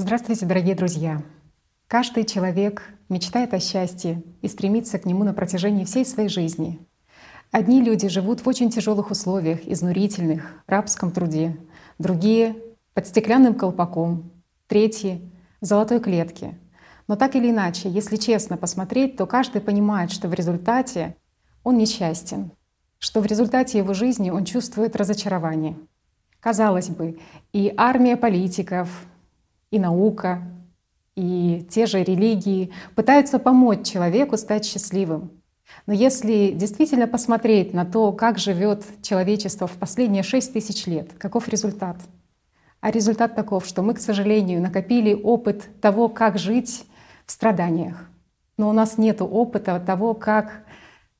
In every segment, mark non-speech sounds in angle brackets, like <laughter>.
Здравствуйте, дорогие друзья! Каждый человек мечтает о счастье и стремится к нему на протяжении всей своей жизни. Одни люди живут в очень тяжелых условиях, изнурительных, рабском труде, другие — под стеклянным колпаком, третьи — в золотой клетке. Но так или иначе, если честно посмотреть, то каждый понимает, что в результате он несчастен, что в результате его жизни он чувствует разочарование. Казалось бы, и армия политиков, и наука, и те же религии пытаются помочь человеку стать счастливым. Но если действительно посмотреть на то, как живет человечество в последние шесть тысяч лет, каков результат? А результат таков, что мы, к сожалению, накопили опыт того, как жить в страданиях. Но у нас нет опыта того, как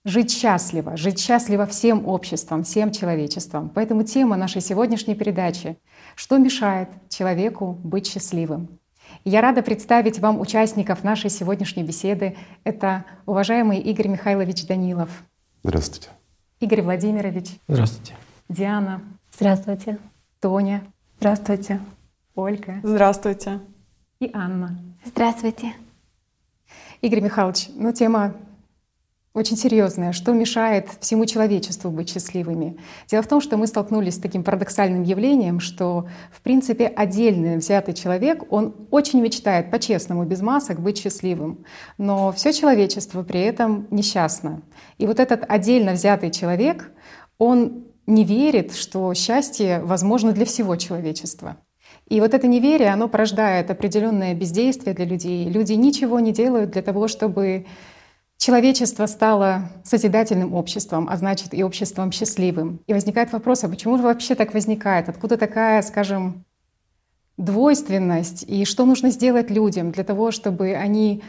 жить счастливо, жить счастливо всем обществом, всем человечеством. Поэтому тема нашей сегодняшней передачи — что мешает человеку быть счастливым? Я рада представить вам участников нашей сегодняшней беседы. Это уважаемый Игорь Михайлович Данилов. Здравствуйте. Игорь Владимирович. Здравствуйте. Диана. Здравствуйте. Тоня. Здравствуйте. Ольга. Здравствуйте. И Анна. Здравствуйте. Игорь Михайлович, ну тема очень серьезная. Что мешает всему человечеству быть счастливыми? Дело в том, что мы столкнулись с таким парадоксальным явлением, что, в принципе, отдельный взятый человек, он очень мечтает, по-честному, без масок, быть счастливым. Но все человечество при этом несчастно. И вот этот отдельно взятый человек, он не верит, что счастье возможно для всего человечества. И вот это неверие, оно порождает определенное бездействие для людей. Люди ничего не делают для того, чтобы Человечество стало созидательным обществом, а значит и обществом счастливым. И возникает вопрос, а почему же вообще так возникает? Откуда такая, скажем, двойственность? И что нужно сделать людям для того, чтобы они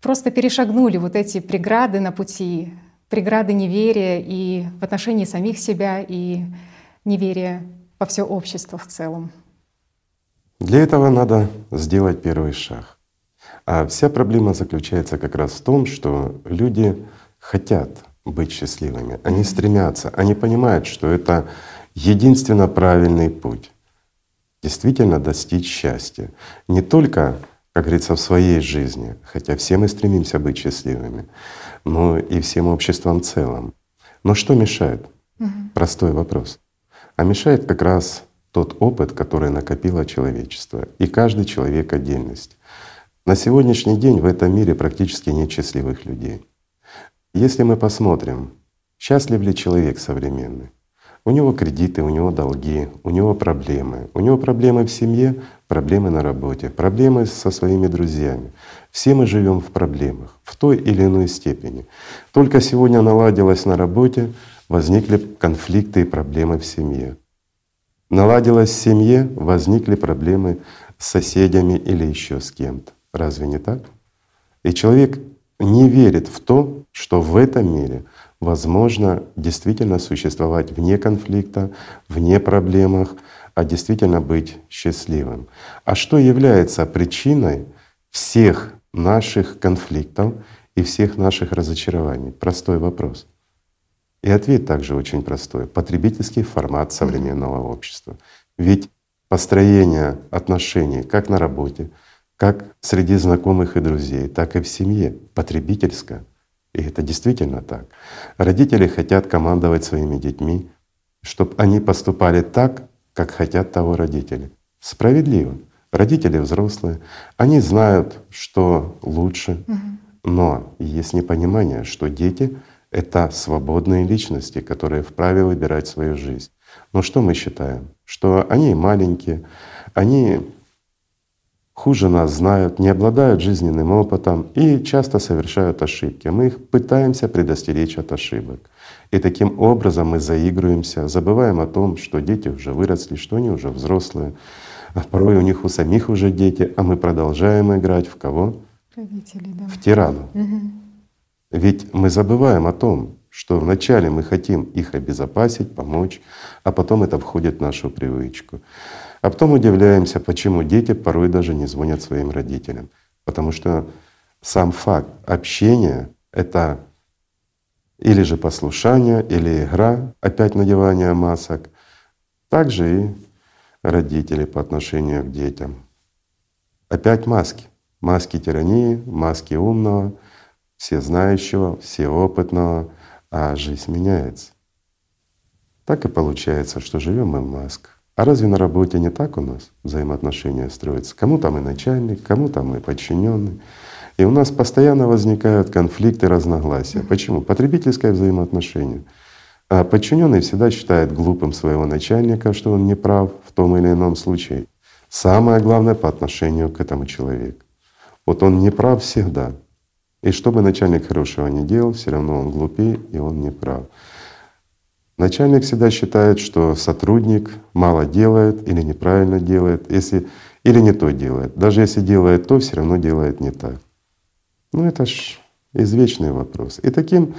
просто перешагнули вот эти преграды на пути, преграды неверия и в отношении самих себя, и неверия во все общество в целом? Для этого надо сделать первый шаг. А вся проблема заключается как раз в том, что люди хотят быть счастливыми, они стремятся, они понимают, что это единственно правильный путь действительно достичь счастья. Не только, как говорится, в своей жизни, хотя все мы стремимся быть счастливыми, но и всем обществом в целом. Но что мешает? Угу. Простой вопрос. А мешает как раз тот опыт, который накопило человечество, и каждый человек отдельность. На сегодняшний день в этом мире практически нет счастливых людей. Если мы посмотрим, счастлив ли человек современный, у него кредиты, у него долги, у него проблемы. У него проблемы в семье, проблемы на работе, проблемы со своими друзьями. Все мы живем в проблемах в той или иной степени. Только сегодня наладилось на работе, возникли конфликты и проблемы в семье. Наладилось в семье, возникли проблемы с соседями или еще с кем-то. Разве не так? И человек не верит в то, что в этом мире возможно действительно существовать вне конфликта, вне проблемах, а действительно быть счастливым. А что является причиной всех наших конфликтов и всех наших разочарований? Простой вопрос. И ответ также очень простой. Потребительский формат современного общества. Ведь построение отношений как на работе, как среди знакомых и друзей, так и в семье, потребительская. И это действительно так. Родители хотят командовать своими детьми, чтобы они поступали так, как хотят того родители. Справедливо. Родители взрослые, они знают, что лучше, но есть непонимание, что дети — это свободные личности, которые вправе выбирать свою жизнь. Но что мы считаем? Что они маленькие, они хуже нас знают, не обладают жизненным опытом и часто совершают ошибки. Мы их пытаемся предостеречь от ошибок. И таким образом мы заигрываемся, забываем о том, что дети уже выросли, что они уже взрослые, а порой у них у самих уже дети, а мы продолжаем играть в кого? Родители, да. В тирану. Угу. Ведь мы забываем о том, что вначале мы хотим их обезопасить, помочь, а потом это входит в нашу привычку. А потом удивляемся, почему дети порой даже не звонят своим родителям. Потому что сам факт общения — это или же послушание, или игра, опять надевание масок. Также и родители по отношению к детям. Опять маски. Маски тирании, маски умного, всезнающего, всеопытного, а жизнь меняется. Так и получается, что живем мы в масках. А разве на работе не так у нас взаимоотношения строятся? Кому-то мы начальник, кому-то мы подчиненный. И у нас постоянно возникают конфликты, разногласия. Почему? Потребительское взаимоотношение. А подчиненный всегда считает глупым своего начальника, что он не прав в том или ином случае. Самое главное по отношению к этому человеку. Вот он не прав всегда. И что бы начальник хорошего не делал, все равно он глупее и он не прав. Начальник всегда считает, что сотрудник мало делает или неправильно делает, если, или не то делает. Даже если делает то, все равно делает не так. Ну это ж извечный вопрос. И таким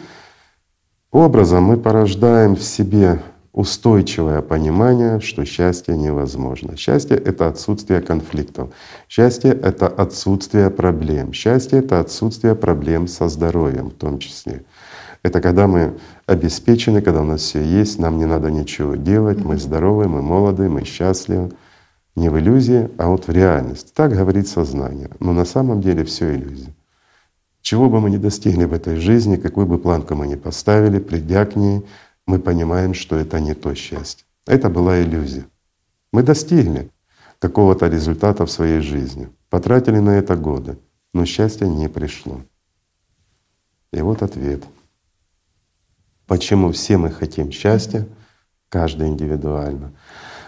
образом мы порождаем в себе устойчивое понимание, что счастье невозможно. Счастье — это отсутствие конфликтов. Счастье — это отсутствие проблем. Счастье — это отсутствие проблем со здоровьем в том числе. Это когда мы обеспечены, когда у нас все есть, нам не надо ничего делать, мы здоровы, мы молоды, мы счастливы. Не в иллюзии, а вот в реальности. Так говорит сознание. Но на самом деле все иллюзия. Чего бы мы ни достигли в этой жизни, какую бы планку мы ни поставили, придя к ней, мы понимаем, что это не то счастье. Это была иллюзия. Мы достигли какого-то результата в своей жизни, потратили на это годы, но счастье не пришло. И вот ответ. Почему все мы хотим счастья, каждый индивидуально,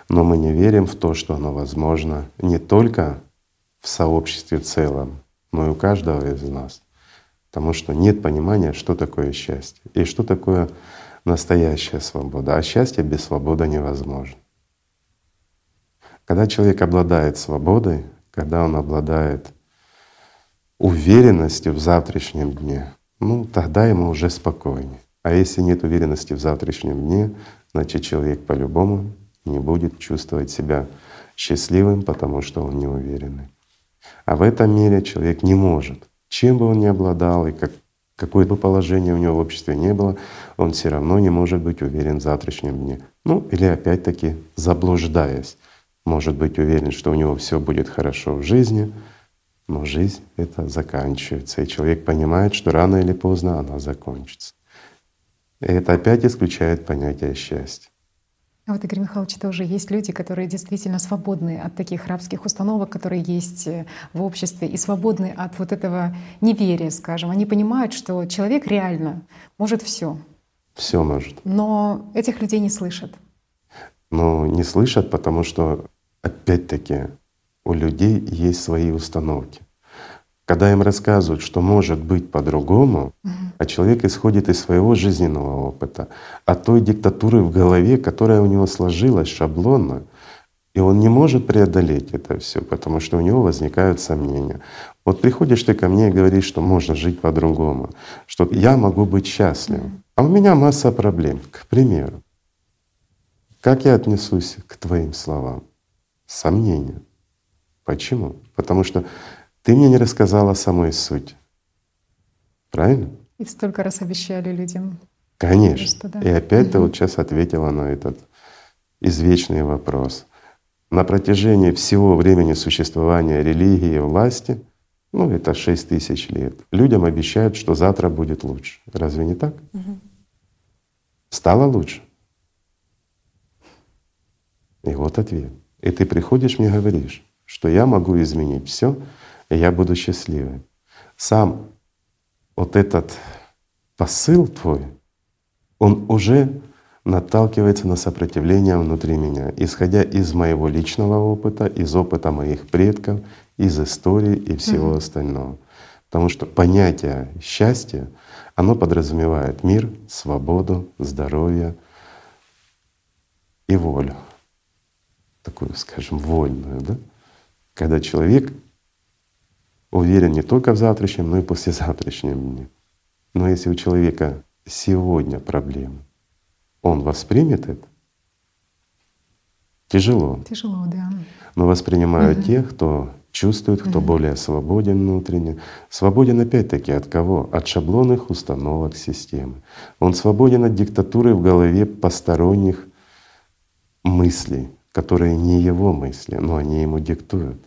но мы не верим в то, что оно возможно не только в сообществе в целом, но и у каждого из нас. Потому что нет понимания, что такое счастье и что такое настоящая свобода. А счастье без свободы невозможно. Когда человек обладает свободой, когда он обладает уверенностью в завтрашнем дне, ну тогда ему уже спокойнее. А если нет уверенности в завтрашнем дне, значит человек по-любому не будет чувствовать себя счастливым, потому что он неуверенный. А в этом мире человек не может, чем бы он ни обладал и как, какое бы положение у него в обществе не было, он все равно не может быть уверен в завтрашнем дне. Ну или опять-таки заблуждаясь, может быть уверен, что у него все будет хорошо в жизни, но жизнь это заканчивается, и человек понимает, что рано или поздно она закончится. И это опять исключает понятие счастья. А вот, Игорь Михайлович, тоже есть люди, которые действительно свободны от таких рабских установок, которые есть э, в обществе, и свободны от вот этого неверия, скажем. Они понимают, что человек реально может все. Все может. Но этих людей не слышат. Ну, не слышат, потому что, опять-таки, у людей есть свои установки. Когда им рассказывают, что может быть по-другому, угу. а человек исходит из своего жизненного опыта, от той диктатуры в голове, которая у него сложилась шаблонно, и он не может преодолеть это все, потому что у него возникают сомнения. Вот приходишь ты ко мне и говоришь, что можно жить по-другому, что я могу быть счастливым, а у меня масса проблем, к примеру. Как я отнесусь к твоим словам? Сомнения. Почему? Потому что ты мне не рассказала самой суть. Правильно? И столько раз обещали людям. Конечно. Просто, да. И опять угу. ты вот сейчас ответила на этот извечный вопрос. На протяжении всего времени существования религии и власти, ну это шесть тысяч лет, людям обещают, что завтра будет лучше. Разве не так? Угу. Стало лучше. И вот ответ. И ты приходишь мне говоришь, что я могу изменить все, и я буду счастливым. Сам вот этот посыл твой, он уже наталкивается на сопротивление внутри меня, исходя из моего личного опыта, из опыта моих предков, из истории и всего mm-hmm. остального. Потому что понятие счастья, оно подразумевает мир, свободу, здоровье и волю. Такую, скажем, вольную, да? Когда человек уверен не только в завтрашнем, но и послезавтрашнем дне. Но если у человека сегодня проблемы, он воспримет это? Тяжело. Тяжело, да. Но воспринимают угу. тех, кто чувствует, кто угу. более свободен внутренне. Свободен опять-таки от кого? От шаблонных установок системы. Он свободен от диктатуры в голове посторонних мыслей, которые не его мысли, но они ему диктуют.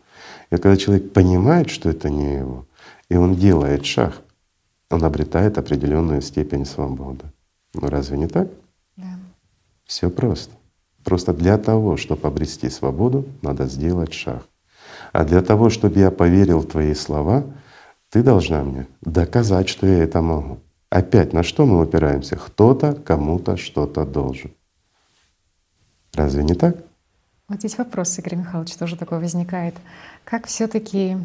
И когда человек понимает, что это не его, и он делает шаг, он обретает определенную степень свободы. Ну разве не так? Да. Все просто. Просто для того, чтобы обрести свободу, надо сделать шаг. А для того, чтобы я поверил в твои слова, ты должна мне доказать, что я это могу. Опять на что мы упираемся? Кто-то кому-то что-то должен. Разве не так? Вот здесь вопрос, Игорь Михайлович, тоже такой возникает. Как все таки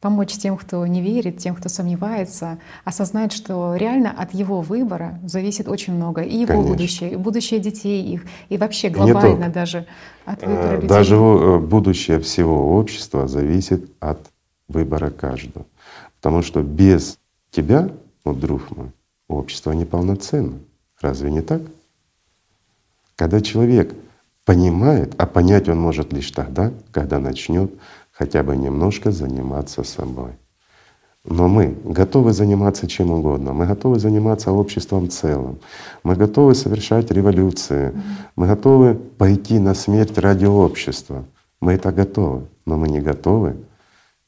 помочь тем, кто не верит, тем, кто сомневается, осознать, что реально от его выбора зависит очень много. И его Конечно. будущее, и будущее детей их, и вообще глобально даже от выбора Э, людей. Даже э, будущее всего общества зависит от выбора каждого. Потому что без тебя, вот, друг мой, общество неполноценно. Разве не так? Когда человек понимает, а понять он может лишь тогда, когда начнет хотя бы немножко заниматься собой. Но мы готовы заниматься чем угодно. Мы готовы заниматься обществом в целом. Мы готовы совершать революции. Мы готовы пойти на смерть ради общества. Мы это готовы. Но мы не готовы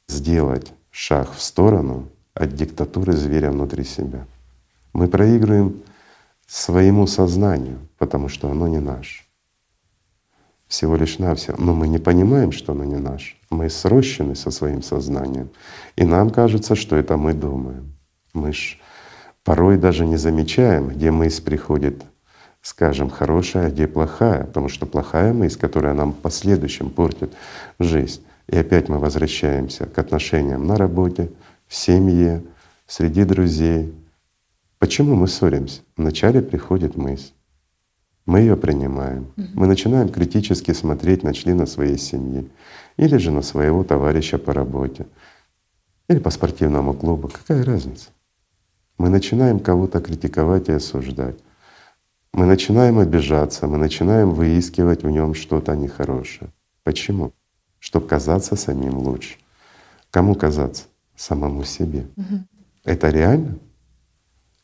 сделать шаг в сторону от диктатуры зверя внутри себя. Мы проигрываем своему сознанию, потому что оно не наше. Всего лишь навсего. Но мы не понимаем, что оно не наше. Мы срощены со своим сознанием. И нам кажется, что это мы думаем. Мы ж порой даже не замечаем, где мысль приходит, скажем, хорошая, а где плохая, потому что плохая мысль, которая нам в последующем портит жизнь. И опять мы возвращаемся к отношениям на работе, в семье, среди друзей. Почему мы ссоримся? Вначале приходит мысль. Мы ее принимаем. Мы начинаем критически смотреть на члена своей семьи или же на своего товарища по работе или по спортивному клубу. Какая разница? Мы начинаем кого-то критиковать и осуждать. Мы начинаем обижаться, мы начинаем выискивать в нем что-то нехорошее. Почему? Чтобы казаться самим лучше. Кому казаться? Самому себе. Это реально?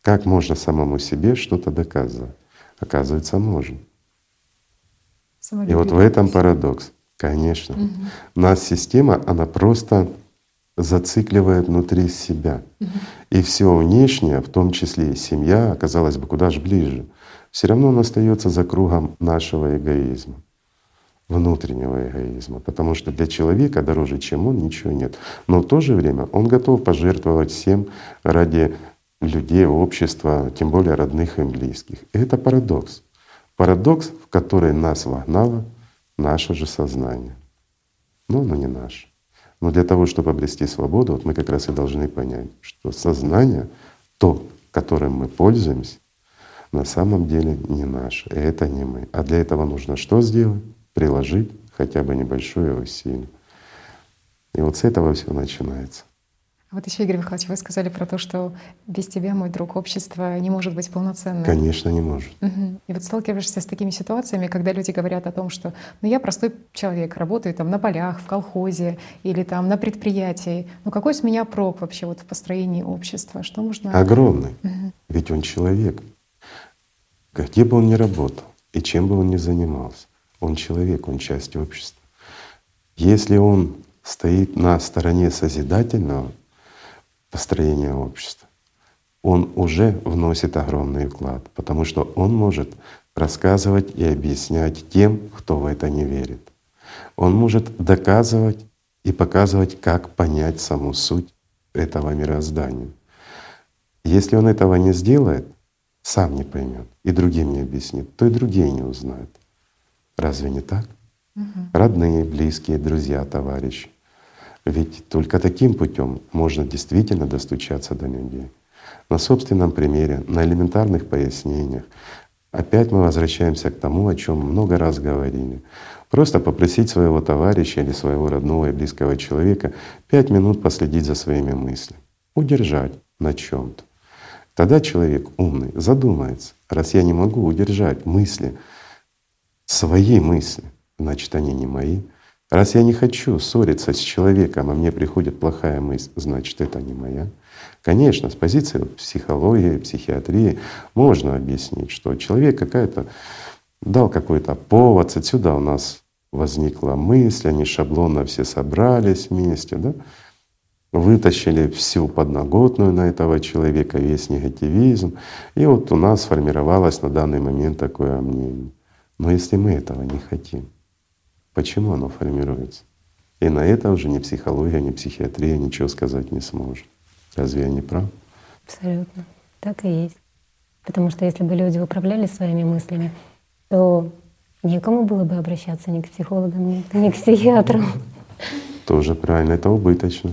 Как можно самому себе что-то доказывать? Оказывается, можно. И вот в этом парадокс. Конечно. Нас система, она просто зацикливает внутри себя. И все внешнее, в том числе и семья, оказалось бы куда же ближе. Все равно он остается за кругом нашего эгоизма, внутреннего эгоизма. Потому что для человека дороже, чем он, ничего нет. Но в то же время он готов пожертвовать всем ради людей, общества, тем более родных и близких. И это парадокс. Парадокс, в который нас вогнало наше же сознание. Но оно не наше. Но для того, чтобы обрести свободу, вот мы как раз и должны понять, что сознание, то, которым мы пользуемся, на самом деле не наше. И это не мы. А для этого нужно что сделать? Приложить хотя бы небольшое усилие. И вот с этого все начинается. Вот еще, Игорь Михайлович, вы сказали про то, что без тебя, мой друг, общество не может быть полноценным. Конечно, не может. Мгм. И вот сталкиваешься с такими ситуациями, когда люди говорят о том, что ну я простой человек, работаю там на полях, в колхозе или там на предприятии. Ну какой с меня прок вообще вот в построении общества? Что можно… Огромный. Мгм. Ведь он человек. Где бы он ни работал и чем бы он ни занимался, он человек, он часть общества. Если он стоит на стороне созидательного построения общества, он уже вносит огромный вклад, потому что он может рассказывать и объяснять тем, кто в это не верит. Он может доказывать и показывать, как понять саму суть этого мироздания. Если он этого не сделает, сам не поймет и другим не объяснит, то и другие не узнают. Разве не так? Родные, близкие, друзья, товарищи. Ведь только таким путем можно действительно достучаться до людей. На собственном примере, на элементарных пояснениях. Опять мы возвращаемся к тому, о чем много раз говорили. Просто попросить своего товарища или своего родного и близкого человека пять минут последить за своими мыслями, удержать на чем-то. Тогда человек умный задумается, раз я не могу удержать мысли, свои мысли, значит они не мои. Раз я не хочу ссориться с человеком, а мне приходит плохая мысль, значит это не моя. Конечно, с позиции психологии, психиатрии можно объяснить, что человек какая-то дал какой-то повод. Отсюда у нас возникла мысль, они шаблонно все собрались вместе, да? вытащили всю подноготную на этого человека, весь негативизм. И вот у нас сформировалось на данный момент такое мнение. Но если мы этого не хотим, почему оно формируется? И на это уже ни психология, ни психиатрия ничего сказать не сможет. Разве я не прав? Абсолютно. Так и есть. Потому что если бы люди управляли своими мыслями, то некому было бы обращаться ни к психологам, ни, к психиатрам. Тоже правильно, это убыточно.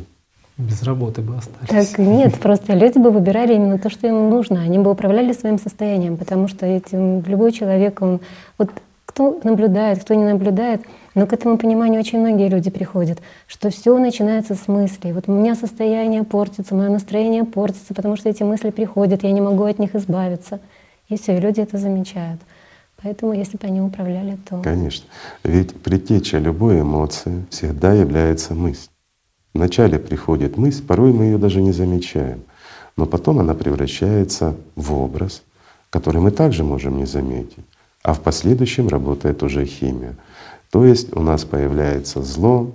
Без работы бы остались. Так нет, просто люди бы выбирали именно то, что им нужно. Они бы управляли своим состоянием, потому что этим любой человек, он вот кто наблюдает, кто не наблюдает, но к этому пониманию очень многие люди приходят, что все начинается с мыслей. Вот у меня состояние портится, мое настроение портится, потому что эти мысли приходят, я не могу от них избавиться. И все, и люди это замечают. Поэтому, если бы они управляли, то… Конечно. Ведь предтеча любой эмоции всегда является мысль. Вначале приходит мысль, порой мы ее даже не замечаем, но потом она превращается в образ, который мы также можем не заметить, а в последующем работает уже химия. То есть у нас появляется зло,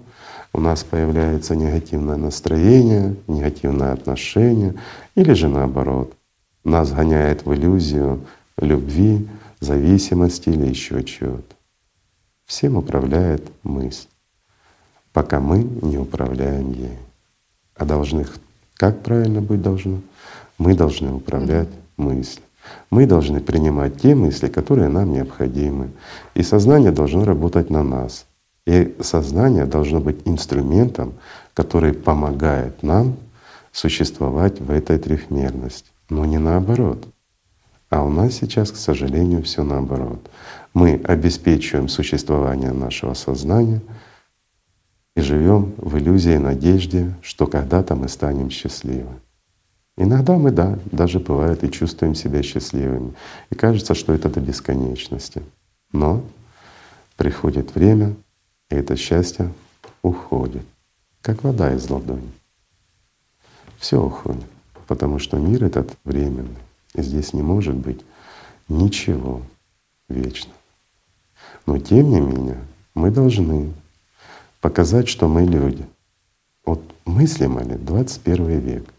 у нас появляется негативное настроение, негативное отношение, или же наоборот, нас гоняет в иллюзию любви, зависимости или еще чего-то. Всем управляет мысль пока мы не управляем ей. А должны, как правильно быть должно? Мы должны управлять мыслью. Мы должны принимать те мысли, которые нам необходимы. И сознание должно работать на нас. И сознание должно быть инструментом, который помогает нам существовать в этой трехмерности. Но не наоборот. А у нас сейчас, к сожалению, все наоборот. Мы обеспечиваем существование нашего сознания — и живем в иллюзии надежде, что когда-то мы станем счастливы. Иногда мы, да, даже бывает и чувствуем себя счастливыми. И кажется, что это до бесконечности. Но приходит время, и это счастье уходит, как вода из ладони. Все уходит, потому что мир этот временный, и здесь не может быть ничего вечно. Но тем не менее мы должны показать, что мы люди. Вот мыслимо ли 21 век,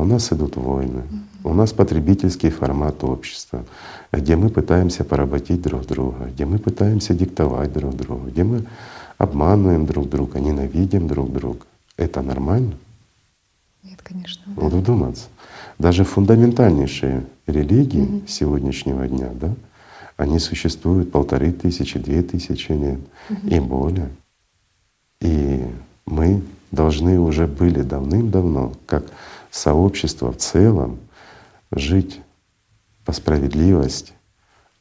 а у нас идут войны, у нас потребительский формат общества, где мы пытаемся поработить друг друга, где мы пытаемся диктовать друг другу, где мы обманываем друг друга, ненавидим друг друга. Это нормально? Нет, конечно. Вот вдуматься. Даже фундаментальнейшие религии mm сегодняшнего дня, да, они существуют полторы тысячи, две тысячи лет mm и более. И мы должны уже были давным-давно, как сообщество в целом, жить по справедливости,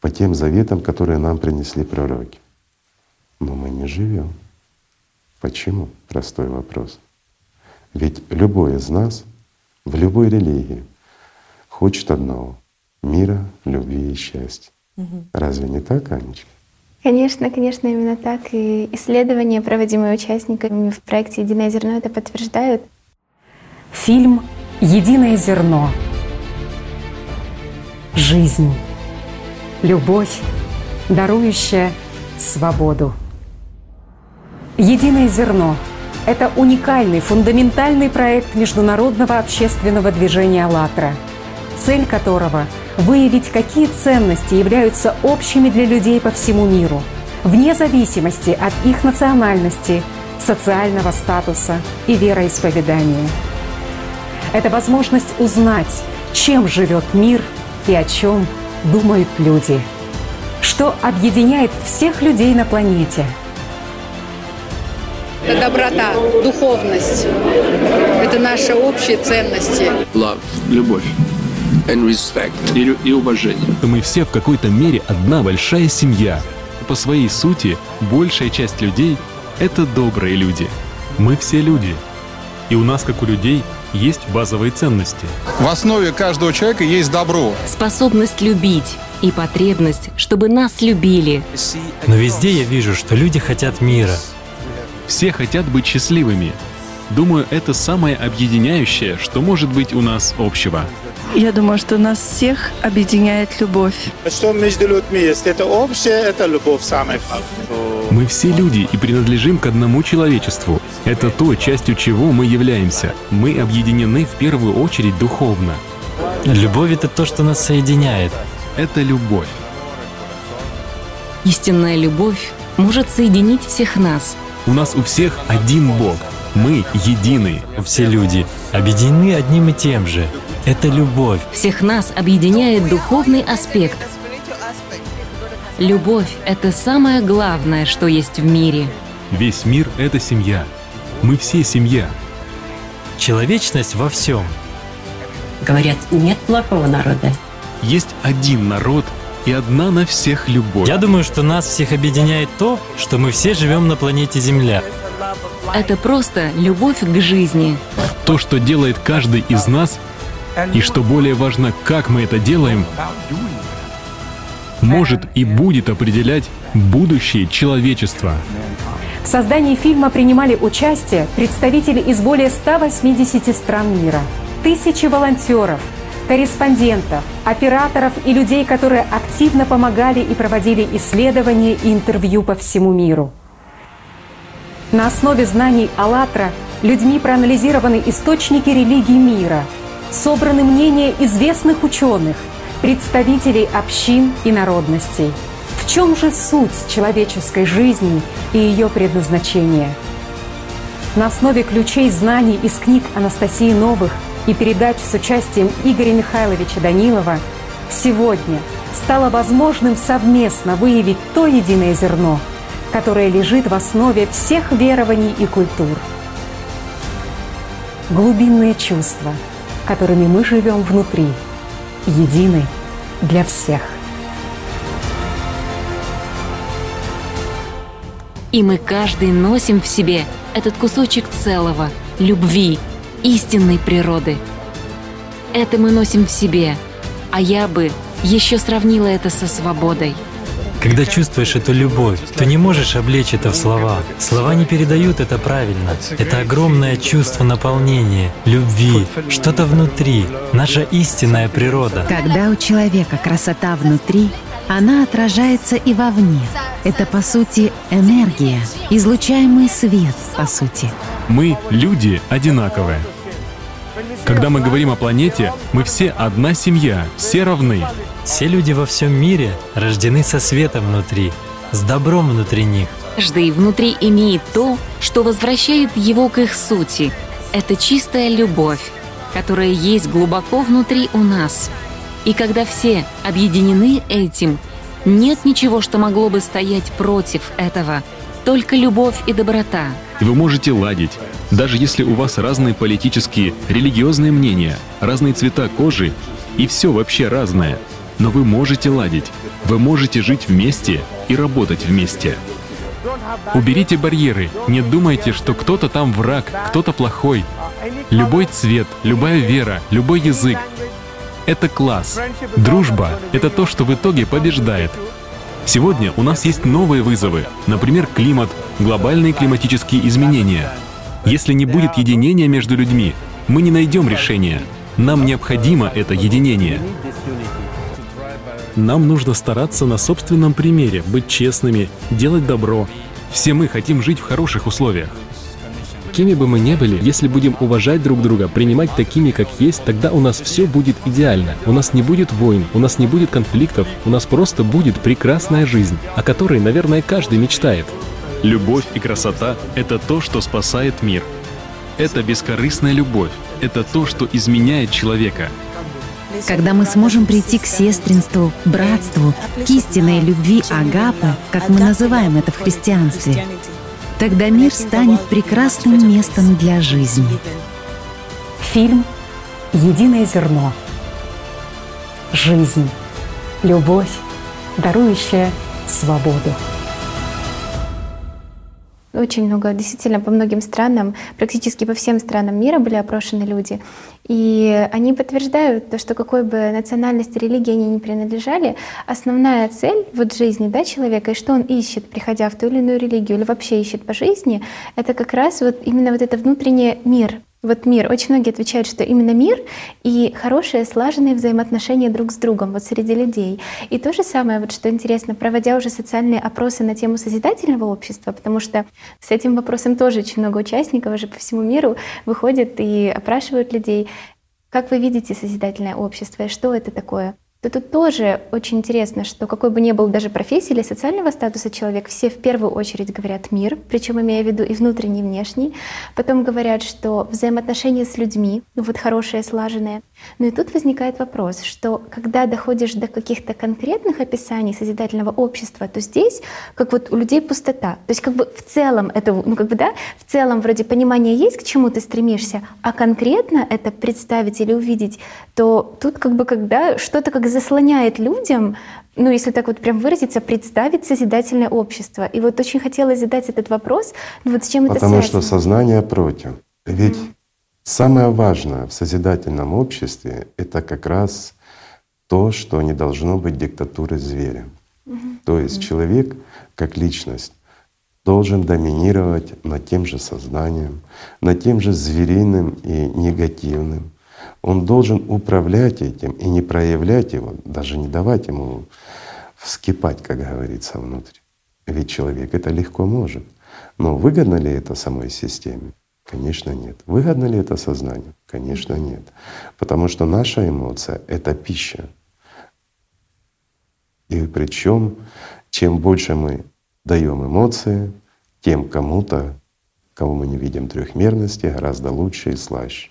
по тем заветам, которые нам принесли пророки. Но мы не живем. Почему? Простой вопрос. Ведь любой из нас в любой религии хочет одного — мира, любви и счастья. Угу. Разве не так, Анечка? Конечно, конечно, именно так. И исследования, проводимые участниками в проекте «Единое зерно», это подтверждают. Фильм «Единое зерно». Жизнь. Любовь, дарующая свободу. «Единое зерно» — это уникальный, фундаментальный проект международного общественного движения «АЛЛАТРА», цель которого — выявить, какие ценности являются общими для людей по всему миру, вне зависимости от их национальности, социального статуса и вероисповедания. Это возможность узнать, чем живет мир и о чем думают люди. Что объединяет всех людей на планете. Это доброта, духовность. Это наши общие ценности. Love, любовь and respect. И, и уважение. Мы все в какой-то мере одна большая семья. По своей сути, большая часть людей — это добрые люди. Мы все люди. И у нас, как у людей, есть базовые ценности. В основе каждого человека есть добро. Способность любить и потребность, чтобы нас любили. Но везде я вижу, что люди хотят мира. Все хотят быть счастливыми. Думаю, это самое объединяющее, что может быть у нас общего. Я думаю, что нас всех объединяет любовь. Что между людьми есть? Это общее, это любовь самая. Мы все люди и принадлежим к одному человечеству. Это то, частью чего мы являемся. Мы объединены в первую очередь духовно. Любовь — это то, что нас соединяет. Это любовь. Истинная любовь может соединить всех нас. У нас у всех один Бог. Мы едины. Все люди объединены одним и тем же. Это любовь. Всех нас объединяет духовный аспект. Любовь — это самое главное, что есть в мире. Весь мир — это семья. Мы все семья. Человечность во всем. Говорят, нет плохого народа. Есть один народ и одна на всех любовь. Я думаю, что нас всех объединяет то, что мы все живем на планете Земля. Это просто любовь к жизни. То, что делает каждый из нас, и что более важно, как мы это делаем, может и будет определять будущее человечества. В создании фильма принимали участие представители из более 180 стран мира, тысячи волонтеров, корреспондентов, операторов и людей, которые активно помогали и проводили исследования и интервью по всему миру. На основе знаний «АЛЛАТРА» людьми проанализированы источники религий мира, собраны мнения известных ученых, представителей общин и народностей. В чем же суть человеческой жизни и ее предназначение? На основе ключей знаний из книг Анастасии Новых и передач с участием Игоря Михайловича Данилова сегодня стало возможным совместно выявить то единое зерно, которое лежит в основе всех верований и культур. Глубинные чувства, которыми мы живем внутри, едины для всех. И мы каждый носим в себе этот кусочек целого, любви, истинной природы. Это мы носим в себе, а я бы еще сравнила это со свободой. Когда чувствуешь эту любовь, то не можешь облечь это в слова. Слова не передают это правильно. Это огромное чувство наполнения, любви, что-то внутри, наша истинная природа. Когда у человека красота внутри, она отражается и вовне. Это, по сути, энергия, излучаемый свет, по сути. Мы, люди, одинаковые. Когда мы говорим о планете, мы все одна семья, все равны. Все люди во всем мире рождены со светом внутри, с добром внутри них. Каждый внутри имеет то, что возвращает его к их сути. Это чистая любовь, которая есть глубоко внутри у нас. И когда все объединены этим, нет ничего, что могло бы стоять против этого. Только любовь и доброта. И вы можете ладить, даже если у вас разные политические, религиозные мнения, разные цвета кожи, и все вообще разное – но вы можете ладить, вы можете жить вместе и работать вместе. Уберите барьеры, не думайте, что кто-то там враг, кто-то плохой. Любой цвет, любая вера, любой язык — это класс. Дружба — это то, что в итоге побеждает. Сегодня у нас есть новые вызовы, например, климат, глобальные климатические изменения. Если не будет единения между людьми, мы не найдем решения. Нам необходимо это единение. Нам нужно стараться на собственном примере, быть честными, делать добро. Все мы хотим жить в хороших условиях. Кеми бы мы ни были, если будем уважать друг друга, принимать такими, как есть, тогда у нас все будет идеально. У нас не будет войн, у нас не будет конфликтов, у нас просто будет прекрасная жизнь, о которой, наверное, каждый мечтает. Любовь и красота — это то, что спасает мир. Это бескорыстная любовь. Это то, что изменяет человека. Когда мы сможем прийти к сестринству, братству, к истинной любви Агапы, как мы называем это в христианстве, тогда мир станет прекрасным местом для жизни. Фильм «Единое зерно». Жизнь, любовь, дарующая свободу. Очень много, действительно, по многим странам, практически по всем странам мира были опрошены люди. И они подтверждают то, что какой бы национальности, религии они не принадлежали, основная цель вот жизни да, человека и что он ищет, приходя в ту или иную религию или вообще ищет по жизни, это как раз вот именно вот это внутренний мир, Вот мир. Очень многие отвечают, что именно мир и хорошие, слаженные взаимоотношения друг с другом вот среди людей. И то же самое, вот что интересно, проводя уже социальные опросы на тему созидательного общества, потому что с этим вопросом тоже очень много участников уже по всему миру выходят и опрашивают людей. Как вы видите созидательное общество и что это такое? То тут тоже очень интересно, что какой бы ни был даже профессии или социального статуса человек, все в первую очередь говорят мир, причем имея в виду и внутренний, и внешний. Потом говорят, что взаимоотношения с людьми, ну вот хорошие, слаженные. Ну и тут возникает вопрос, что когда доходишь до каких-то конкретных описаний созидательного общества, то здесь как вот у людей пустота. То есть как бы в целом это, ну как бы да, в целом вроде понимание есть, к чему ты стремишься, а конкретно это представить или увидеть, то тут как бы когда что-то как заслоняет людям, ну, если так вот прям выразиться, представить созидательное общество. И вот очень хотелось задать этот вопрос, ну вот с чем Потому это связано? что сознание против. Ведь mm. самое важное в созидательном обществе — это как раз то, что не должно быть диктатуры зверя. Mm-hmm. То есть mm-hmm. человек как личность должен доминировать над тем же сознанием, над тем же звериным и негативным, он должен управлять этим и не проявлять его, даже не давать ему вскипать, как говорится, внутри. Ведь человек это легко может. Но выгодно ли это самой системе? Конечно, нет. Выгодно ли это сознанию? Конечно, нет. Потому что наша эмоция — это пища. И причем, чем больше мы даем эмоции, тем кому-то, кого мы не видим трехмерности, гораздо лучше и слаще.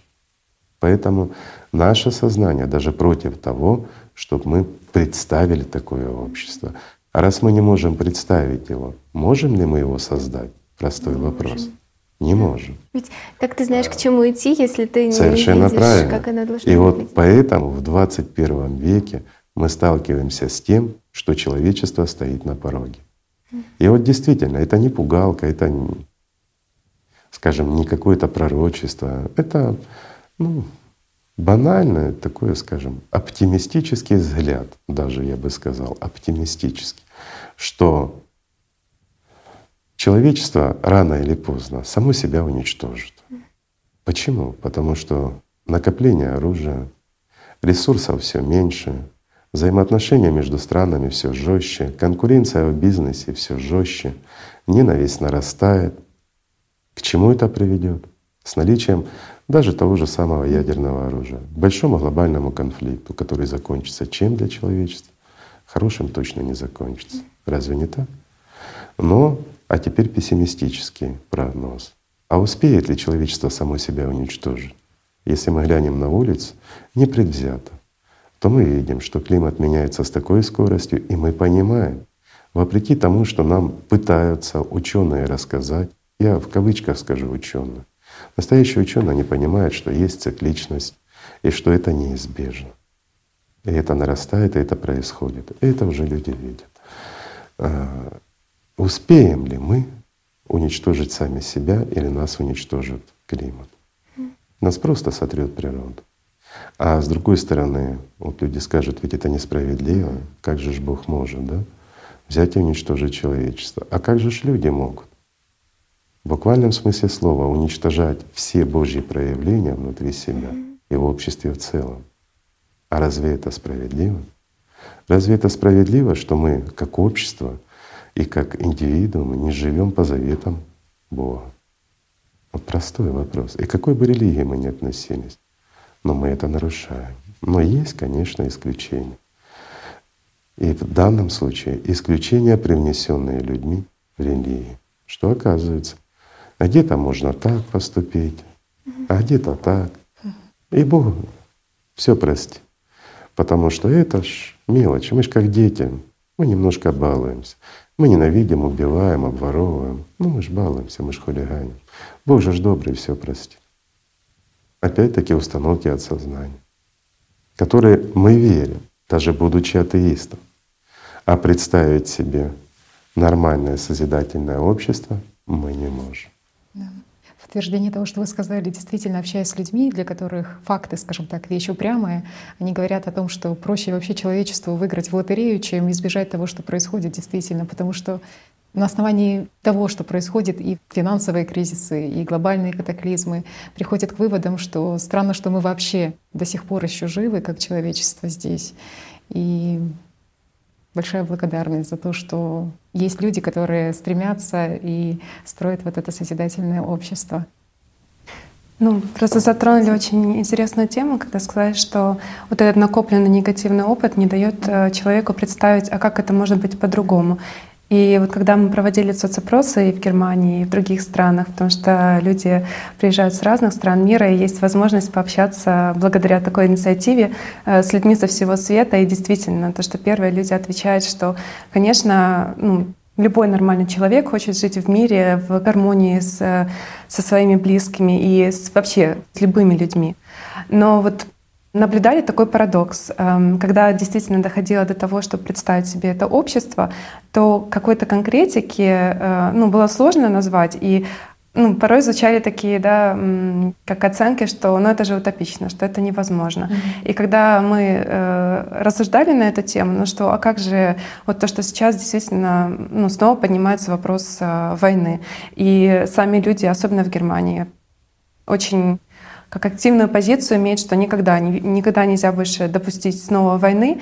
Поэтому наше сознание даже против того, чтобы мы представили такое общество. А раз мы не можем представить его, можем ли мы его создать? Простой не вопрос. Можем. Не можем. Ведь как ты знаешь, к чему идти, если ты Совершенно не видишь, правильно. как оно должно И выглядеть? вот поэтому в 21 веке мы сталкиваемся с тем, что человечество стоит на пороге. И вот действительно, это не пугалка, это, скажем, не какое-то пророчество, это ну, банальное такое, скажем, оптимистический взгляд, даже я бы сказал, оптимистический, что человечество рано или поздно само себя уничтожит. Почему? Потому что накопление оружия, ресурсов все меньше, взаимоотношения между странами все жестче, конкуренция в бизнесе все жестче, ненависть нарастает. К чему это приведет? С наличием даже того же самого ядерного оружия, большому глобальному конфликту, который закончится чем для человечества? Хорошим точно не закончится. Разве не так? Но, а теперь пессимистический прогноз. А успеет ли человечество само себя уничтожить? Если мы глянем на улицу непредвзято, то мы видим, что климат меняется с такой скоростью, и мы понимаем, вопреки тому, что нам пытаются ученые рассказать, я в кавычках скажу ученые, Настоящие ученые, они понимают, что есть цикличность и что это неизбежно. И это нарастает, и это происходит. И это уже люди видят. А, успеем ли мы уничтожить сами себя или нас уничтожит климат? Нас просто сотрет природа. А с другой стороны, вот люди скажут, ведь это несправедливо, как же ж Бог может, да? Взять и уничтожить человечество. А как же ж люди могут? Буквальном смысле слова уничтожать все Божьи проявления внутри себя и в обществе в целом. А разве это справедливо? Разве это справедливо, что мы как общество и как индивидуумы не живем по заветам Бога? Вот простой вопрос. И какой бы религии мы ни относились, но мы это нарушаем. Но есть, конечно, исключения. И в данном случае исключения, привнесенные людьми в религии. Что оказывается, а где-то можно так поступить, а где-то так. И Бог все простит. Потому что это ж мелочь. Мы ж как дети, мы немножко балуемся. Мы ненавидим, убиваем, обворовываем. Ну мы ж балуемся, мы ж хулиганим. Бог же ж добрый, все простит. Опять-таки установки от сознания, которые мы верим, даже будучи атеистом. А представить себе нормальное созидательное общество мы не можем. Подтверждение того, что вы сказали, действительно общаясь с людьми, для которых факты, скажем так, вещь упрямая, они говорят о том, что проще вообще человечеству выиграть в лотерею, чем избежать того, что происходит действительно, потому что на основании того, что происходит и финансовые кризисы, и глобальные катаклизмы, приходят к выводам, что странно, что мы вообще до сих пор еще живы, как человечество здесь. И большая благодарность за то, что есть люди, которые стремятся и строят вот это созидательное общество. Ну, просто затронули очень интересную тему, когда сказали, что вот этот накопленный негативный опыт не дает э, человеку представить, а как это может быть по-другому. И вот когда мы проводили соцопросы и в Германии, и в других странах, потому что люди приезжают с разных стран мира, и есть возможность пообщаться благодаря такой инициативе э, с людьми со всего света. И действительно, то, что первые люди отвечают, что, конечно, ну, любой нормальный человек хочет жить в мире, в гармонии с, со своими близкими и с, вообще с любыми людьми. Но вот наблюдали такой парадокс. Эм, когда действительно доходило до того, чтобы представить себе это общество, то какой-то конкретики э, ну, было сложно назвать. И ну, порой звучали такие, да, как оценки, что ну, это же утопично, что это невозможно. Mm-hmm. И когда мы э, рассуждали на эту тему, ну что, а как же вот то, что сейчас действительно ну, снова поднимается вопрос э, войны. И сами люди, особенно в Германии, очень как активную позицию имеет, что никогда, никогда нельзя больше допустить снова войны,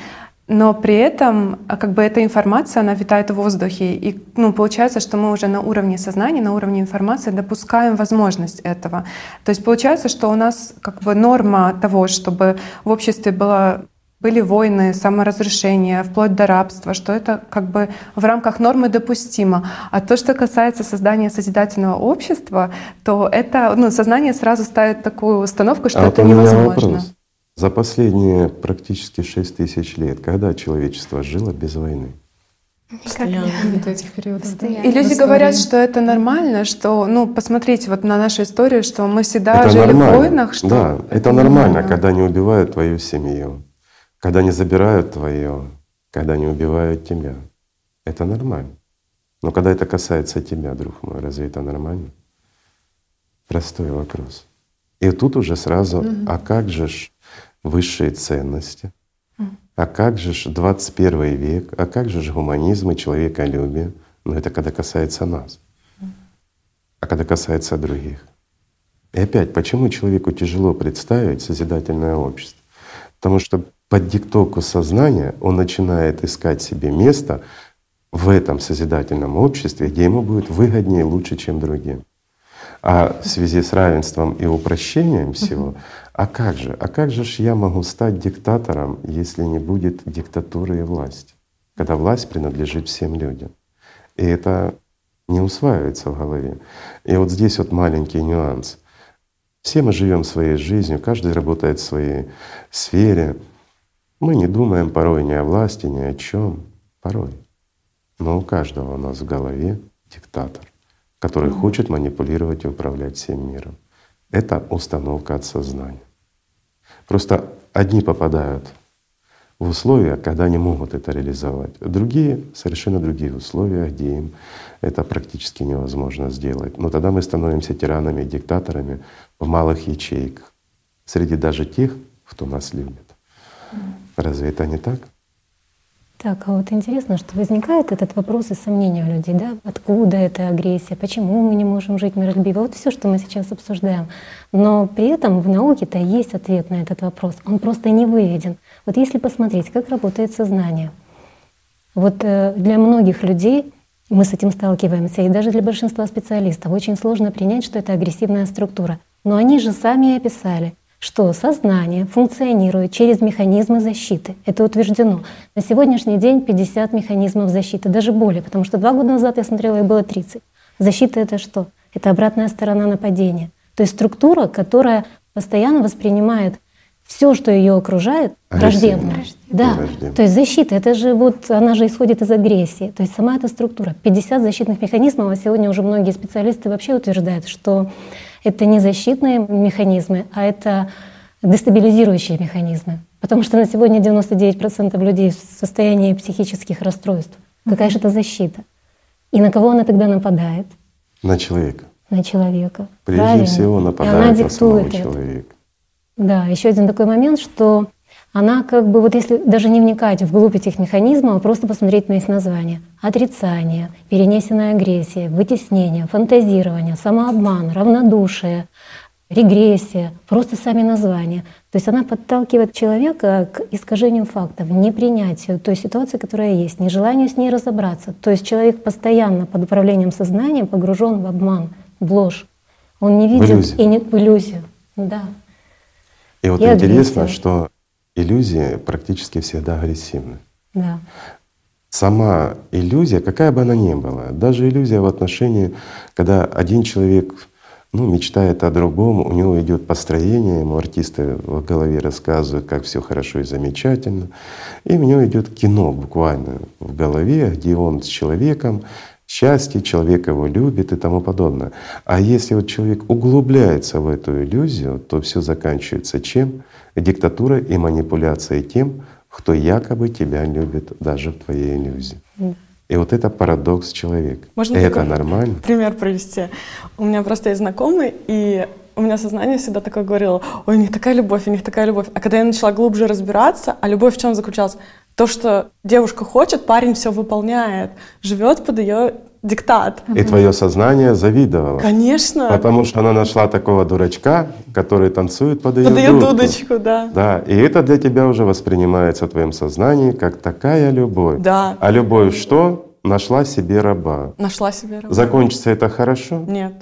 но при этом а, как бы эта информация, она витает в воздухе. И ну, получается, что мы уже на уровне сознания, на уровне информации допускаем возможность этого. То есть получается, что у нас как бы норма того, чтобы в обществе была были войны, саморазрушения, вплоть до рабства, что это как бы в рамках нормы допустимо. А то, что касается создания созидательного общества, то это ну, сознание сразу ставит такую установку, что а это вот невозможно. Вопрос. За последние практически 6 тысяч лет, когда человечество жило без войны? Постоянно. Нет этих периодов. И люди говорят, что это нормально, что, ну, посмотрите вот на нашу историю, что мы всегда это жили нормально. в войнах. Что да, это, это нормально, нормально, когда не убивают твою семью, когда не забирают твое, когда не убивают тебя. Это нормально. Но когда это касается тебя, друг мой, разве это нормально? Простой вопрос. И тут уже сразу, mm а как же ж высшие ценности? А как же ж 21 век? А как же ж гуманизм и человеколюбие? Но это когда касается нас. А когда касается других. И опять, почему человеку тяжело представить созидательное общество? Потому что под диктовку сознания он начинает искать себе место в этом созидательном обществе, где ему будет выгоднее и лучше, чем другим. А в связи с равенством и упрощением всего, а как же, а как же ж я могу стать диктатором, если не будет диктатуры и власти, когда власть принадлежит всем людям? И это не усваивается в голове. И вот здесь вот маленький нюанс. Все мы живем своей жизнью, каждый работает в своей сфере. Мы не думаем порой ни о власти, ни о чем, порой. Но у каждого у нас в голове диктатор который хочет манипулировать и управлять всем миром. Это установка от сознания. Просто одни попадают в условия, когда они могут это реализовать, другие — совершенно другие условия, где им это практически невозможно сделать. Но тогда мы становимся тиранами и диктаторами в малых ячейках, среди даже тех, кто нас любит. Разве это не так? Так, а вот интересно, что возникает этот вопрос и сомнения у людей, да? Откуда эта агрессия? Почему мы не можем жить миролюбиво? Вот все, что мы сейчас обсуждаем. Но при этом в науке-то есть ответ на этот вопрос. Он просто не выведен. Вот если посмотреть, как работает сознание. Вот э, для многих людей мы с этим сталкиваемся, и даже для большинства специалистов очень сложно принять, что это агрессивная структура. Но они же сами и описали — что сознание функционирует через механизмы защиты. Это утверждено. На сегодняшний день 50 механизмов защиты, даже более, потому что два года назад я смотрела, их было 30. Защита — это что? Это обратная сторона нападения. То есть структура, которая постоянно воспринимает все, что ее окружает, враждебно. Да. Враждебно. То есть защита, это же вот, она же исходит из агрессии. То есть сама эта структура. 50 защитных механизмов, а сегодня уже многие специалисты вообще утверждают, что это не защитные механизмы, а это дестабилизирующие механизмы. Потому что на сегодня 99% людей в состоянии психических расстройств. Какая же это защита? И на кого она тогда нападает? На человека. На человека. Прежде Правильно. всего нападает на самого человека. Да, еще один такой момент, что она как бы, вот если даже не вникать в глубь этих механизмов, а просто посмотреть на их названия. Отрицание, перенесенная агрессия, вытеснение, фантазирование, самообман, равнодушие, регрессия, просто сами названия. То есть она подталкивает человека к искажению фактов, непринятию той ситуации, которая есть, нежеланию с ней разобраться. То есть человек постоянно под управлением сознания погружен в обман, в ложь. Он не видит и не в иллюзию. Да. И вот и интересно, агрессия. что иллюзии практически всегда агрессивны. Да. Сама иллюзия, какая бы она ни была, даже иллюзия в отношении, когда один человек ну, мечтает о другом, у него идет построение, ему артисты в голове рассказывают, как все хорошо и замечательно. И у него идет кино буквально в голове, где он с человеком, счастье, человек его любит и тому подобное. А если вот человек углубляется в эту иллюзию, то все заканчивается чем? Диктатурой и манипуляцией тем, кто якобы тебя любит даже в твоей иллюзии. И вот это парадокс человека. Можно это нормально. Пример привести. У меня просто есть знакомый, и у меня сознание всегда такое говорило, ой, у них такая любовь, у них такая любовь. А когда я начала глубже разбираться, а любовь в чем заключалась? То, что девушка хочет, парень все выполняет, живет под ее диктат. И твое сознание завидовало. Конечно. Потому что она нашла такого дурачка, который танцует под ее, под ее дудочку, да. Да, и это для тебя уже воспринимается в твоем сознании как такая любовь. Да. А любовь что? Нашла себе раба. Нашла себе раба. Закончится это хорошо? Нет.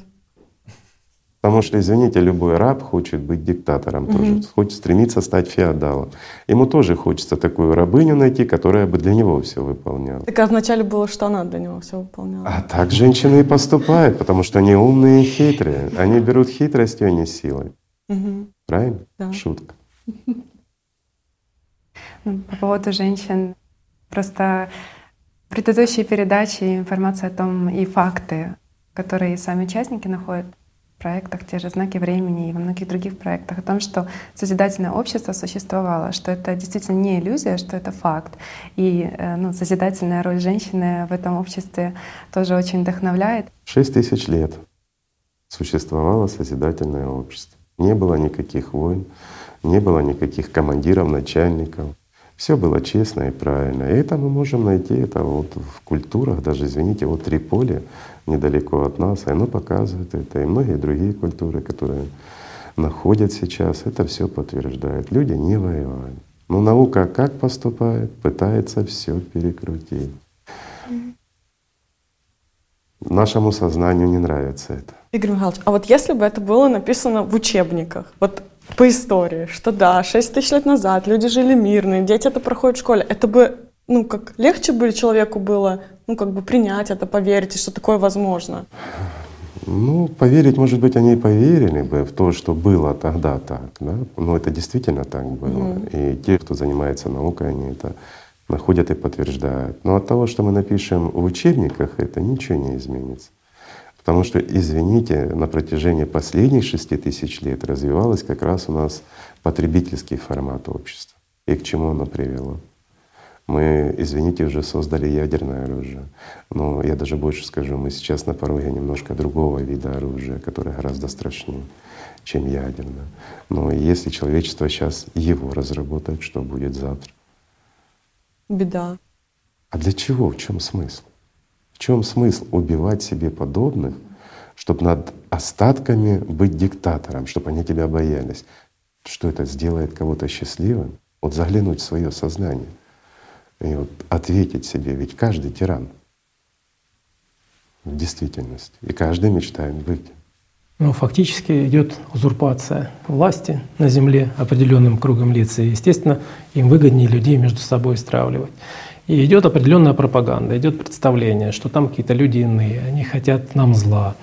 Потому что, извините, любой раб хочет быть диктатором угу. тоже, хочет стремиться стать феодалом. Ему тоже хочется такую рабыню найти, которая бы для него все выполняла. Так а вначале было, что она для него все выполняла. А так женщины и поступают, потому что они умные и хитрые. Они берут хитростью, а не силой. Угу. Правильно? Да. Шутка. Ну, по поводу женщин, просто в предыдущей передаче информация о том и факты, которые сами участники находят проектах, те же знаки времени и во многих других проектах, о том, что созидательное общество существовало, что это действительно не иллюзия, что это факт. И э, ну, созидательная роль женщины в этом обществе тоже очень вдохновляет. Шесть тысяч лет существовало созидательное общество. Не было никаких войн, не было никаких командиров, начальников. Все было честно и правильно. И это мы можем найти это вот в культурах, даже, извините, вот Триполи недалеко от нас, и оно показывает это, и многие другие культуры, которые находят сейчас, это все подтверждает. Люди не воевали. Но наука как поступает? Пытается все перекрутить. Нашему сознанию не нравится это. Игорь Михайлович, а вот если бы это было написано в учебниках, вот по истории, что да, 6 тысяч лет назад люди жили мирно, дети это проходят в школе, это бы, ну, как легче бы человеку было, ну, как бы принять это, поверить, что такое возможно? Ну, поверить, может быть, они и поверили бы в то, что было тогда так, да, но это действительно так было. Mm. И те, кто занимается наукой, они это находят и подтверждают. Но от того, что мы напишем в учебниках, это ничего не изменится. Потому что, извините, на протяжении последних шести тысяч лет развивалась как раз у нас потребительский формат общества. И к чему оно привело? Мы, извините, уже создали ядерное оружие. Но я даже больше скажу, мы сейчас на пороге немножко другого вида оружия, которое гораздо страшнее, чем ядерное. Но если человечество сейчас его разработает, что будет завтра? Беда. А для чего? В чем смысл? В чем смысл убивать себе подобных, чтобы над остатками быть диктатором, чтобы они тебя боялись? Что это сделает кого-то счастливым? Вот заглянуть в свое сознание и вот ответить себе, ведь каждый тиран в действительности, и каждый мечтает быть. Ну, фактически идет узурпация власти на земле определенным кругом лиц. И, естественно, им выгоднее людей между собой стравливать. И идет определенная пропаганда, идет представление, что там какие-то люди иные, они хотят нам зла.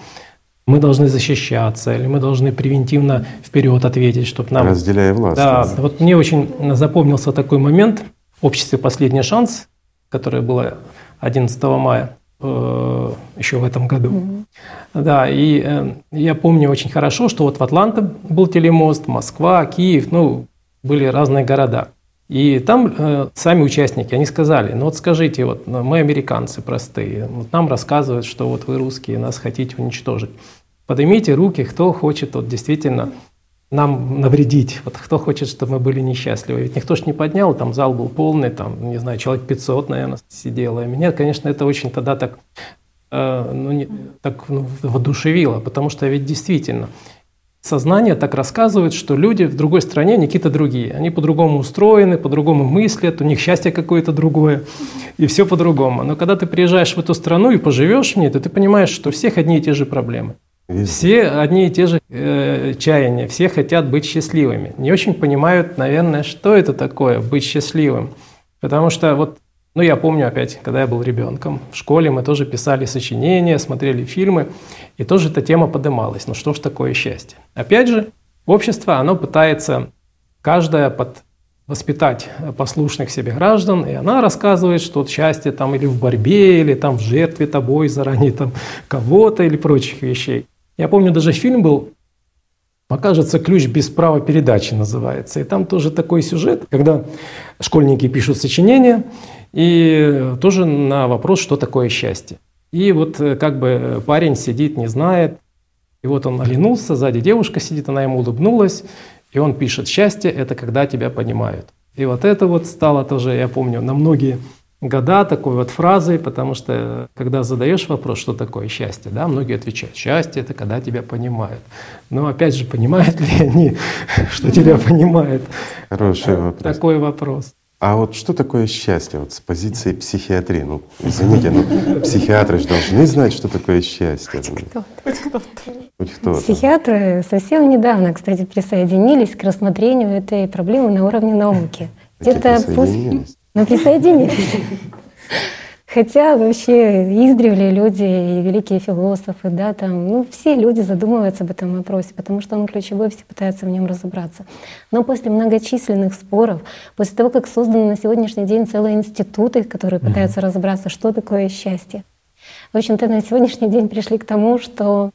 Мы должны защищаться, или мы должны превентивно вперед ответить, чтобы нам… Разделяя власть. Да, вот мне очень запомнился такой момент обществе «Последний шанс», которое было 11 мая э, еще в этом году. Mm-hmm. Да, и э, я помню очень хорошо, что вот в Атланте был телемост, Москва, Киев, ну, были разные города. И там э, сами участники, они сказали, ну вот скажите, вот ну, мы американцы простые, вот нам рассказывают, что вот вы русские, нас хотите уничтожить. Поднимите руки, кто хочет вот действительно нам навредить. Вот кто хочет, чтобы мы были несчастливы? Ведь никто ж не поднял, там зал был полный, там, не знаю, человек 500, наверное, сидело. И меня, конечно, это очень тогда так, э, ну, не, так ну, воодушевило, потому что ведь действительно сознание так рассказывает, что люди в другой стране, они какие-то другие. Они по-другому устроены, по-другому мыслят, у них счастье какое-то другое, и все по-другому. Но когда ты приезжаешь в эту страну и поживешь в ней, то ты понимаешь, что у всех одни и те же проблемы. Все одни и те же э, чаяния, все хотят быть счастливыми. Не очень понимают, наверное, что это такое быть счастливым. Потому что вот, ну я помню опять, когда я был ребенком, в школе мы тоже писали сочинения, смотрели фильмы, и тоже эта тема подымалась. Ну что ж такое счастье? Опять же, общество, оно пытается каждое под воспитать послушных себе граждан, и она рассказывает, что вот счастье там или в борьбе, или там в жертве тобой заранее там кого-то или прочих вещей. Я помню, даже фильм был, покажется ключ без права передачи называется. И там тоже такой сюжет, когда школьники пишут сочинения, и тоже на вопрос, что такое счастье. И вот э, как бы парень сидит, не знает, и вот он оглянулся, сзади девушка сидит, она ему улыбнулась, и он пишет, счастье – это когда тебя понимают. И вот это вот стало тоже, я помню, на многие года такой вот фразой, потому что когда задаешь вопрос, что такое счастье, да, многие отвечают, счастье – это когда тебя понимают. Но опять же, понимают ли они, <laughs> что тебя понимают? Хороший вопрос. Такой вопрос. А вот что такое счастье вот с позиции психиатрии? Ну, извините, но психиатры же должны знать, что такое счастье. Хоть кто-то. Хоть кто-то. Психиатры совсем недавно, кстати, присоединились к рассмотрению этой проблемы на уровне науки. Где-то пусть но присоединились. Хотя вообще издревле люди и великие философы, да, там, ну, все люди задумываются об этом вопросе, потому что он ключевой, все пытаются в нем разобраться. Но после многочисленных споров, после того, как созданы на сегодняшний день целые институты, которые пытаются разобраться, что такое счастье, в общем-то, на сегодняшний день пришли к тому, что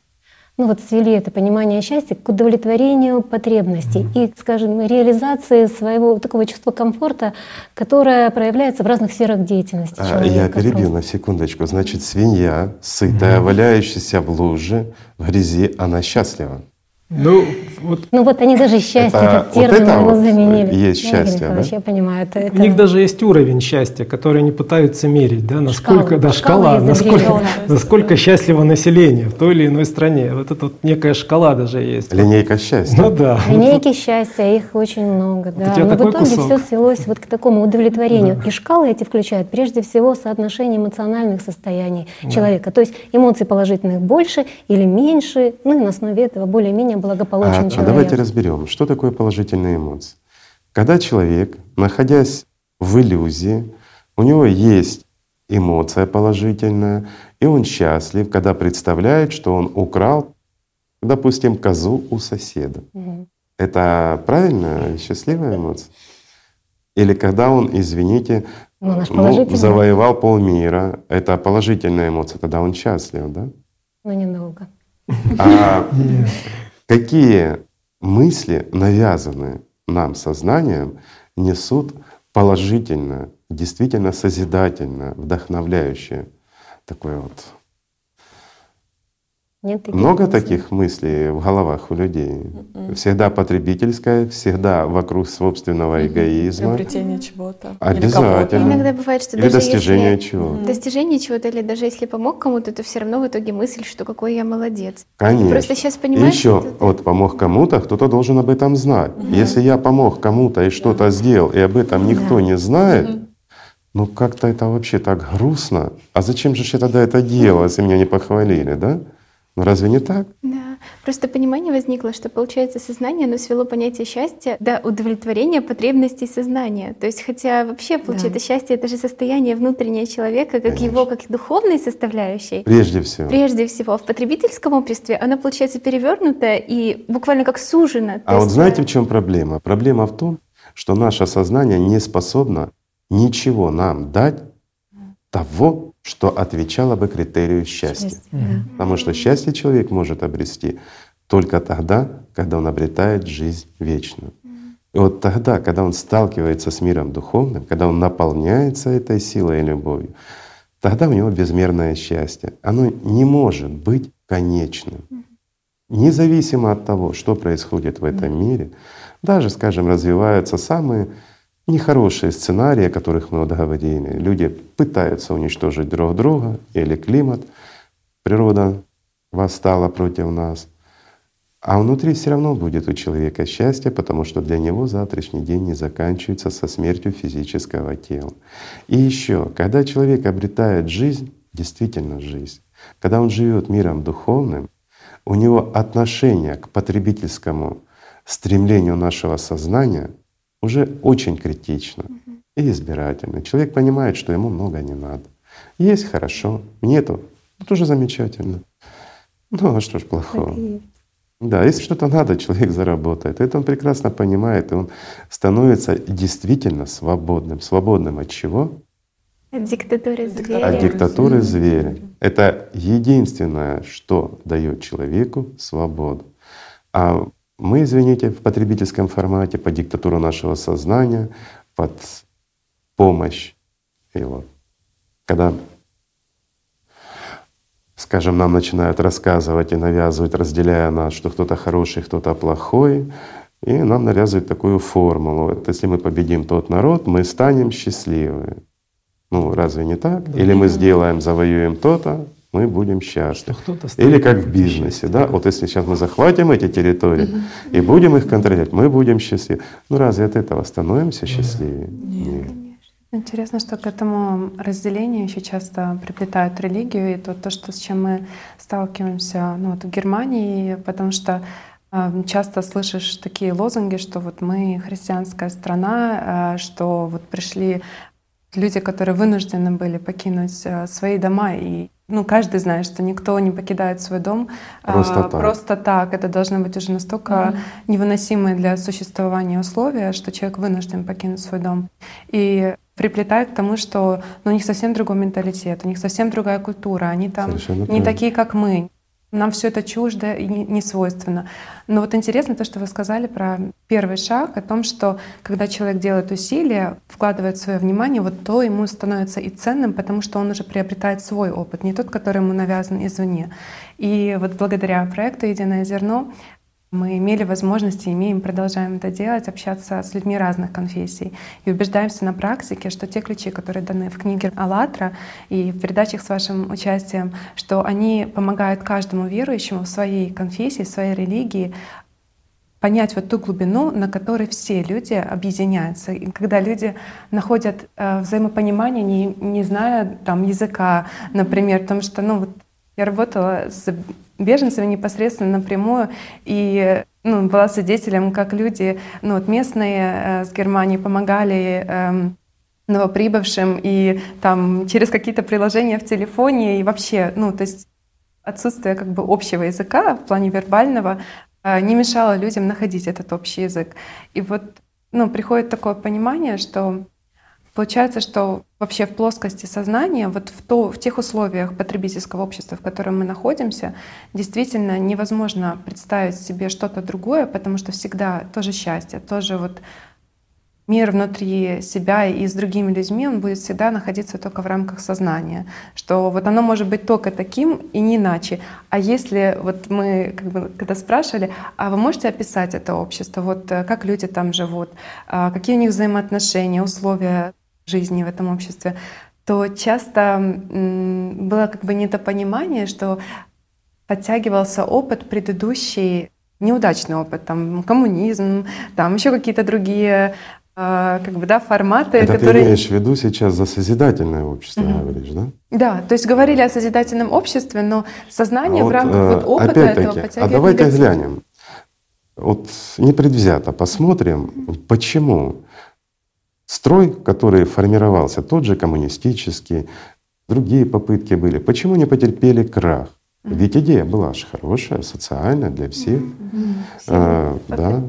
ну вот свели это понимание счастья к удовлетворению потребностей и, скажем, реализации своего такого чувства комфорта, которое проявляется в разных сферах деятельности. А, я перебью на секундочку. Значит, свинья, сытая, валяющаяся в луже, в грязи, она счастлива. Ну вот, ну вот они даже счастье, это, как термин вот его вот заменили. Есть я счастье, да? Я понимаю, это, это... У них даже есть уровень счастья, который они пытаются мерить, да, насколько, шкала, да, шкала, насколько, насколько счастливо население в той или иной стране. Вот это вот некая шкала даже есть. Линейка счастья. Ну да. Линейки счастья, их очень много, да. Но в итоге кусок. все свелось вот к такому удовлетворению. Да. И шкалы эти включают прежде всего соотношение эмоциональных состояний да. человека. То есть эмоций положительных больше или меньше, ну и на основе этого более-менее благополучен а, человек. А давайте разберем, что такое положительные эмоции. Когда человек, находясь в иллюзии, у него есть эмоция положительная, и он счастлив, когда представляет, что он украл, допустим, козу у соседа. Угу. Это правильно счастливая эмоция? Или когда он, извините, ну, ну, завоевал полмира, это положительная эмоция, тогда он счастлив, да? Ну, недолго. А какие мысли, навязанные нам сознанием, несут положительное, действительно созидательное, вдохновляющее такое вот нет таких Много мыслей. таких мыслей в головах у людей. Mm-mm. Всегда потребительская, всегда вокруг собственного mm-hmm. эгоизма. Обретение чего-то. Обязательно. Иногда бывает, что или даже достижение если, чего Достижение чего-то, или даже если помог кому-то, то все равно в итоге мысль, что какой я молодец. Конечно. просто сейчас понимаешь. И еще, это... вот помог кому-то, кто-то должен об этом знать. Mm-hmm. Если я помог кому-то и что-то сделал, и об этом никто не знает, mm-hmm. ну как-то это вообще так грустно. А зачем же я тогда это делал, если меня не похвалили, да? Ну разве не так? Да. Просто понимание возникло, что получается сознание, оно свело понятие счастья до удовлетворения потребностей сознания. То есть, хотя вообще, получается, да. счастье это же состояние внутреннего человека, как Конечно. его, как духовной составляющей. Прежде всего. Прежде всего. В потребительском обществе оно получается перевернуто и буквально как сужено. А вот знаете, в чем проблема? Проблема в том, что наше сознание не способно ничего нам дать того, что отвечало бы критерию счастья. счастье, да. Потому что счастье человек может обрести только тогда, когда он обретает жизнь вечную. И вот тогда, когда он сталкивается с миром духовным, когда он наполняется этой силой и любовью, тогда у него безмерное счастье. Оно не может быть конечным. независимо от того, что происходит в этом мире, даже, скажем, развиваются самые нехорошие сценарии, о которых мы вот говорили. Люди пытаются уничтожить друг друга или климат, природа восстала против нас. А внутри все равно будет у человека счастье, потому что для него завтрашний день не заканчивается со смертью физического тела. И еще, когда человек обретает жизнь, действительно жизнь, когда он живет миром духовным, у него отношение к потребительскому стремлению нашего сознания уже очень критично и избирательно. Человек понимает, что ему много не надо. Есть хорошо, нету, тоже замечательно. Ну а что ж плохого? Да, если что-то надо, человек заработает. Это он прекрасно понимает, и он становится действительно свободным. Свободным от чего? От диктатуры зверя. От диктатуры зверя. Это единственное, что дает человеку свободу. А мы, извините, в потребительском формате, под диктатуру нашего сознания, под помощь его. Когда скажем, нам начинают рассказывать и навязывать, разделяя нас, что кто-то хороший, кто-то плохой, и нам навязывают такую формулу. Вот если мы победим тот народ, мы станем счастливы. Ну, разве не так? Или мы сделаем, завоюем то-то, мы будем счастливы. Или как в бизнесе, да? Вот если сейчас мы захватим эти территории и будем их контролировать, мы будем счастливы. Ну разве от этого становимся счастливее? Нет. Интересно, что к этому разделению еще часто приплетают религию, и то, то что, с чем мы сталкиваемся ну, вот в Германии, потому что э, часто слышишь такие лозунги, что вот мы христианская страна, э, что вот пришли люди, которые вынуждены были покинуть э, свои дома и ну, каждый знает, что никто не покидает свой дом просто, а, так. просто так. Это должны быть уже настолько mm-hmm. невыносимые для существования условия, что человек вынужден покинуть свой дом. И приплетают к тому, что ну, у них совсем другой менталитет, у них совсем другая культура, они там Совершенно не правильно. такие, как мы. Нам все это чуждо и не свойственно. Но вот интересно то, что вы сказали про первый шаг, о том, что когда человек делает усилия, вкладывает свое внимание, вот то ему становится и ценным, потому что он уже приобретает свой опыт, не тот, который ему навязан извне. И вот благодаря проекту «Единое зерно» Мы имели возможность имеем, продолжаем это делать, общаться с людьми разных конфессий. И убеждаемся на практике, что те ключи, которые даны в книге «АЛЛАТРА» и в передачах с вашим участием, что они помогают каждому верующему в своей конфессии, в своей религии понять вот ту глубину, на которой все люди объединяются. И когда люди находят э, взаимопонимание, не, не зная там языка, например, потому что, ну, вот я работала с беженцами непосредственно напрямую и ну, была свидетелем, как люди ну, вот местные э, с Германии помогали э, новоприбывшим и там через какие-то приложения в телефоне и вообще, ну, то есть отсутствие как бы общего языка в плане вербального э, не мешало людям находить этот общий язык. И вот ну, приходит такое понимание, что Получается, что вообще в плоскости сознания, вот в, то, в тех условиях потребительского общества, в котором мы находимся, действительно невозможно представить себе что-то другое, потому что всегда тоже счастье, тоже вот мир внутри себя и с другими людьми, он будет всегда находиться только в рамках сознания, что вот оно может быть только таким и не иначе. А если вот мы как бы, когда спрашивали, а вы можете описать это общество, вот э, как люди там живут, а какие у них взаимоотношения, условия жизни в этом обществе, то часто было как бы недопонимание, что подтягивался опыт предыдущий, неудачный опыт, там коммунизм, там еще какие-то другие а, как бы, да, форматы, Это которые... ты имеешь в виду сейчас за созидательное общество, mm-hmm. говоришь, да? Да, то есть говорили о созидательном обществе, но сознание а вот, в рамках э, вот опыта этого подтягивает А давай-ка глянем, вот непредвзято посмотрим, почему Строй, который формировался, тот же коммунистический, другие попытки были. Почему не потерпели крах? Ведь идея была же хорошая, социальная для всех. А, да.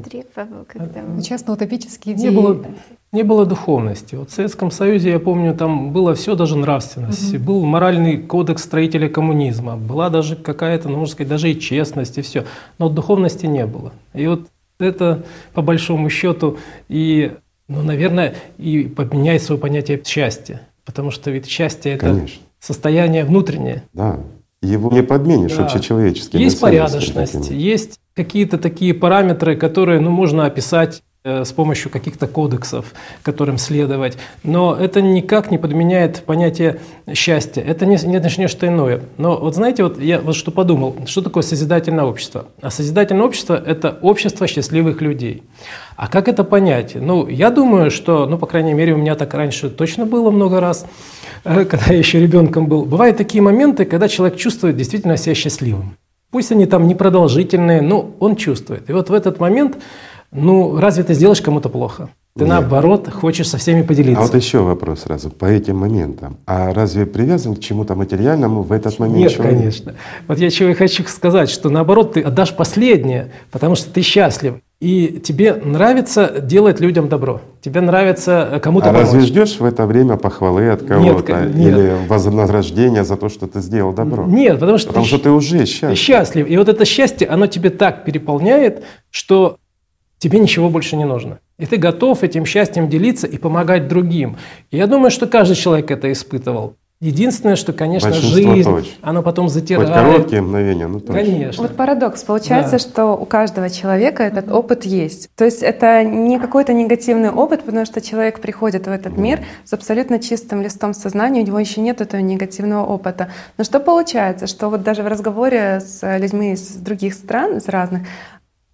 Часто утопические идеи. Не было, не было духовности. Вот в Советском Союзе, я помню, там было все даже нравственность. Угу. Был моральный кодекс строителя коммунизма. Была даже какая-то, ну, можно сказать, даже и честность, и все. Но духовности не было. И вот это, по большому счету, и ну, наверное, и поменяет свое понятие счастья. Потому что ведь счастье — это Конечно. состояние внутреннее. Да. Его не подменишь Да. общечеловеческими Есть порядочность, такими. есть какие-то такие параметры, которые ну, можно описать с помощью каких-то кодексов, которым следовать. Но это никак не подменяет понятие счастья. Это не, не, это нечто иное. Но вот знаете, вот я вот что подумал, что такое созидательное общество? А созидательное общество – это общество счастливых людей. А как это понять? Ну, я думаю, что, ну, по крайней мере, у меня так раньше точно было много раз, э, когда я еще ребенком был. Бывают такие моменты, когда человек чувствует действительно себя счастливым. Пусть они там непродолжительные, но он чувствует. И вот в этот момент, ну, разве ты сделаешь кому-то плохо? Ты Нет. наоборот хочешь со всеми поделиться. А вот еще вопрос сразу по этим моментам. А разве привязан к чему-то материальному в этот момент Нет, человек? конечно. Вот я чего и хочу сказать, что наоборот ты отдашь последнее, потому что ты счастлив. И тебе нравится делать людям добро. Тебе нравится э, кому-то А разве помочь. ждешь в это время похвалы от кого-то ко- нет. или вознаграждения за то, что ты сделал добро? Нет, потому что, Потому ты, что ты уже ты счастлив. счастлив. И вот это счастье, оно тебе так переполняет, что тебе ничего больше не нужно. И ты готов этим счастьем делиться и помогать другим. И я думаю, что каждый человек это испытывал. Единственное, что, конечно, Большинство жизнь, точно. оно потом Хоть затирает. короткие мгновения, ну точно. Конечно. Вот парадокс. Получается, Да. что у каждого человека этот опыт есть. То есть это не какой-то негативный опыт, потому что человек приходит в этот мир с абсолютно чистым листом сознания, у него еще нет этого негативного опыта. Но что получается, что вот даже в разговоре с людьми из других стран, из разных,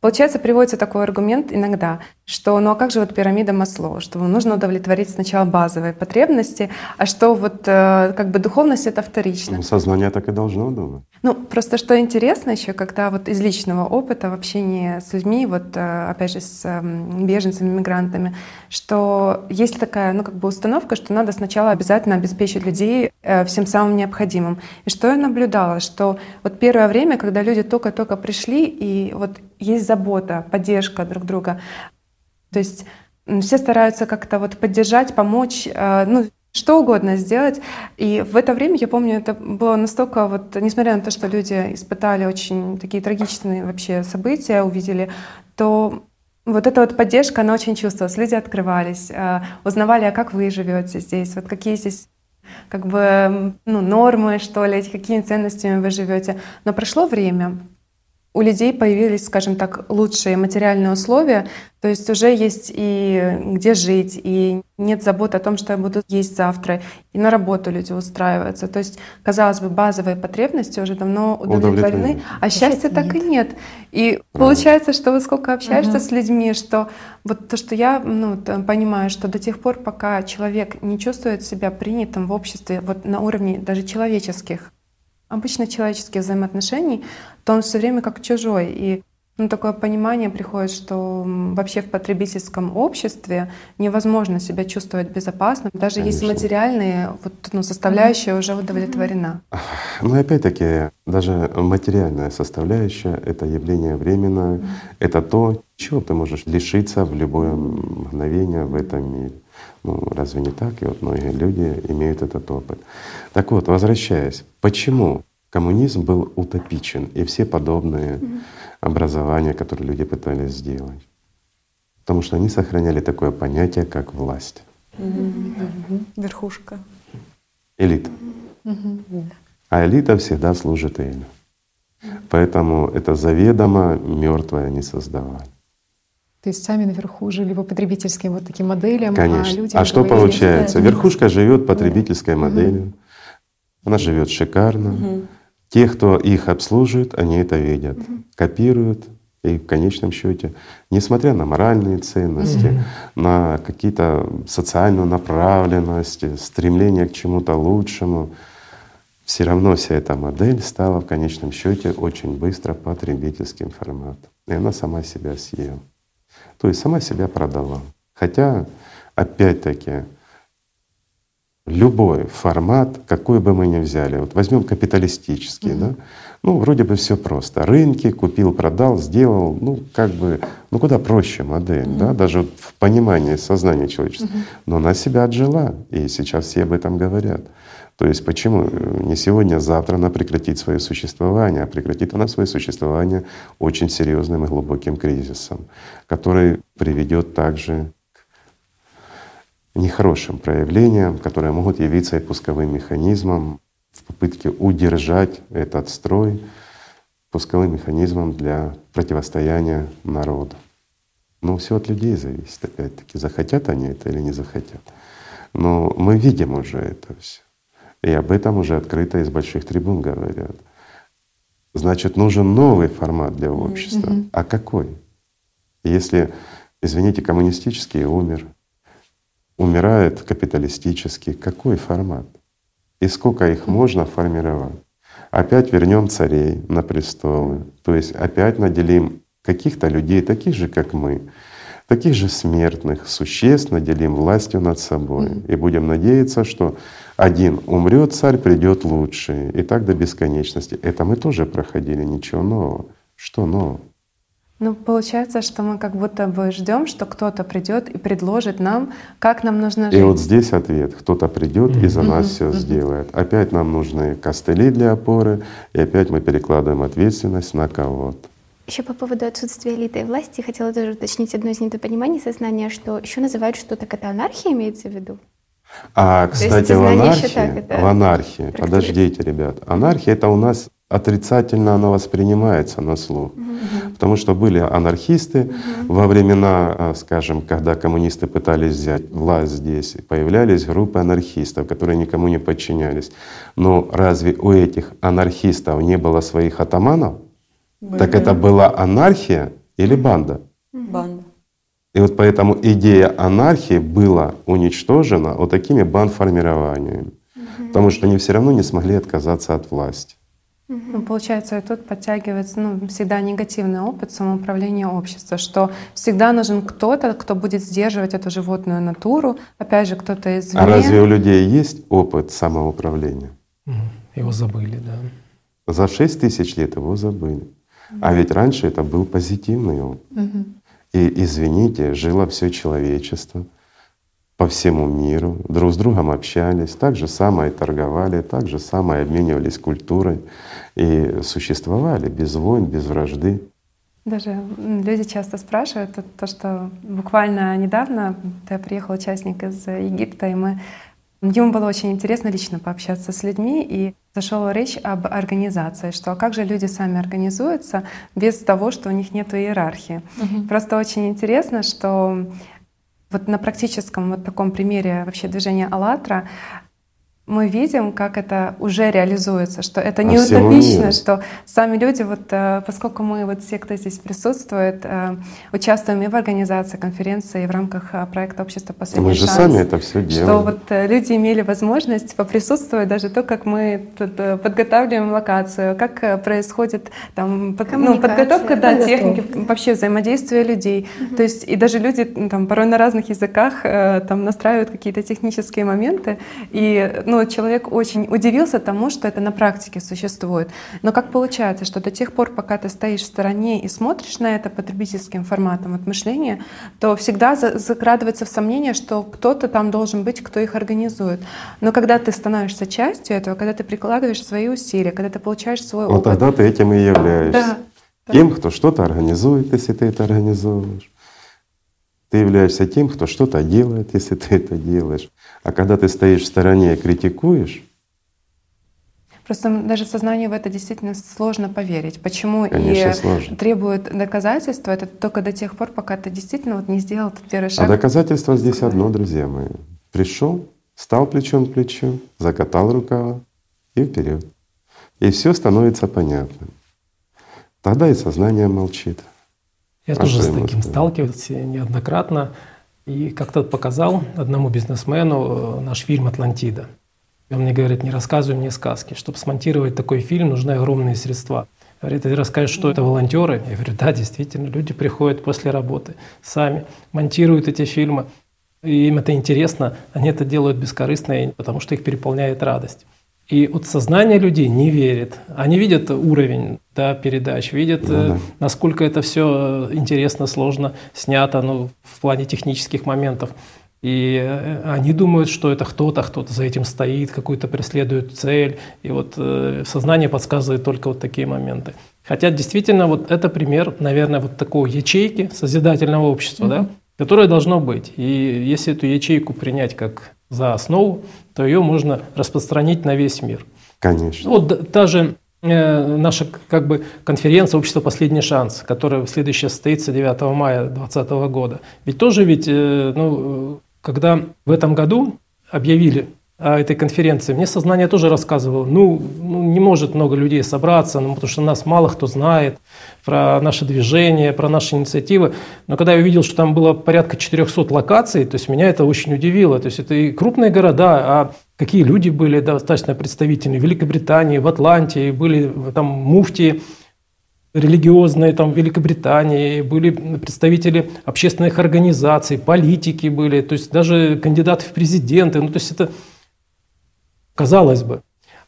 Получается, приводится такой аргумент иногда, что ну а как же вот пирамида Маслоу, что нужно удовлетворить сначала базовые потребности, а что вот э, как бы духовность это вторично. Ну, сознание так и должно думать. Ну, просто что интересно еще, когда вот из личного опыта в общении с людьми, вот э, опять же с эм, беженцами, мигрантами, что есть такая, ну, как бы установка, что надо сначала обязательно обеспечить людей э, всем самым необходимым. И что я наблюдала, что вот первое время, когда люди только-только пришли, и вот есть забота, поддержка друг друга, то есть все стараются как-то вот поддержать, помочь, э, ну, что угодно сделать. И в это время, я помню, это было настолько вот, несмотря на то, что люди испытали очень такие трагичные вообще события, увидели, то вот эта вот поддержка, она очень чувствовалась. Люди открывались, э, узнавали, а как вы живете здесь, вот какие здесь как бы ну, нормы, что ли, какими ценностями вы живете. Но прошло время, у людей появились, скажем так, лучшие материальные условия, то есть уже есть и где жить, и нет забот о том, что я буду есть завтра, и на работу люди устраиваются. То есть, казалось бы, базовые потребности уже давно удовлетворены, а счастья так и нет. И получается, что вы сколько общаешься Мгм. с людьми, что вот то, что я ну, понимаю, что до тех пор, пока человек не чувствует себя принятым в обществе, вот на уровне даже человеческих, обычно человеческих взаимоотношений, то он все время как чужой. И ну, такое понимание приходит, что вообще в потребительском обществе невозможно себя чувствовать безопасно, даже если Конечно. материальные вот, ну, составляющая уже удовлетворена. Ну и опять-таки, даже материальная составляющая — это явление временное, это то, чего ты можешь лишиться в любое мгновение в этом мире. Ну, разве не так? И вот многие люди имеют этот опыт. Так вот, возвращаясь, почему коммунизм был утопичен и все подобные образования, которые люди пытались сделать? Потому что они сохраняли такое понятие, как власть, Верхушка. элита. А элита всегда служит элю. Поэтому это заведомо мертвое не создавали. То есть сами наверху жили по потребительским вот таким моделям, а Конечно. люди А что получается? да, Верхушка живет потребительской моделью. Она живет шикарно. Те, кто их обслуживает, они это видят, копируют. И в конечном счете, несмотря на моральные ценности, Мгм. на какие-то социальную направленность, стремление к чему-то лучшему, все равно вся эта модель стала в конечном счете очень быстро потребительским форматом. И она сама себя съела. То есть сама себя продала. Хотя, опять-таки, любой формат, какой бы мы ни взяли, вот возьмем капиталистический, да, ну вроде бы все просто. Рынки, купил, продал, сделал, ну как бы, ну куда проще модель, да, даже в понимании сознания человечества. Но она себя отжила, и сейчас все об этом говорят. То есть почему э, не сегодня, а завтра она прекратит свое существование, а прекратит она свое существование очень серьезным и глубоким кризисом, который приведет также к нехорошим проявлениям, которые могут явиться и пусковым механизмом в попытке удержать этот строй пусковым механизмом для противостояния народу. Но все от людей зависит, опять-таки, захотят они это или не захотят. Но мы видим уже это все. И об этом уже открыто из больших трибун говорят. Значит, нужен новый формат для общества. Mm-hmm. А какой? Если, извините, коммунистический умер, умирает капиталистический, какой формат? И сколько их можно формировать? Опять вернем царей на престолы, то есть опять наделим каких-то людей, таких же, как мы, таких же смертных существ наделим властью над собой. Mm-hmm. И будем надеяться, что один умрет, царь придет лучший. И так до бесконечности. Это мы тоже проходили, ничего нового. Что нового? Ну, получается, что мы как будто бы ждем, что кто-то придет и предложит нам, как нам нужно жить. И вот здесь ответ: кто-то придет mm-hmm. и за нас mm-hmm. все mm-hmm. сделает. Опять нам нужны костыли для опоры, и опять мы перекладываем ответственность на кого-то. Еще по поводу отсутствия элиты и власти хотела тоже уточнить одно из недопониманий сознания, что еще называют, что так это анархия имеется в виду. А, кстати, в анархии, в анархии, подождите, ребят, анархия это у нас отрицательно она воспринимается на слух. Угу. Потому что были анархисты угу. во времена, а, скажем, когда коммунисты пытались взять власть здесь, появлялись группы анархистов, которые никому не подчинялись. Но разве у этих анархистов не было своих атаманов? Были. Так это была анархия или банда? Банда. И вот поэтому идея анархии была уничтожена вот такими бандформированиями. Угу. Потому что они все равно не смогли отказаться от власти. Ну, получается, и тут подтягивается ну, всегда негативный опыт самоуправления общества, что всегда нужен кто-то, кто будет сдерживать эту животную натуру, опять же, кто-то извне. А разве у людей есть опыт самоуправления? Его забыли, да. За шесть тысяч лет его забыли. А ведь раньше это был позитивный опыт. И извините, жило все человечество по всему миру, друг с другом общались, так же самое торговали, так же самое обменивались культурой и существовали без войн, без вражды. Даже люди часто спрашивают то, что буквально недавно я приехал участник из Египта, и мы Ему было очень интересно лично пообщаться с людьми, и зашла речь об организации, что а как же люди сами организуются без того, что у них нет иерархии. Угу. Просто очень интересно, что вот на практическом вот таком примере вообще движения «АЛЛАТРА» мы видим, как это уже реализуется, что это не а утопично, что сами люди, вот, э, поскольку мы вот все, кто здесь присутствует, э, участвуем и в организации конференции, и в рамках э, проекта «Общество последний Мы же шанс», сами это все делаем. Что вот люди имели возможность поприсутствовать даже то, как мы тут подготавливаем локацию, как происходит там под, ну, подготовка да, техники, вообще взаимодействие людей. Угу. То есть и даже люди там порой на разных языках там настраивают какие-то технические моменты и ну, ну, человек очень удивился тому, что это на практике существует. Но как получается, что до тех пор, пока ты стоишь в стороне и смотришь на это потребительским форматом от мышления, то всегда закрадывается в сомнение, что кто-то там должен быть, кто их организует. Но когда ты становишься частью этого, когда ты прикладываешь свои усилия, когда ты получаешь свой вот опыт... тогда ты этим и являешься. Да. Тем, кто что-то организует, если ты это организовываешь. Ты являешься тем, кто что-то делает, если ты это делаешь. А когда ты стоишь в стороне и критикуешь, Просто даже сознанию в это действительно сложно поверить. Почему Конечно, и сложно. требует доказательства, это только до тех пор, пока ты действительно вот не сделал этот первый шаг. А доказательство здесь одно, друзья мои. Пришел, стал плечом к плечу, закатал рукава и вперед. И все становится понятным. Тогда и сознание молчит. Я а тоже с таким сталкивался неоднократно. И как-то показал одному бизнесмену э, наш фильм «Атлантида». И он мне говорит, не рассказывай мне сказки. Чтобы смонтировать такой фильм, нужны огромные средства. Говорит, ты расскажешь, что это волонтеры? Я говорю, да, действительно, люди приходят после работы, сами монтируют эти фильмы. И им это интересно, они это делают бескорыстно, потому что их переполняет радость. И вот сознание людей не верит. Они видят уровень да, передач, видят, ну, да. насколько это все интересно, сложно снято ну, в плане технических моментов. И э, они думают, что это кто-то, кто-то за этим стоит, какую-то преследует цель. И вот э, сознание подсказывает только вот такие моменты. Хотя действительно вот это пример, наверное, вот такого ячейки созидательного общества, mm-hmm. да, которое должно быть. И если эту ячейку принять как за основу, то ее можно распространить на весь мир. Конечно. Вот та же э, наша как бы конференция «Общество «Последний шанс», которая следующая состоится 9 мая 2020 года. Ведь тоже ведь, э, ну, когда в этом году объявили этой конференции, мне сознание тоже рассказывало, ну, ну, не может много людей собраться, ну, потому что нас мало кто знает про наше движение, про наши инициативы. Но когда я увидел, что там было порядка 400 локаций, то есть меня это очень удивило. То есть это и крупные города, а какие люди были достаточно представительны в Великобритании, в Атланте, были там муфти, религиозные там в Великобритании, были представители общественных организаций, политики были, то есть даже кандидаты в президенты. Ну, то есть это казалось бы.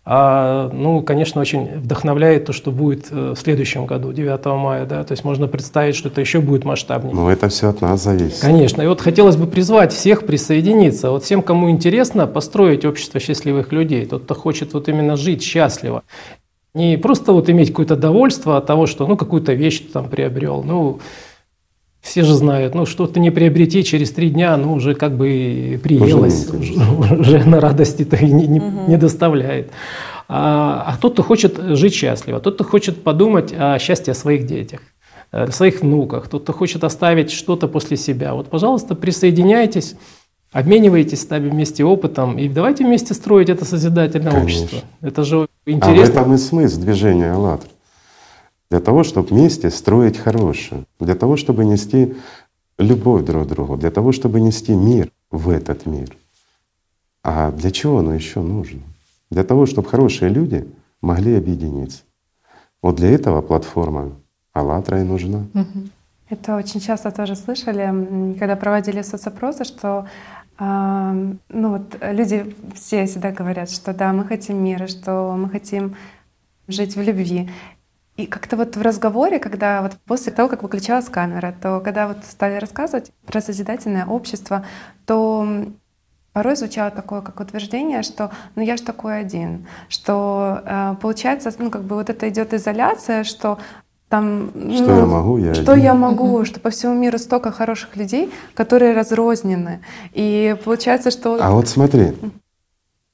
А, ну, конечно, очень вдохновляет то, что будет э, в следующем году, 9 мая, да, то есть можно представить, что это еще будет масштабнее. Ну, это все от нас зависит. Конечно, и вот хотелось бы призвать всех присоединиться, вот всем, кому интересно, построить общество счастливых людей, тот, кто хочет вот именно жить счастливо. Не просто вот иметь какое-то довольство от того, что, ну, какую-то вещь ты там приобрел, ну, все же знают, ну что-то не приобрети через три дня, ну уже как бы приелось, уже, <laughs> уже на радости-то и не, не, угу. не доставляет. А, а кто-то хочет жить счастливо, тот, кто хочет подумать о счастье своих детях, о своих внуках, кто-то хочет оставить что-то после себя. Вот, пожалуйста, присоединяйтесь, обменивайтесь с нами вместе опытом и давайте вместе строить это созидательное Конечно. общество. Это же интересно. А в этом и смысл движения «АЛЛАТРА» для того, чтобы вместе строить хорошее, для того, чтобы нести любовь друг к другу, для того, чтобы нести мир в этот мир. А для чего оно еще нужно? Для того, чтобы хорошие люди могли объединиться. Вот для этого платформа «АЛЛАТРА» и нужна. Это очень часто тоже слышали, когда проводили соцопросы, что э, ну вот люди все всегда говорят, что да, мы хотим мира, что мы хотим жить в любви. И как-то вот в разговоре, когда вот после того, как выключалась камера, то когда вот стали рассказывать про созидательное общество, то порой звучало такое как утверждение, что ну я ж такой один, что э, получается, ну как бы вот это идет изоляция, что там, что ну, я могу, я что один. я могу, что по всему миру столько хороших людей, которые разрознены, и получается, что а вот смотри,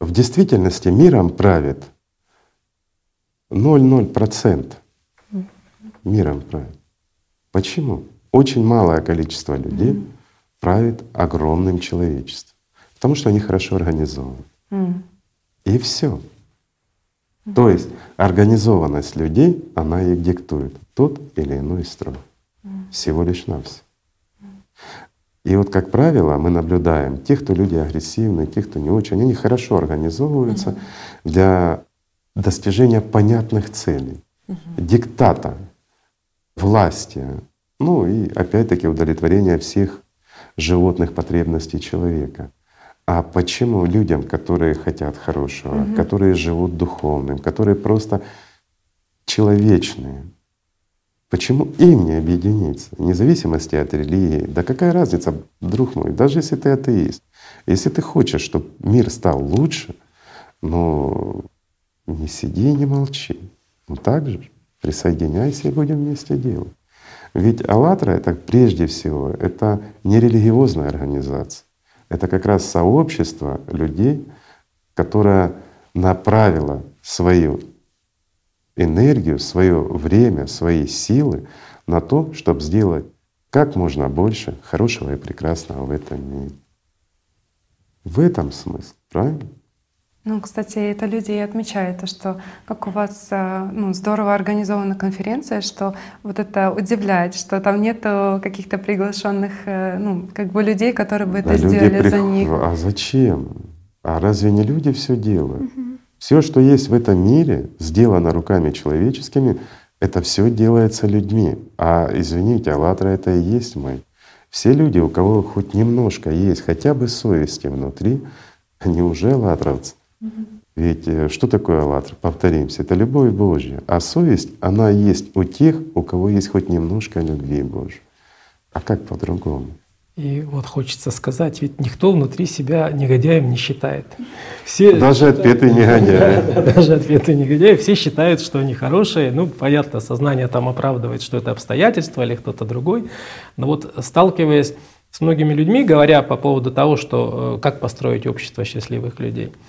в действительности миром правит 0,0% миром правит. Почему? Очень малое количество людей mm. правит огромным человечеством, потому что они хорошо организованы. Mm. И все. Mm. То есть организованность людей, она их диктует тот или иной строй. Mm. Всего лишь навсего. И вот, как правило, мы наблюдаем тех, кто люди агрессивные, тех, кто не очень, они хорошо организовываются mm для достижения понятных целей, mm диктата власти, ну и опять-таки удовлетворение всех животных потребностей человека. А почему людям, которые хотят хорошего, угу. которые живут духовным, которые просто человечные, почему им не объединиться, вне зависимости от религии? Да какая разница, друг мой, даже если ты атеист, если ты хочешь, чтобы мир стал лучше, ну не сиди и не молчи. Ну так же. Присоединяйся и будем вместе делать. Ведь «АЛЛАТРА» — это прежде всего, это не религиозная организация. Это как раз сообщество людей, которое направило свою энергию, свое время, свои силы на то, чтобы сделать как можно больше хорошего и прекрасного в этом мире. В этом смысл, правильно? Ну, кстати, это люди и отмечают, то, что как у вас э, ну, здорово организована конференция, что вот это удивляет, что там нету каких-то приглашенных э, ну, как бы людей, которые бы да это сделали прих... за них. А зачем? А разве не люди все делают? Угу. Все, что есть в этом мире, сделано руками человеческими, это все делается людьми. А извините, Аллатра это и есть мы. Все люди, у кого хоть немножко есть хотя бы совести внутри, они уже аллатровцы. Ведь э, что такое «АЛЛАТРА»? Повторимся, это любовь Божья. А совесть, она есть у тех, у кого есть хоть немножко любви Божьей. А как по-другому? И вот хочется сказать, ведь никто внутри себя негодяем не считает. Все, даже отпетые негодяи. Даже отпетые негодяи. Все считают, что они хорошие. Ну, понятно, сознание там оправдывает, что это обстоятельства или кто-то другой. Но вот сталкиваясь с многими людьми, говоря по поводу того, что э, как построить общество счастливых людей –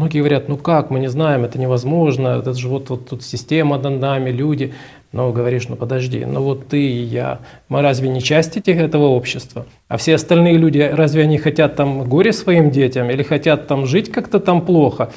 Многие говорят, ну как, мы не знаем, это невозможно, это же вот, вот тут система над нами, люди. Но говоришь, ну подожди, ну вот ты и я, мы разве не часть этих, этого общества? А все остальные люди, разве они хотят там горе своим детям или хотят там жить как-то там плохо?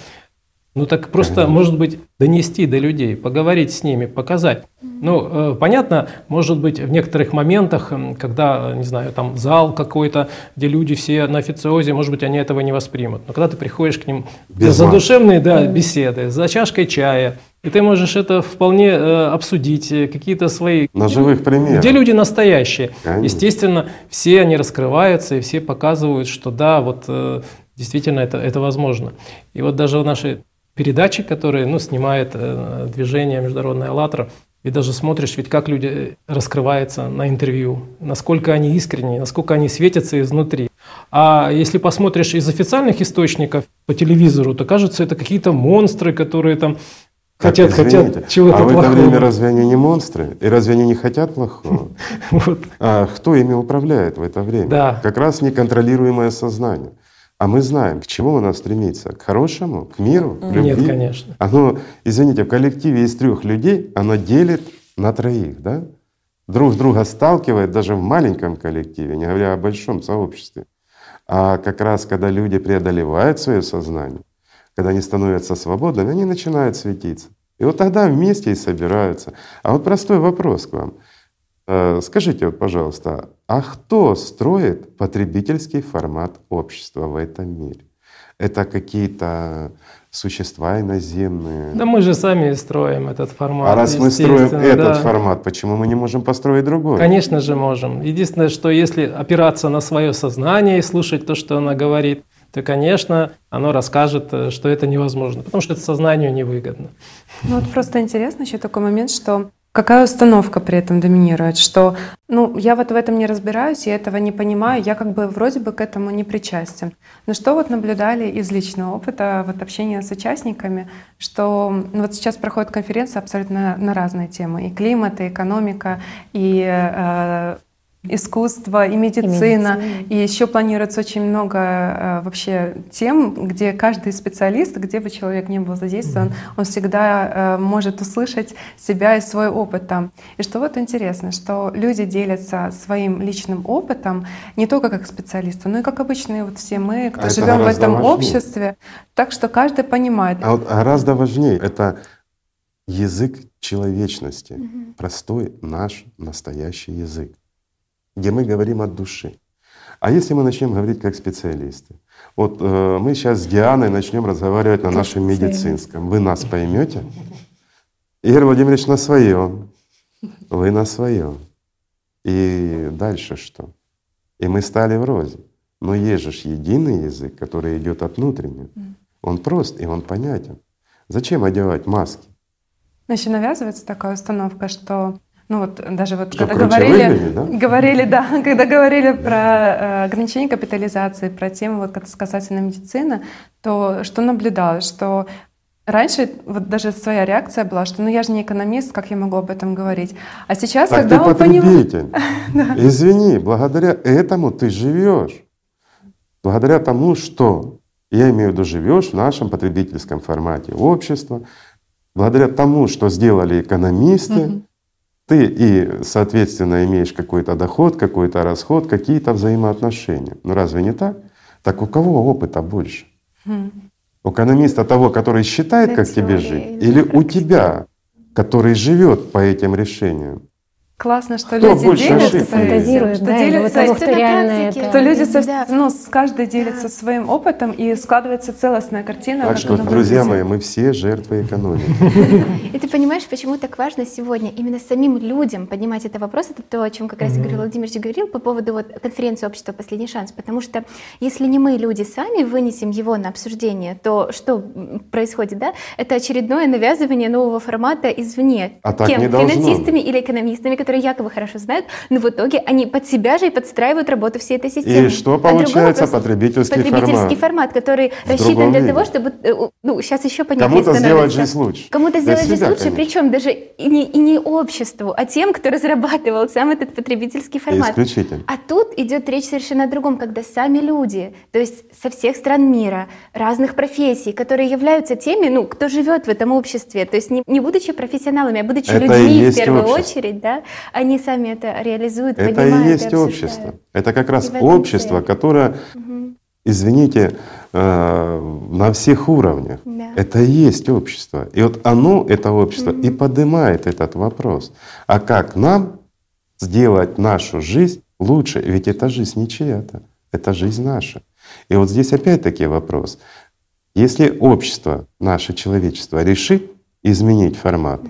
Ну так просто, может быть, донести до людей, поговорить с ними, показать. Ну, э, понятно, может быть, в некоторых моментах, когда, не знаю, там зал какой-то, где люди все на официозе, может быть, они этого не воспримут. Но когда ты приходишь к ним Без за задушевные да, беседы, за чашкой чая, и ты можешь это вполне э, обсудить, э, какие-то свои... На живых примерах. Где люди настоящие. Конечно. Естественно, все они раскрываются, и все показывают, что да, вот э, действительно это, это возможно. И вот даже в нашей передачи, которые ну, снимает э, движение «Международная АЛЛАТРА», и даже смотришь, ведь как люди раскрываются на интервью, насколько они искренние, насколько они светятся изнутри. А если посмотришь из официальных источников по телевизору, то кажется, это какие-то монстры, которые там хотят, извините, хотят чего-то а в это время разве они не монстры? И разве они не хотят плохого? <laughs> А кто ими управляет в это время? Да. Как раз неконтролируемое сознание. А мы знаем, к чему у нас стремиться? К хорошему, к миру, к любви? Нет, конечно. Оно, извините, в коллективе из трех людей оно делит на троих, да? Друг друга сталкивает даже в маленьком коллективе, не говоря о большом сообществе. А как раз когда люди преодолевают свое сознание, когда они становятся свободными, они начинают светиться. И вот тогда вместе и собираются. А вот простой вопрос к вам. Э, скажите, вот, пожалуйста, а кто строит потребительский формат общества в этом мире? Это какие-то существа иноземные? Да мы же сами строим этот формат. А раз мы строим этот да. формат, почему мы не можем построить другой? Конечно же можем. Единственное, что если опираться на свое сознание и слушать то, что она говорит, то, конечно, оно расскажет, э, что это невозможно, потому что это сознанию невыгодно. Ну вот просто интересно еще такой момент, что Какая установка при этом доминирует? Что, ну, я вот в этом не разбираюсь, я этого не понимаю, я как бы вроде бы к этому не причастен. Но что вот наблюдали из личного опыта, вот общения с участниками, что ну, вот сейчас проходит конференция абсолютно на разные темы. И климат, и экономика, и э, искусство и медицина. и медицина. И еще планируется очень много э, вообще тем, где каждый специалист, где бы человек не был задействован, mm-hmm. он всегда э, может услышать себя и свой опыт там. И что вот интересно, что люди делятся своим личным опытом не только как специалисты, но и как обычные вот все мы, кто а живем в этом важнее. обществе. Так что каждый понимает. А вот гораздо важнее это язык человечности, mm-hmm. простой наш настоящий язык где мы говорим от души. А если мы начнем говорить как специалисты? Вот э, мы сейчас с Дианой начнем разговаривать на нашем медицинском. Вы нас поймете? Игорь Владимирович на своем, вы на своем. И дальше что? И мы стали вроде. Но есть же единый язык, который идет от внутреннего. Он прост и он понятен. Зачем одевать маски? Значит, навязывается такая установка, что ну вот даже вот что, когда говорили, выглядит, да? говорили, да, <laughs> когда говорили про э, ограничение капитализации, про тему вот касательно медицины, то что наблюдалось, что Раньше вот даже своя реакция была, что ну я же не экономист, как я могу об этом говорить. А сейчас, так когда ты он потребитель. <laughs> Поним... Извини, благодаря этому ты живешь. Благодаря тому, что я имею в виду живешь в нашем потребительском формате общества, благодаря тому, что сделали экономисты, угу ты и, соответственно, имеешь какой-то доход, какой-то расход, какие-то взаимоотношения. Ну разве не так? Так у кого опыта больше? Хм. У экономиста того, который считает, как тебе жить, или у тебя, который живет по этим решениям? Классно, что Кто люди делятся, фантазируют, что да, делятся, того, что, реально это. что люди со, да. ну, с каждой делятся да. своим опытом и складывается целостная картина. Так что, друзья мои, мы все жертвы экономики. И ты понимаешь, почему так важно сегодня именно самим людям поднимать этот вопрос, это то, о чем как раз Игорь Владимирович говорил по поводу вот конференции общества «Последний шанс», потому что если не мы, люди, сами вынесем его на обсуждение, то что происходит, да? Это очередное навязывание нового формата извне. А так Кем? не должно. Финансистами или экономистами, которые которые якобы хорошо знают, но в итоге они под себя же и подстраивают работу всей этой системы. И что А получается? вопрос- Потребительский, Потребительский формат. формат, который В рассчитан для виде. того, чтобы, э, ну, сейчас еще понятнее Кому-то сделать жизнь лучше. Кому-то сделать жизнь лучше, конечно. причем даже и не, и не обществу, а тем, кто разрабатывал сам этот потребительский формат. Исключительно. А тут идет речь совершенно о другом, когда сами люди, то есть со всех стран мира, разных профессий, которые являются теми, ну, кто живет в этом обществе, то есть не, не будучи профессионалами, а будучи Это людьми в первую общество. очередь, да, они сами это реализуют, Это и есть обсуждают. общество. Это как раз И общество, которое, извините, э, на всех уровнях. Да. Это и есть общество. И вот оно, это общество, и поднимает этот вопрос. А как нам сделать нашу жизнь лучше? Ведь эта жизнь не чья-то, это жизнь наша. И вот здесь опять-таки вопрос. Если общество, наше человечество решит изменить формат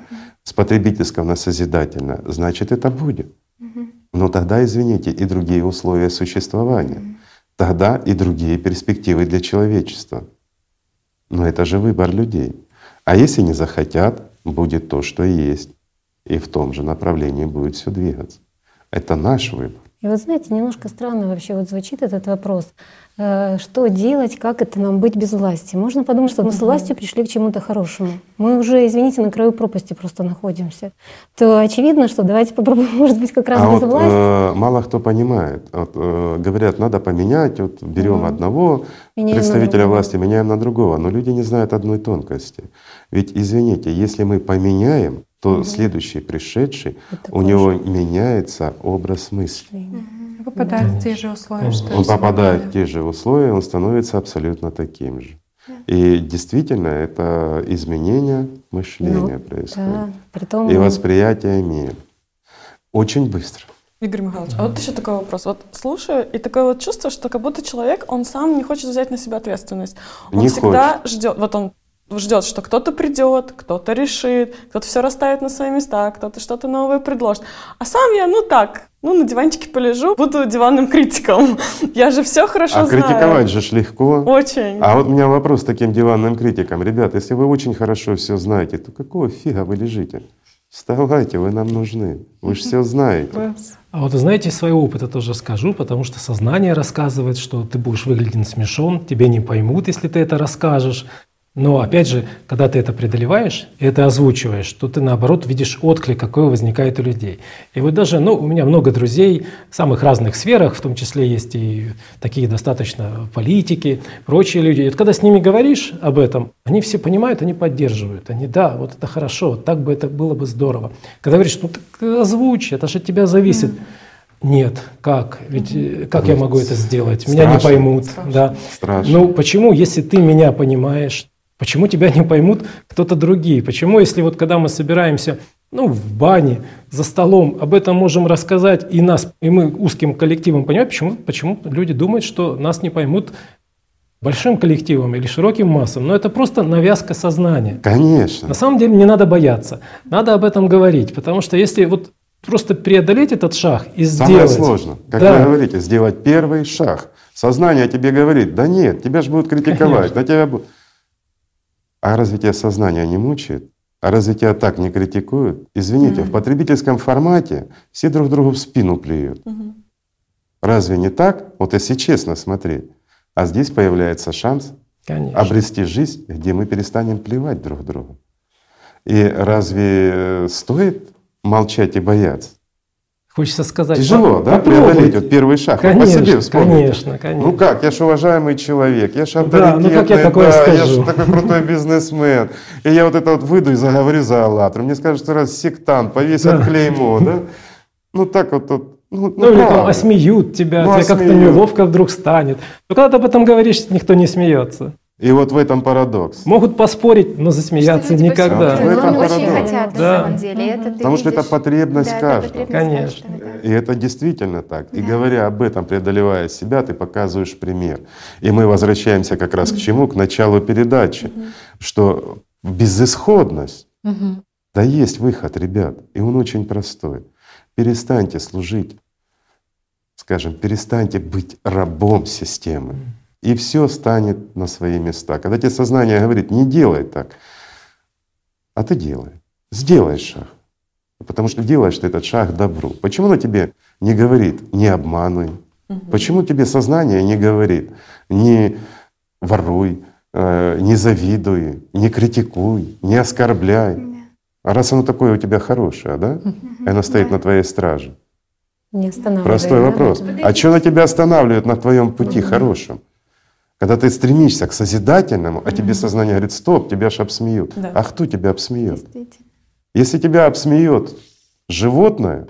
с потребительского на созидательное, значит это будет. Но тогда, извините, и другие условия существования. Тогда и другие перспективы для человечества. Но это же выбор людей. А если не захотят, будет то, что есть. И в том же направлении будет все двигаться. Это наш выбор. И вот знаете, немножко странно вообще вот звучит этот вопрос. Э, Что делать, как это нам быть без власти? Можно подумать, что мы с властью пришли к чему-то хорошему. Мы уже, извините, на краю пропасти просто находимся. То очевидно, что давайте попробуем, <laughs> может быть, как раз а без вот власти. э, мало кто понимает. Вот, э, говорят, надо поменять, вот берем Мгм. одного Меняем представителя власти, меняем на другого. Но люди не знают одной тонкости. Ведь, извините, если мы поменяем, то следующий пришедший, у него меняется образ мысли. Попадает в те же условия, что и Он попадает в те же условия, он становится абсолютно таким же. И действительно, это изменение мышления Ну, происходит. да, притом- И восприятие мира. Очень быстро. Игорь Михайлович, а вот еще такой вопрос. Вот слушаю, и такое вот чувство, что как будто человек, он сам не хочет взять на себя ответственность. Он Не всегда ждет, вот он ждет, что кто-то придет, кто-то решит, кто-то все расставит на свои места, кто-то что-то новое предложит. А сам я, ну так, ну на диванчике полежу, буду диванным критиком. <laughs> Я же все хорошо а знаю. критиковать же ж легко. Очень. А вот у меня вопрос к таким диванным критикам. Ребят, если вы очень хорошо все знаете, то какого фига вы лежите? Вставайте, вы нам нужны. Вы же все знаете. А вот знаете, из своего опыта тоже скажу, потому что сознание рассказывает, что ты будешь выглядеть смешон, тебе не поймут, если ты это расскажешь. Но опять же, когда ты это преодолеваешь и это озвучиваешь, то ты наоборот видишь отклик, какой возникает у людей. И вот даже, ну, у меня много друзей в самых разных сферах, в том числе есть и такие достаточно политики, прочие люди. И вот когда с ними говоришь об этом, они все понимают, они поддерживают. Они, да, вот это хорошо, вот так бы это было бы здорово. Когда говоришь, ну так озвучь, это же от тебя зависит. Нет, как? Ведь э, как я могу это сделать? Меня не Страшно. поймут. Да. Страшно. Ну почему, если ты меня понимаешь, почему тебя не поймут кто-то другие? Почему, если вот когда мы собираемся ну, в бане, за столом, об этом можем рассказать, и нас, и мы узким коллективом понимаем, почему, почему люди думают, что нас не поймут большим коллективом или широким массам, но это просто навязка сознания. Конечно. На самом деле не надо бояться, надо об этом говорить, потому что если вот просто преодолеть этот шаг и Самое сделать... сложное, как Да. вы говорите, сделать первый шаг. Сознание тебе говорит, да нет, тебя же будут критиковать, Конечно. да тебя будут. А разве тебя сознание не мучает? А разве тебя так не критикуют? Извините, в потребительском формате все друг другу в спину плюют. Разве не так? Вот если честно смотреть. А здесь появляется шанс Конечно. обрести жизнь, где мы перестанем плевать друг другу. И разве э, стоит молчать и бояться? Хочется сказать... Тяжело, да, попробуйте. преодолеть вот первый шаг. Конечно, по себе вспомните. конечно, конечно. Ну как, я же уважаемый человек, я же Да, ну авторитетный, как я такое да, я скажу? же такой крутой бизнесмен. И я вот это вот выйду и заговорю за «АЛЛАТРА». Мне скажут, что раз сектант, повесят Да. клеймо, да? Ну так вот, вот ну, Ну, или там осмеют тебя, Ну, тебе как-то неловко вдруг станет. Но когда ты об этом говоришь, никто не смеется. И вот в этом парадокс. Могут поспорить, но засмеяться Люди никогда. Вот в этом Они очень парадокс. хотят на Да. самом деле. Это Потому что это видишь. потребность Да, это каждого. потребность Конечно. каждого, да. И это действительно так. И говоря об этом, преодолевая себя, ты показываешь пример. И мы возвращаемся как раз к чему? К началу передачи, что безысходность, да есть выход, ребят, и он очень простой. Перестаньте служить, скажем, перестаньте быть рабом системы, и все станет на свои места. Когда тебе сознание говорит, не делай так, а ты делай, сделай шаг. Потому что делаешь ты этот шаг добру. Почему оно тебе не говорит «не обманывай», Почему тебе сознание не говорит не воруй, э, не завидуй, не критикуй, не оскорбляй? А раз оно такое у тебя хорошее, да? И оно стоит на твоей страже. Не останавливает. Простой да? вопрос. А что на тебя останавливает на твоем пути хорошем? Когда ты стремишься к созидательному, а тебе сознание говорит, стоп, тебя ж обсмеют. Да. А кто тебя обсмеет? Если тебя обсмеет животное,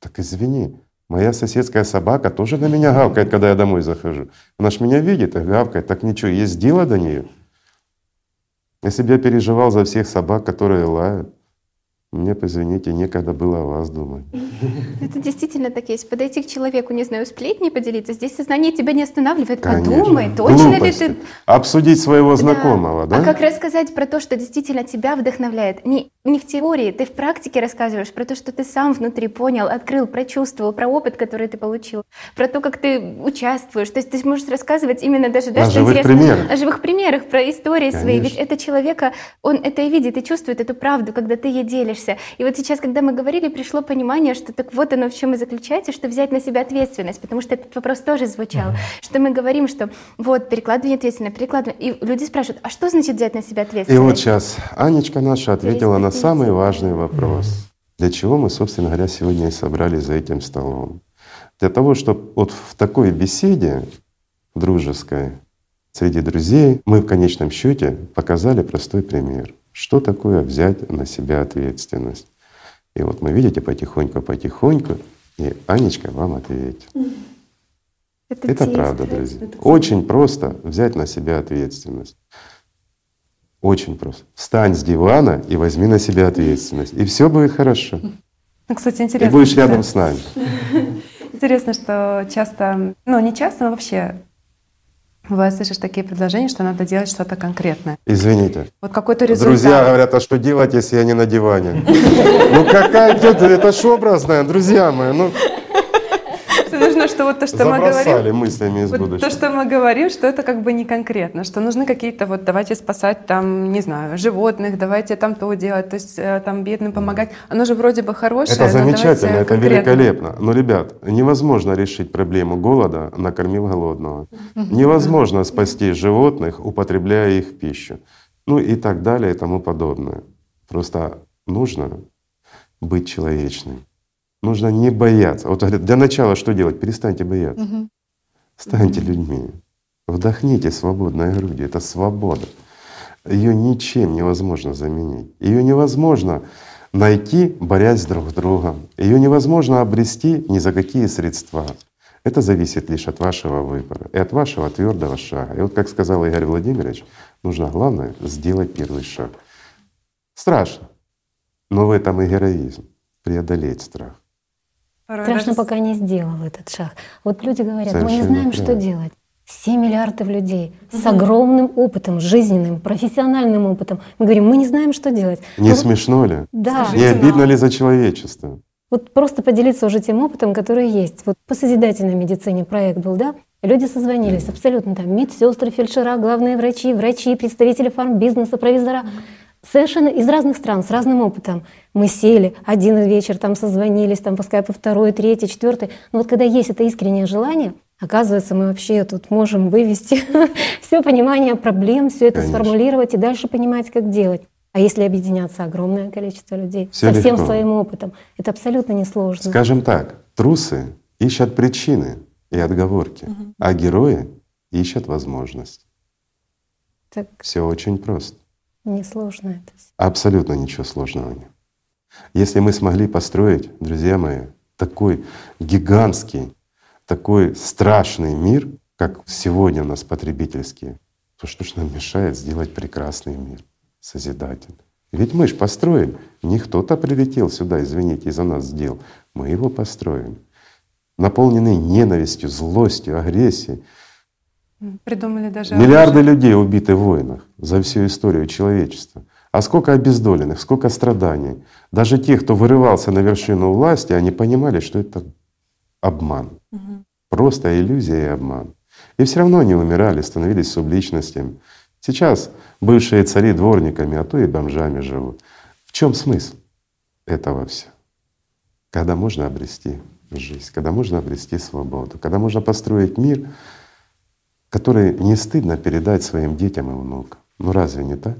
так извини, моя соседская собака тоже на меня гавкает, когда я домой захожу. Она ж меня видит и гавкает, так ничего, есть дело до нее. Если бы я переживал за всех собак, которые лают, мне, извините, некогда было о вас думать. <laughs> Это действительно так есть. Подойти к человеку, не знаю, сплетни поделиться, здесь сознание тебя не останавливает. Конечно. Подумай, точно Глупости. ли ты... Обсудить своего знакомого, да? А как рассказать про то, что действительно тебя вдохновляет? Не, не в теории, ты в практике рассказываешь про то, что ты сам внутри понял, открыл, прочувствовал, про опыт, который ты получил, про то, как ты участвуешь. То есть ты можешь рассказывать именно даже да, О что живых интересно, примерах. о живых примерах, про истории свои. Ведь это человека, он это и видит, и чувствует эту правду, когда ты ей делишься. И вот сейчас, когда мы говорили, пришло понимание, что так вот оно в чем и заключается, что взять на себя ответственность, потому что этот вопрос тоже звучал, что мы говорим, что вот перекладывание ответственности, перекладывание. И люди спрашивают, а что значит взять на себя И ответственность? вот сейчас Анечка наша ответила на самый важный вопрос. Для чего мы, собственно говоря, сегодня и собрались за этим столом? Для того, чтобы вот в такой беседе дружеской среди друзей мы в конечном счете показали простой пример. Что такое взять на себя ответственность? И вот мы, видите, потихоньку-потихоньку, и Анечка вам ответит. Это, Это правда, друзья. Очень просто взять на себя ответственность. Очень просто. Встань с дивана и возьми на себя ответственность. И все будет хорошо. Ну, кстати, И интересно. будешь что- рядом с нами. <laughs> Интересно, что часто, ну не часто, но вообще бывает, слышишь такие предложения, что надо делать что-то конкретное. Извините. Вот какой-то результат. Друзья говорят, а что делать, если я не на диване? <laughs> Ну какая это ж образное, друзья мои. Ну, Что нужно, что вот то, что мы говорим, мыслями из вот то, будущего. что мы говорим, что это как бы не конкретно, что нужны какие-то вот давайте спасать там, не знаю, животных, давайте там то делать, то есть э, там бедным помогать. Оно же вроде бы хорошее, Это замечательно, это великолепно. Но, ребят, невозможно решить проблему голода, накормив голодного. Невозможно спасти животных, употребляя их в пищу. Ну и так далее и тому подобное. Просто нужно быть человечным. Нужно не бояться. Вот говорят, для начала что делать? Перестаньте бояться. Станьте людьми. Вдохните свободной грудью. Это свобода. Ее ничем невозможно заменить. Ее невозможно найти, борясь друг с другом. Ее невозможно обрести ни за какие средства. Это зависит лишь от вашего выбора и от вашего твердого шага. И вот, как сказал Игорь Владимирович, нужно главное сделать первый шаг. Страшно, но в этом и героизм преодолеть страх. Порой Страшно, даже- пока не сделал этот шаг. Вот люди говорят, мы не Совершенно знаем, что делать. 7 миллиардов людей с огромным опытом, жизненным, профессиональным опытом. Мы говорим, мы не знаем, что делать. Не Ну, смешно ли? Да. Не обидно ли за человечество? Вот просто поделиться уже тем опытом, который есть. Вот по созидательной медицине проект был, да? Люди созвонились, абсолютно там медсестры, фельдшера, главные врачи, врачи, представители фармбизнеса, провизора. Совершенно из разных стран, с разным опытом. Мы сели, один вечер там созвонились, там по скайпу второй, третий, четвертый. Но вот когда есть это искреннее желание, оказывается, мы вообще тут можем вывести <laughs> все понимание проблем, все это Конечно. сформулировать и дальше понимать, как делать. А если объединяться огромное количество людей Всё со всем легко. своим опытом, это абсолютно несложно. Скажем так, трусы ищут причины и отговорки, а герои ищут возможность. Так Все очень просто. Несложно это. Абсолютно ничего сложного нет. Если мы смогли построить, друзья мои, такой гигантский, такой страшный мир, как сегодня у нас потребительский, то что ж нам мешает сделать прекрасный мир, созидательный? Ведь мы же построим. Не кто-то прилетел сюда, извините, и за нас сделал. Мы его построим. Наполненный ненавистью, злостью, агрессией. Придумали даже Миллиарды людей убиты в войнах за всю историю человечества. А сколько обездоленных, сколько страданий. Даже те, кто вырывался на вершину власти, они понимали, что это обман. Просто иллюзия и обман. И все равно они умирали, становились субличностями. Сейчас бывшие цари дворниками, а то и бомжами живут. В чем смысл? этого все. Когда можно обрести жизнь, когда можно обрести свободу, когда можно построить мир, который не стыдно передать своим детям и внукам. Ну разве не так?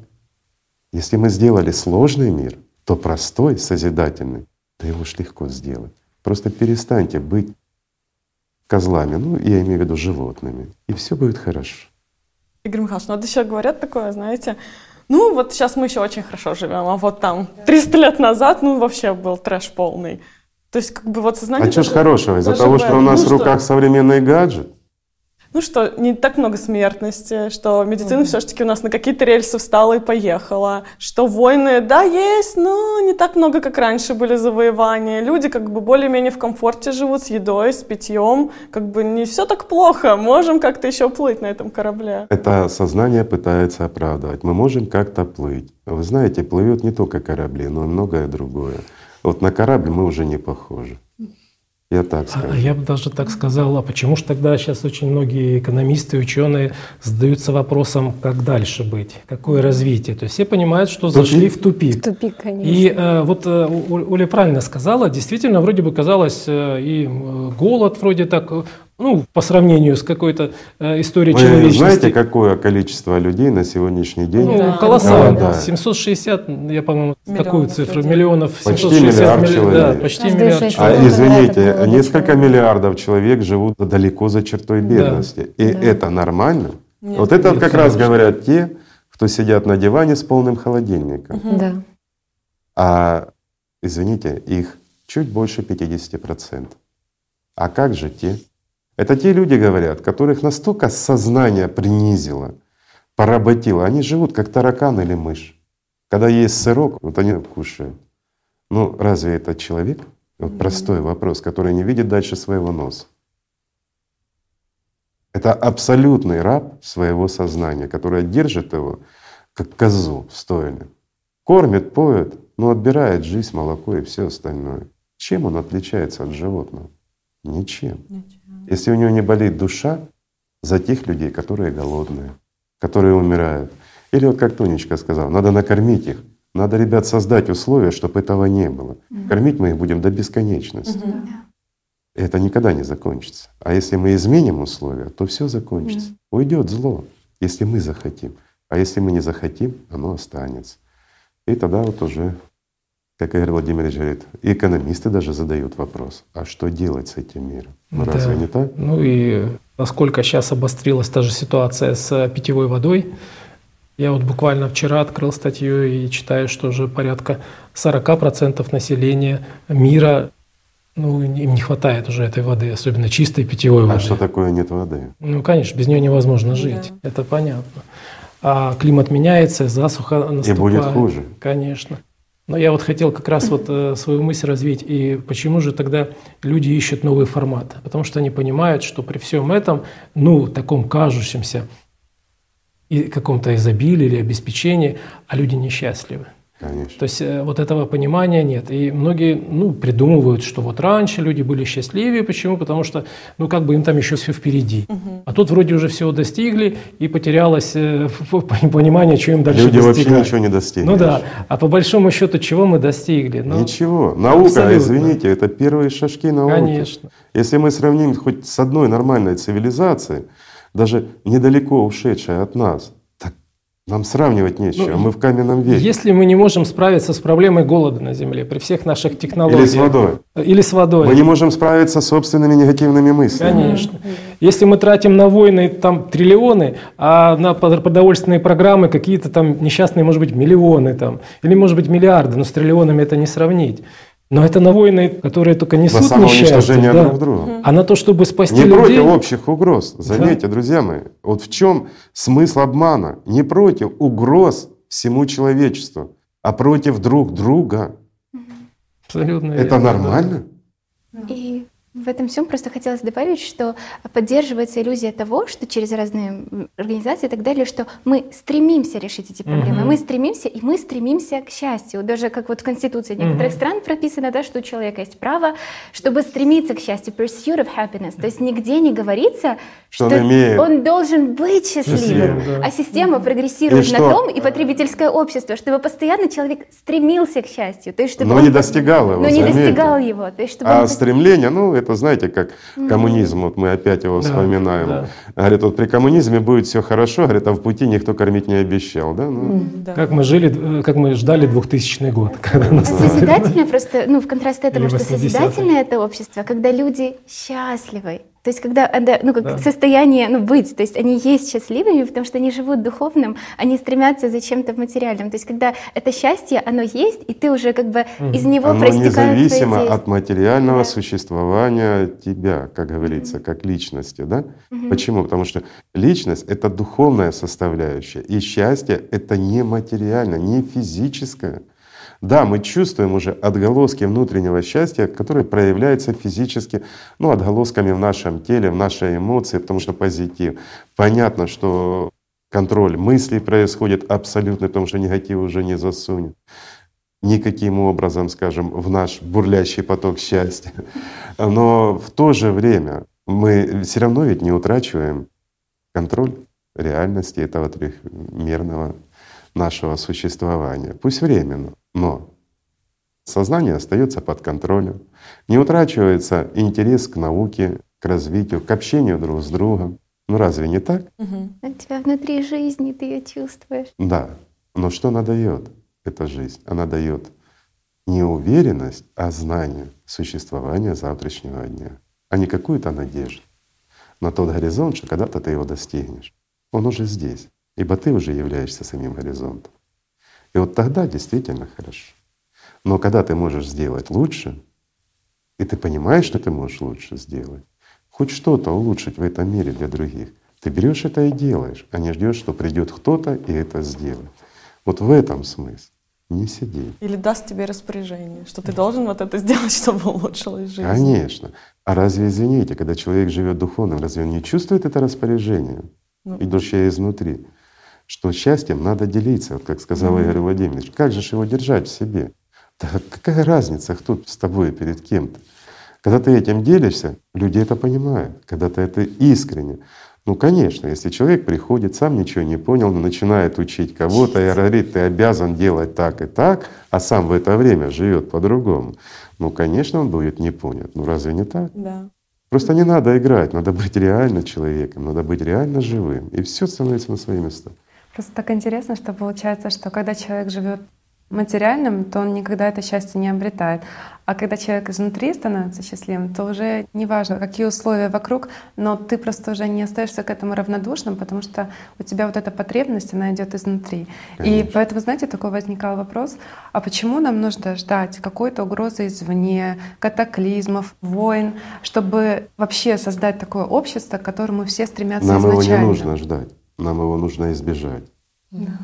Если мы сделали сложный мир, то простой, созидательный, да его ж легко сделать. Просто перестаньте быть козлами, ну я имею в виду животными, и все будет хорошо. Игорь Михайлович, ну вот еще говорят такое, знаете, ну вот сейчас мы еще очень хорошо живем, а вот там 300 лет назад, ну вообще был трэш полный. То есть как бы вот сознание... А что ж хорошего? Из-за того, что у нас ну, в руках что? современный гаджет? Ну что, не так много смертности, что медицина mm-hmm. все-таки у нас на какие-то рельсы встала и поехала, что войны, да, есть, но не так много, как раньше были завоевания. Люди как бы более-менее в комфорте живут с едой, с питьем, как бы не все так плохо, можем как-то еще плыть на этом корабле. Это сознание пытается оправдывать. Мы можем как-то плыть. Вы знаете, плывет не только корабли, но и многое другое. Вот на корабль мы уже не похожи. Я так скажу. А я бы даже так сказал, а почему же тогда сейчас очень многие экономисты и ученые задаются вопросом, как дальше быть, какое развитие. То есть все понимают, что тупик? зашли в тупик. В тупик, конечно. И э, вот э, Оля правильно сказала, действительно, вроде бы казалось, э, и голод вроде так ну, по сравнению с какой-то э, историей Вы человечности. знаете, какое количество людей на сегодняшний день? Ну, да. колоссально. Да, да. 760, я, по-моему, такую цифру, людей. миллионов. Почти 760 миллиард милли- человек. Да, почти Каждые миллиард человек. А извините, от несколько миллиардов человек живут далеко за чертой бедности. И Да. это нормально? Нет, вот это нет, как раз говорят те, кто сидят на диване с полным холодильником. Да. А, извините, их чуть больше 50%. А как же те? Это те люди, говорят, которых настолько сознание принизило, поработило. Они живут как таракан или мышь. Когда есть сырок, вот они кушают. Ну разве это человек? Вот простой вопрос, который не видит дальше своего носа. Это абсолютный раб своего сознания, которое держит его как козу в стойле. Кормит, поет, но отбирает жизнь, молоко и все остальное. Чем он отличается от животного? Ничем. Если у него не болит душа за тех людей, которые голодные, которые умирают. Или вот как Тонечка сказала, надо накормить их. Надо, ребят, создать условия, чтобы этого не было. Кормить мы их будем до бесконечности. И это никогда не закончится. А если мы изменим условия, то все закончится. Уйдет зло, если мы захотим. А если мы не захотим, оно останется. И тогда вот уже, как Игорь Владимирович говорит, и экономисты даже задают вопрос, а что делать с этим миром? Ну Да. разве не так? Ну и насколько сейчас обострилась та же ситуация с питьевой водой. Я вот буквально вчера открыл статью и читаю, что уже порядка 40% населения мира, ну, им не хватает уже этой воды, особенно чистой питьевой А воды. что такое нет воды? Ну, конечно, без нее невозможно жить, это понятно. А климат меняется, засуха наступает. будет хуже. Конечно. Но я вот хотел как раз вот э, свою мысль развить. И почему же тогда люди ищут новые форматы? Потому что они понимают, что при всем этом, ну, таком кажущемся и каком-то изобилии или обеспечении, а люди несчастливы. Конечно. То есть э, вот этого понимания нет. И многие ну, придумывают, что вот раньше люди были счастливее. Почему? Потому что ну как бы им там еще все впереди. А тут вроде уже всего достигли и потерялось э, <laughs> понимание, что им дальше Люди вообще достигать. ничего не достигли. Ну да. А по большому счету, чего мы достигли? Ну, Ничего. Наука, абсолютно. извините, это первые шажки науки. Конечно. Если мы сравним хоть с одной нормальной цивилизацией, даже недалеко ушедшей от нас, нам сравнивать нечего. Ну, мы в каменном веке. Если мы не можем справиться с проблемой голода на Земле при всех наших технологиях. Или с водой. Или с водой. Мы не можем справиться с собственными негативными мыслями. Конечно. Если мы тратим на войны там триллионы, а на продовольственные программы какие-то там несчастные, может быть, миллионы там, или может быть миллиарды, но с триллионами это не сравнить. Но это на войны, которые только несут На несчастье. да. друг друга. А на то, чтобы спасти Не людей. против общих угроз. Заметьте, друзья мои, вот в чем смысл обмана? Не против угроз всему человечеству, а против друг друга. Абсолютно Это верно, да. нормально? И В этом всем просто хотелось добавить, что поддерживается иллюзия того, что через разные организации и так далее, что мы стремимся решить эти проблемы, mm-hmm. мы стремимся, и мы стремимся к счастью. Даже как вот в Конституции некоторых mm-hmm. стран прописано, да, что у человека есть право, чтобы стремиться к счастью, pursuit of happiness. То есть нигде не говорится, что, что он, имеет... он должен быть счастливым, Счастлив, да. а система прогрессирует и на что? том, и потребительское общество, чтобы постоянно человек стремился к счастью. То есть, чтобы но он... не достигал его, Но не достигал его. То есть, чтобы а он... стремление, ну, это знаете, как коммунизм, вот мы опять его вспоминаем. Да, да. Говорит, вот при коммунизме будет все хорошо, говорит, а в пути никто кормить не обещал. Да? Ну, да. Как мы жили, как мы ждали 2000 год. <laughs> Когда нас а созидательное просто, ну в контраст этому, что созидательное это общество, когда люди счастливы, то есть когда ну, как да. состояние ну, быть, то есть они есть счастливыми, потому что они живут духовным, они стремятся за чем-то в материальном. То есть когда это счастье, оно есть, и ты уже как бы из него оно проистекают независимо от материального да. существования тебя, как говорится, mm-hmm. как личности. Да? Mm-hmm. Почему? Потому что личность — это духовная составляющая, и счастье — это не материально, не физическое. Да, мы чувствуем уже отголоски внутреннего счастья, которое проявляется физически, ну, отголосками в нашем теле, в нашей эмоции, потому что позитив. Понятно, что контроль мыслей происходит абсолютно, потому что негатив уже не засунет никаким образом, скажем, в наш бурлящий поток счастья. Но в то же время мы все равно ведь не утрачиваем контроль реальности этого трехмерного нашего существования. Пусть временно, но сознание остается под контролем. Не утрачивается интерес к науке, к развитию, к общению друг с другом. Ну разве не так? Угу. У тебя внутри жизни, ты ее чувствуешь. Да. Но что она дает, эта жизнь? Она дает не уверенность, а знание существования завтрашнего дня, а не какую-то надежду на тот горизонт, что когда-то ты его достигнешь. Он уже здесь, ибо ты уже являешься самим горизонтом. И вот тогда действительно хорошо. Но когда ты можешь сделать лучше, и ты понимаешь, что ты можешь лучше сделать, хоть что-то улучшить в этом мире для других, ты берешь это и делаешь, а не ждешь, что придет кто-то и это сделает. Вот в этом смысл. Не сиди. Или даст тебе распоряжение, что ты должен вот это сделать, <laughs> чтобы улучшилась жизнь. Конечно. А разве, извините, когда человек живет духовным, разве он не чувствует это распоряжение, ну, идущее изнутри? Что счастьем надо делиться, вот как сказал mm-hmm. Игорь Владимирович. Как же его держать в себе? Да какая разница, кто с тобой перед кем-то? Когда ты этим делишься, люди это понимают, когда ты это искренне. Ну, конечно, если человек приходит, сам ничего не понял, но начинает учить кого-то и говорит, ты обязан делать так и так, а сам в это время живет по-другому, ну, конечно, он будет не понят. Ну, разве не так? Да. Просто не надо играть, надо быть реально человеком, надо быть реально живым, и все становится на свои места. Просто так интересно, что получается, что когда человек живет материальным, то он никогда это счастье не обретает. А когда человек изнутри становится счастливым, то уже не важно, какие условия вокруг, но ты просто уже не остаешься к этому равнодушным, потому что у тебя вот эта потребность, она идет изнутри. Конечно. И поэтому, знаете, такой возникал вопрос, а почему нам нужно ждать какой-то угрозы извне, катаклизмов, войн, чтобы вообще создать такое общество, к которому все стремятся нам изначально? Нам его не нужно ждать нам его нужно избежать. Да.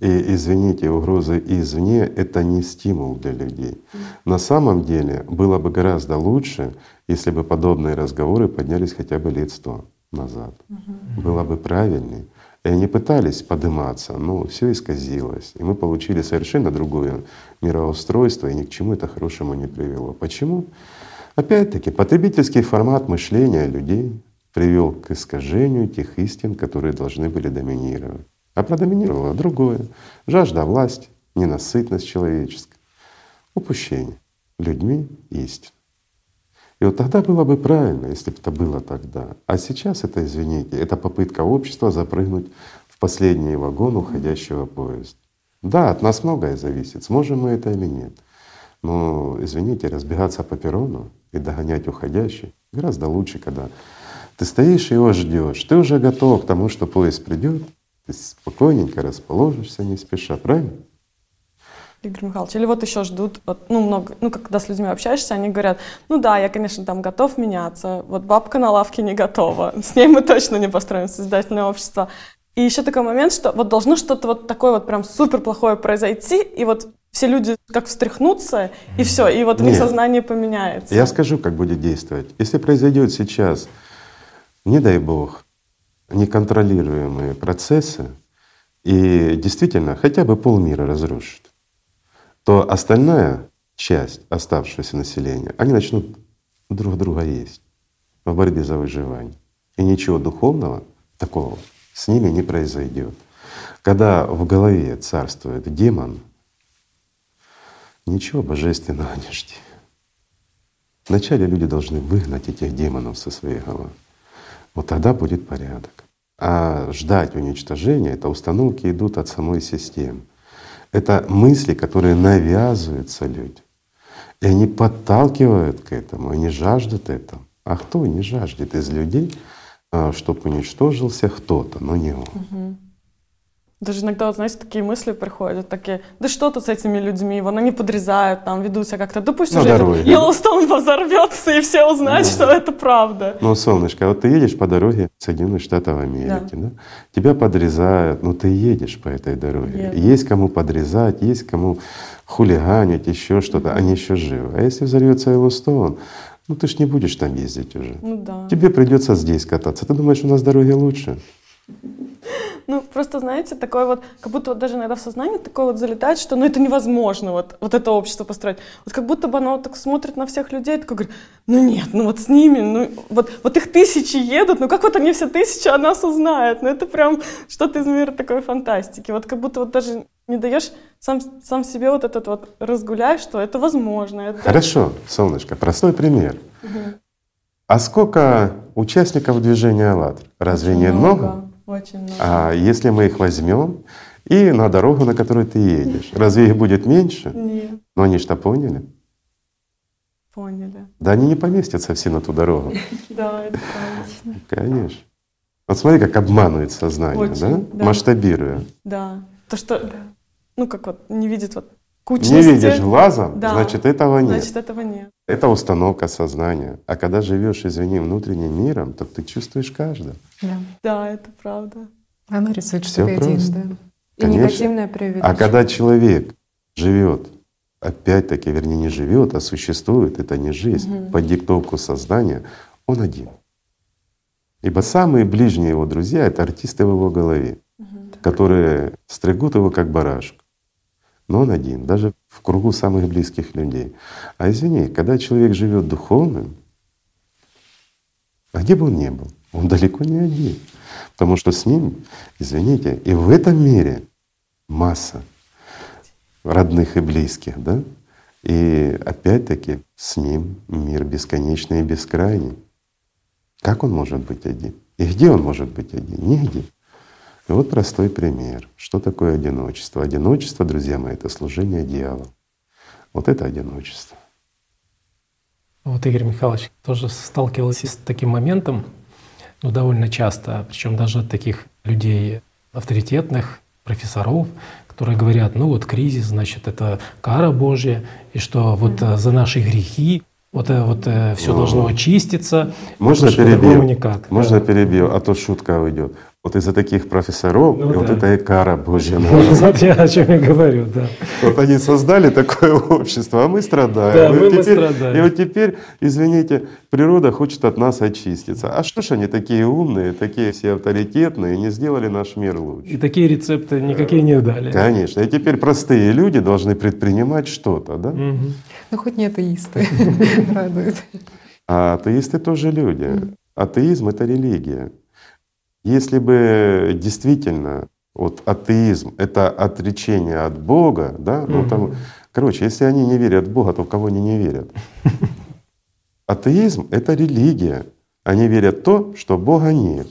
И извините, угрозы извне — это не стимул для людей. На самом деле было бы гораздо лучше, если бы подобные разговоры поднялись хотя бы лет сто назад. Угу. Было бы правильнее. И они пытались подниматься, но все исказилось. И мы получили совершенно другое мироустройство, и ни к чему это хорошему не привело. Почему? Опять-таки, потребительский формат мышления людей, привел к искажению тех истин, которые должны были доминировать. А продоминировало другое — жажда власти, ненасытность человеческая, упущение людьми истин. И вот тогда было бы правильно, если бы это было тогда. А сейчас это, извините, это попытка общества запрыгнуть в последний вагон уходящего поезда. Да, от нас многое зависит, сможем мы это или нет. Но, извините, разбегаться по перрону и догонять уходящий гораздо лучше, когда ты стоишь и его ждешь, ты уже готов к тому, что поезд придет, ты спокойненько расположишься, не спеша, правильно? Игорь Михайлович, или вот еще ждут, вот, ну, много, ну, когда с людьми общаешься, они говорят, ну да, я, конечно, там готов меняться, вот бабка на лавке не готова, <laughs> с ней мы точно не построим созидательное общество. И еще такой момент, что вот должно что-то вот такое вот прям супер плохое произойти, и вот все люди как встряхнутся, и все, и вот у них сознание поменяется. Я скажу, как будет действовать. Если произойдет сейчас, не дай бог, неконтролируемые процессы, и действительно хотя бы полмира разрушит, то остальная часть оставшегося населения, они начнут друг друга есть в борьбе за выживание. И ничего духовного такого с ними не произойдет. Когда в голове царствует демон, ничего божественного <laughs> не жди. Вначале люди должны выгнать этих демонов со своей головы. Вот тогда будет порядок. А ждать уничтожения — это установки идут от самой системы. Это мысли, которые навязываются людям. И они подталкивают к этому, они жаждут этого. А кто не жаждет из людей, чтобы уничтожился кто-то, но не он? Мгм. Даже иногда, вот, знаете, такие мысли приходят, такие, да что тут с этими людьми, вон они подрезают, там, ведут себя как-то, да пусть На уже дороге. этот Йеллоустоун взорвется, и все узнают, Да. что это правда. Ну, солнышко, вот ты едешь по дороге Соединенных Штатов Америки, да. Тебя подрезают, ну ты едешь по этой дороге. Еду. Есть кому подрезать, есть кому хулиганить, еще что-то, они еще живы. А если взорвется Йеллоустоун, ну ты ж не будешь там ездить уже. Ну да. Тебе придется здесь кататься. Ты думаешь, у нас дороги лучше? Ну, просто, знаете, такое вот, как будто вот даже иногда в сознании такое вот залетает, что ну это невозможно, вот, вот это общество построить. Вот как будто бы оно вот так смотрит на всех людей, такое говорит, ну нет, ну вот с ними, ну вот, вот их тысячи едут, ну как вот они все тысячи о нас узнают? Ну это прям что-то из мира такой фантастики. Вот как будто вот даже не даешь сам, сам себе вот этот вот разгуляй, что это возможно. Это... Хорошо, солнышко, простой пример. Мгм. А сколько участников движения АЛЛАТРА? Разве Очень не много? Очень много. А если мы их возьмем и на дорогу, на которой ты едешь, разве их будет меньше? Нет, Но они что поняли? поняли. Да они не поместятся все на ту дорогу. <laughs> Да, это правда. Конечно. Вот смотри, как обманывает сознание, Очень, да? да. Масштабируя. Да. То, что, ну, как вот, не видит вот Не кучности. видишь глазом, Да. значит этого нет. Значит, этого нет. Это установка сознания. А когда живешь, извини, внутренним миром, то ты чувствуешь каждого. Да. Да, это правда. Оно рисует, что ты один, да. И Конечно. негативное преувеличение. А когда человек живет, опять-таки, вернее, не живет, а существует, это не жизнь, Мгм. под диктовку сознания, он один. Ибо самые ближние его друзья — это артисты в его голове, которые стригут его как барашек. Но он один, даже в кругу самых близких людей. А извини, когда человек живет духовным, а где бы он ни был, он далеко не один. Потому что с ним, извините, и в этом мире масса родных и близких, да? И опять-таки с ним мир бесконечный и бескрайний. Как он может быть один? И где он может быть один? Нигде. Вот простой пример. Что такое одиночество? Одиночество, друзья мои, это служение дьяволу. Вот это одиночество. Вот Игорь Михайлович тоже сталкивался с таким моментом, ну, довольно часто, причем даже от таких людей авторитетных, профессоров, которые говорят, ну вот кризис, значит, это кара Божья, и что вот э, за наши грехи вот, э, вот все Ну, должно очиститься. Можно перебью? никак. Можно перебью, а то шутка уйдет. Вот из-за таких профессоров, Ну и вот да. это и кара Божья. <laughs> Вот я о чем и говорю, да. Вот они создали такое <laughs> общество, а мы страдаем. Да, И мы- вот мы теперь- страдаем. И вот теперь, извините, природа хочет от нас очиститься. А что ж они такие умные, такие все авторитетные, не сделали наш мир лучше? И такие рецепты никакие не дали. Конечно. И теперь простые люди должны предпринимать что-то, да? Мгм. Ну хоть не атеисты. <laughs> Радует. А атеисты тоже люди. Атеизм — это религия. Если бы действительно вот атеизм — это отречение от Бога, да, ну там, короче, если они не верят в Бога, то в кого они не верят? <laughs> Атеизм — это религия. Они верят в то, что Бога нет,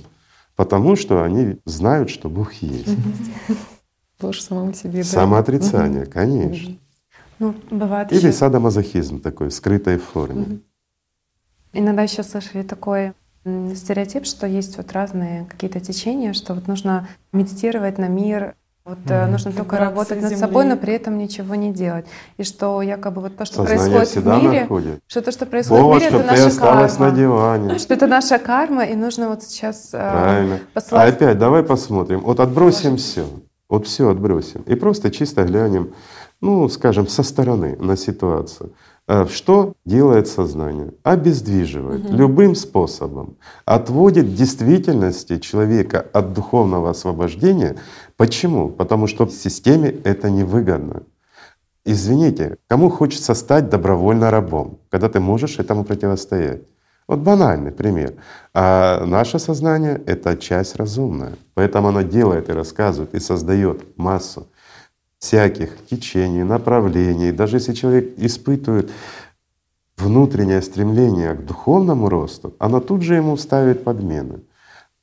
потому что они знают, что Бог есть. <laughs> Ложь самому себе. да. Самоотрицание, конечно. Ну, бывает Или еще- садомазохизм такой в скрытой форме. Иногда еще слышали такой м, стереотип, что есть вот разные какие-то течения, что вот нужно медитировать на мир, вот Мгм. нужно только работать над Земли. собой, но при этом ничего не делать. И что якобы вот то, что Сознание происходит всегда в мире, находит. что то, что происходит Вова, в мире, это ты наша осталась карма. на диване. Что это наша карма, и нужно вот сейчас э, Правильно. А опять давай посмотрим. Вот отбросим все. Вот все отбросим и просто чисто глянем, ну, скажем, со стороны на ситуацию. А Что делает сознание? Обездвиживает Мгм. любым способом, отводит действительности человека от духовного освобождения. Почему? Потому что в системе это невыгодно. Извините, кому хочется стать добровольно рабом, когда ты можешь этому противостоять? Вот банальный пример. А наше сознание — это часть разумная. Поэтому оно делает и рассказывает, и создает массу всяких течений, направлений. Даже если человек испытывает внутреннее стремление к духовному росту, оно тут же ему ставит подмены.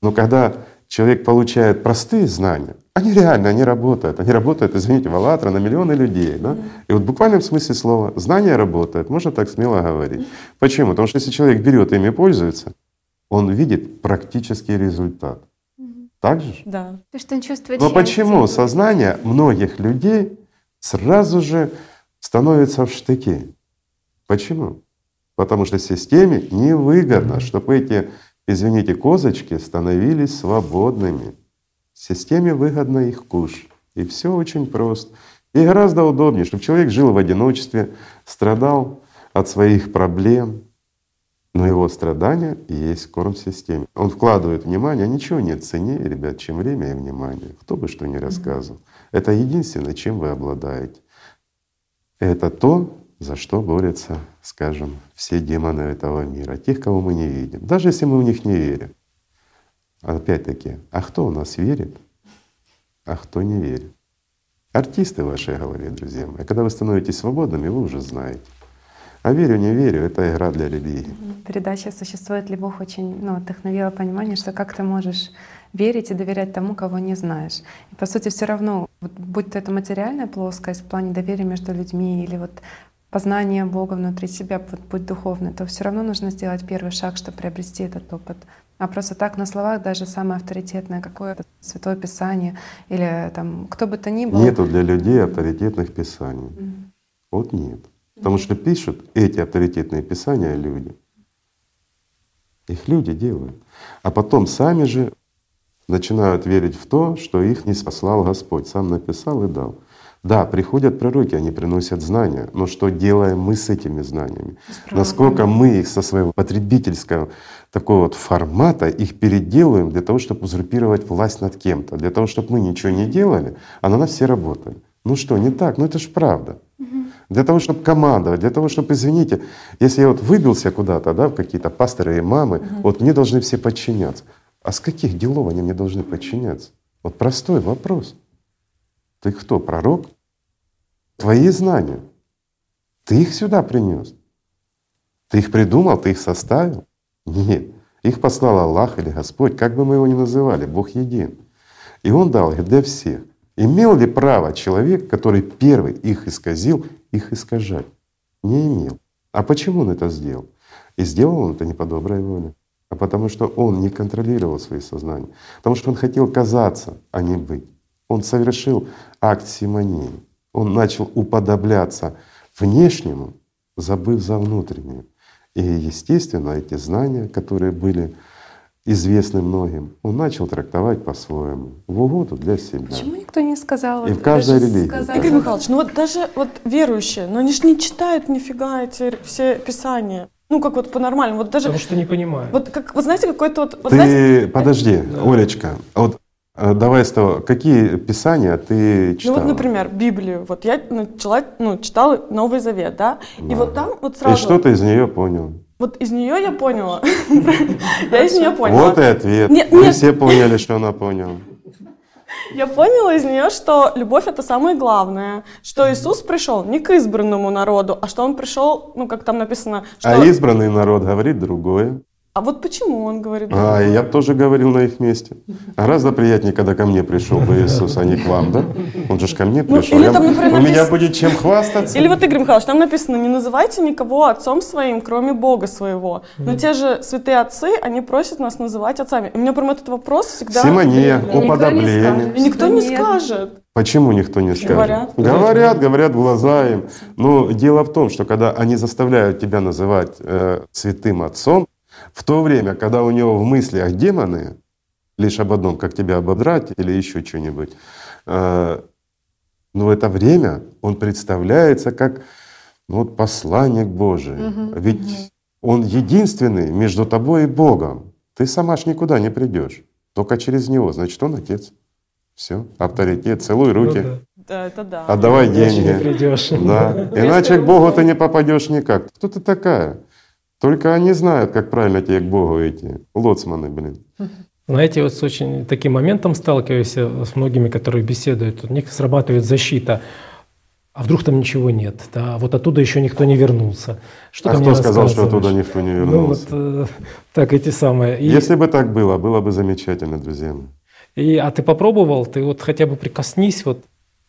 Но когда человек получает простые знания, они реально, они работают. Они работают, извините, в «АЛЛАТРА» на миллионы людей. Да? И вот в буквальном смысле слова знания работают, можно так смело говорить. Почему? Потому что если человек берет ими и пользуется, он видит практический результат. Так же? Да. То, что он чувствует Но счастье. почему сознание многих людей сразу же становится в штыки? Почему? Потому что системе невыгодно, чтобы эти, извините, козочки становились свободными. Системе выгодно их куш. И все очень просто. И гораздо удобнее, чтобы человек жил в одиночестве, страдал от своих проблем, но его страдания и есть корм системе. Он вкладывает внимание, ничего нет ценнее, ребят, чем время и внимание. Кто бы что ни рассказывал. Это единственное, чем вы обладаете. Это то, за что борются, скажем, все демоны этого мира, тех, кого мы не видим. Даже если мы в них не верим. Опять-таки, а кто у нас верит, а кто не верит? Артисты в вашей голове, друзья мои. Когда вы становитесь свободными, вы уже знаете. А верю, не верю — это игра для религии. Передача «Существует ли Бог» очень ну, вдохновила понимание, что как ты можешь верить и доверять тому, кого не знаешь. И по сути все равно, вот, будь то это материальная плоскость в плане доверия между людьми или вот познание Бога внутри себя, вот, будь духовный, то все равно нужно сделать первый шаг, чтобы приобрести этот опыт. А просто так на словах даже самое авторитетное какое-то Святое Писание или там кто бы то ни был. Нету для людей авторитетных писаний. Мгм. Вот нет. Потому что пишут эти авторитетные писания люди. Их люди делают. А потом сами же начинают верить в то, что их не спаслал Господь, сам написал и дал. Да, приходят пророки, они приносят знания, но что делаем мы с этими знаниями? Насколько мы их со своего потребительского такого вот формата их переделываем для того, чтобы узурпировать власть над кем-то, для того, чтобы мы ничего не делали, а на нас все работали. Ну что, не так? Ну это ж правда. Для того, чтобы командовать, для того, чтобы, извините, если я вот выбился куда-то, да, в какие-то пасторы и мамы, вот мне должны все подчиняться. А с каких делов они мне должны подчиняться? Вот простой вопрос. Ты кто, пророк? Твои знания. Ты их сюда принес. Ты их придумал, ты их составил? Нет. Их послал Аллах или Господь, как бы мы его ни называли, Бог един. И Он дал их для всех. Имел ли право человек, который первый их исказил, их искажать? Не имел. А почему он это сделал? И сделал он это не по доброй воле, а потому что он не контролировал свои сознания, потому что он хотел казаться, а не быть. Он совершил акт симонии. Он начал уподобляться внешнему, забыв за внутреннее. И, естественно, эти знания, которые были известны многим, он начал трактовать по-своему, в угоду для себя. Почему никто не сказал? И вот в каждой религии. сказать, Игорь Михайлович, ну вот даже вот верующие, но они же не читают нифига эти все писания. Ну как вот по-нормальному, вот даже Потому что не понимаю. вот как вы знаете какой-то вот, вот Ты знаете, подожди, Олечка, а вот э, давай с того, какие писания ты ну читала? вот, например, Библию. Вот я начала, ну читала Новый Завет, да, и вот там вот сразу. И что ты из нее понял? Вот из нее я поняла. <laughs> Я из нее поняла. Вот и ответ. Мы все поняли, что она поняла. Я поняла из нее, что любовь это самое главное, что Иисус пришел не к избранному народу, а что он пришел, ну как там написано, что. А избранный народ говорит другое. А вот почему он говорит? А, я бы тоже говорил на их месте. Гораздо приятнее, когда ко мне пришел бы Иисус, а не к вам, да? Он же ж ко мне Ну, пришел. или Я- там, например, у меня напис- будет чем хвастаться. Или вот, Игорь Михайлович, там написано, не называйте никого отцом своим, кроме Бога своего. Но те же святые отцы, они просят нас называть отцами. И у меня прям этот вопрос всегда... Симония, уподобление. И никто не скажет. Почему никто не скажет? Говорят. Говорят, говорят глаза им. Но дело в том, что когда они заставляют тебя называть э, святым отцом, в то время, когда у него в мыслях демоны, лишь об одном, как тебя ободрать или еще что-нибудь, э, но это время он представляется как ну, вот посланник Божий. Мгм, Ведь мгм. он единственный между тобой и Богом. Ты сама ж никуда не придешь, только через него. Значит, он отец. Все, авторитет, целуй руки. да. Да, это да. Отдавай Иначе деньги. не придешь. Да. <laughs> Иначе к Богу ты не попадешь никак. Кто ты такая? Только они знают, как правильно тебе к Богу идти. Лоцманы, блин. <laughs> Знаете, вот с очень таким моментом сталкиваюсь с многими, которые беседуют. У них срабатывает защита. А вдруг там ничего нет? Да, вот оттуда еще никто не вернулся. Что а кто мне сказал, что оттуда никто не Ну вернулся? вот э, так эти самые. И, Если бы так было, было бы замечательно, друзья мои. и- а ты попробовал? Ты вот хотя бы прикоснись вот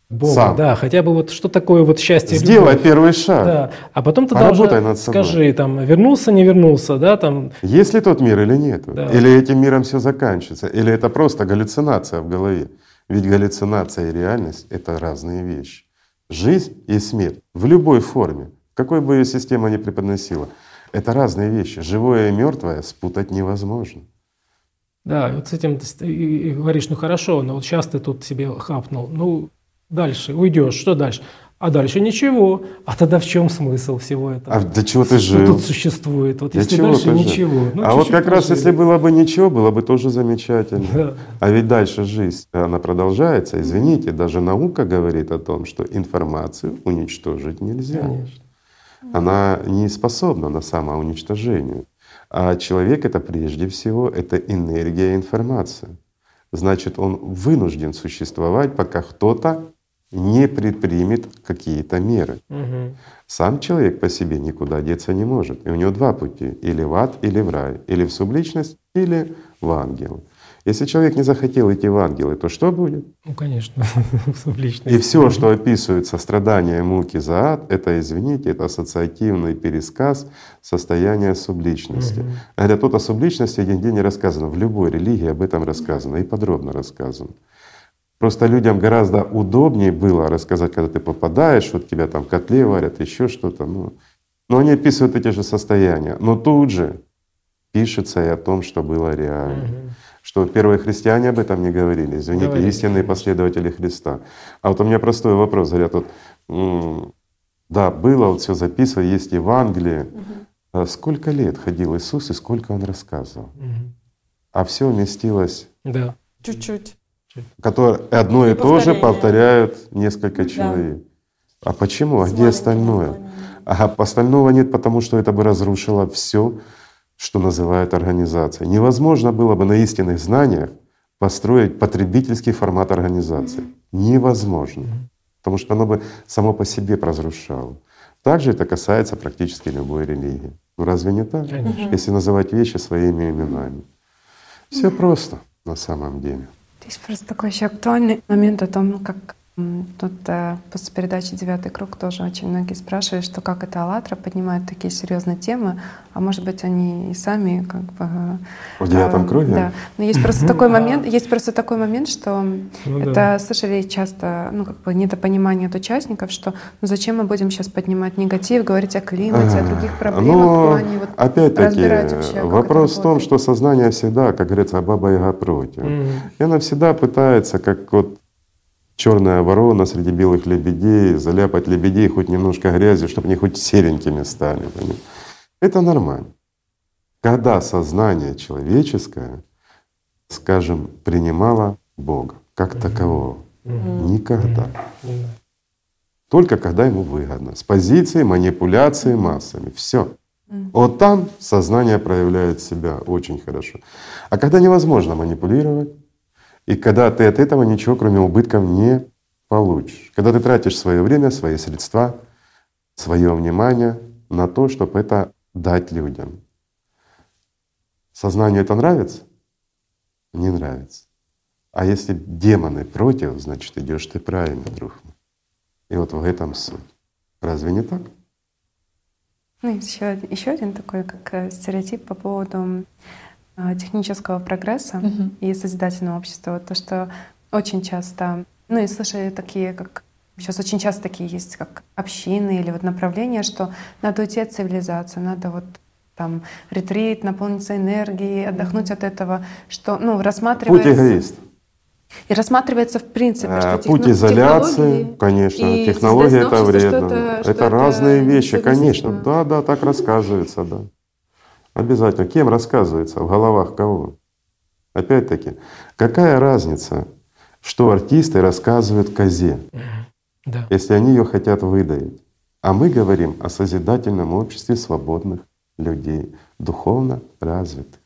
к Богу, Сам. да, хотя бы вот что такое вот счастье. Сделай любовь. первый шаг. Да, а потом ты Поработай даже над собой. скажи, там, вернулся, не вернулся, да, там, Есть ли тот мир или нет? Да. Или этим миром все заканчивается? Или это просто галлюцинация в голове? Ведь галлюцинация и реальность — это разные вещи. Жизнь и смерть в любой форме, какой бы ее система ни преподносила, это разные вещи. Живое и мертвое спутать невозможно. Да, вот с этим ты говоришь, ну хорошо, но вот сейчас ты тут себе хапнул, ну дальше уйдешь, что дальше? А дальше ничего. А тогда в чем смысл всего этого? А для чего ты Что жил? тут существует? Вот Для если чего дальше ничего. ну, а вот чуть-чуть как раз если было бы ничего, было бы тоже замечательно. Да. А ведь дальше жизнь, она продолжается. Извините, даже наука говорит о том, что информацию уничтожить нельзя. Конечно. Она не способна на самоуничтожение. А человек — это прежде всего это энергия и информация. Значит, он вынужден существовать, пока кто-то не предпримет какие-то меры. Мгм. Сам человек по себе никуда деться не может. И у него два пути — или в ад, или в рай, или в субличность, или в ангел. Если человек не захотел идти в ангелы, то что будет? Ну, конечно, <laughs> субличность. И все, что описывается страдания, муки за ад, это, извините, это ассоциативный пересказ состояния субличности. Мгм. Говорят, тут о субличности нигде не рассказано. В любой религии об этом рассказано и подробно рассказано. Просто людям гораздо удобнее было рассказать, когда ты попадаешь, вот тебя там в котле варят, еще что-то. Ну, но они описывают эти же состояния. Но тут же пишется и о том, что было реально. Что первые христиане об этом не говорили. Извините, Говорили, истинные последователи Христа. А вот у меня простой вопрос. Говорят, вот, да, было, вот все записано, есть Евангелие. А сколько лет ходил Иисус и сколько Он рассказывал? Мгм. А все вместилось Да. Чуть-чуть. Которое одно и, И то же повторяют несколько человек. А почему? А где остальное? А остального нет, потому что это бы разрушило все, что называют организацией. Невозможно было бы на истинных знаниях построить потребительский формат организации. Невозможно. Потому что оно бы само по себе разрушало. Также это касается практически любой религии. Ну разве не так? Конечно. Если называть вещи своими именами. Все просто на самом деле. Есть просто такой еще актуальный момент о том, как тут э, после передачи «Девятый круг» тоже очень многие спрашивали, что как это «АЛЛАТРА» поднимает такие серьезные темы, а может быть они и сами как бы… э, В девятом э, круге? Да. Но есть просто <laughs> такой момент, есть просто такой момент, что Ну это слышали часто, ну как бы недопонимание от участников, что ну зачем мы будем сейчас поднимать негатив, говорить о климате, о других проблемах в Ну, вот опять-таки, вопрос в том, что сознание всегда, как говорится, баба яга против. И она всегда пытается, как вот черная ворона среди белых лебедей, заляпать лебедей хоть немножко грязью, чтобы они хоть серенькими стали. понимаете? Это нормально. Когда сознание человеческое, скажем, принимало Бога как такового, никогда. Только когда ему выгодно. С позиции манипуляции массами. Все. Вот там сознание проявляет себя очень хорошо. А когда невозможно манипулировать, и когда ты от этого ничего, кроме убытков, не получишь. Когда ты тратишь свое время, свои средства, свое внимание на то, чтобы это дать людям. Сознанию это нравится? Не нравится. А если демоны против, значит идешь ты правильно, друг мой. И вот в этом суть. Разве не так? Ну, еще, еще один такой, как э, стереотип по поводу технического прогресса и созидательного общества. Вот то, что очень часто, ну и слышали такие, как сейчас очень часто такие есть, как общины или вот направления, что надо уйти от цивилизации, надо вот там ретрит, наполниться энергией, отдохнуть от этого, что, ну, Путь рассматривается... эгоист. И рассматривается в принципе, А, что Путь техно- изоляции, конечно, и технология это вредно. это- это это разные вещи, конечно. Да, да, так рассказывается, да. Обязательно. Кем рассказывается? В головах кого? Опять-таки, какая разница, что артисты рассказывают козе, Да. если они ее хотят выдавить? А мы говорим о созидательном обществе свободных людей, духовно развитых.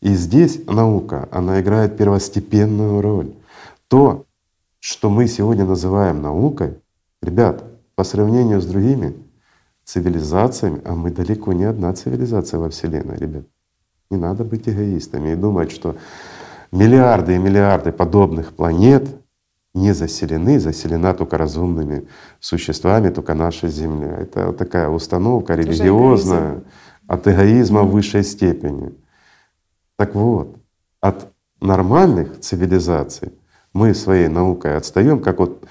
И здесь наука, она играет первостепенную роль. То, что мы сегодня называем наукой, ребят, по сравнению с другими цивилизациями, а мы далеко не одна цивилизация во Вселенной, ребят. Не надо быть эгоистами и думать, что миллиарды и миллиарды подобных планет не заселены, заселена только разумными существами, только наша Земля. Это такая установка религиозная от эгоизма в высшей степени. Так вот, от нормальных цивилизаций мы своей наукой отстаем, как вот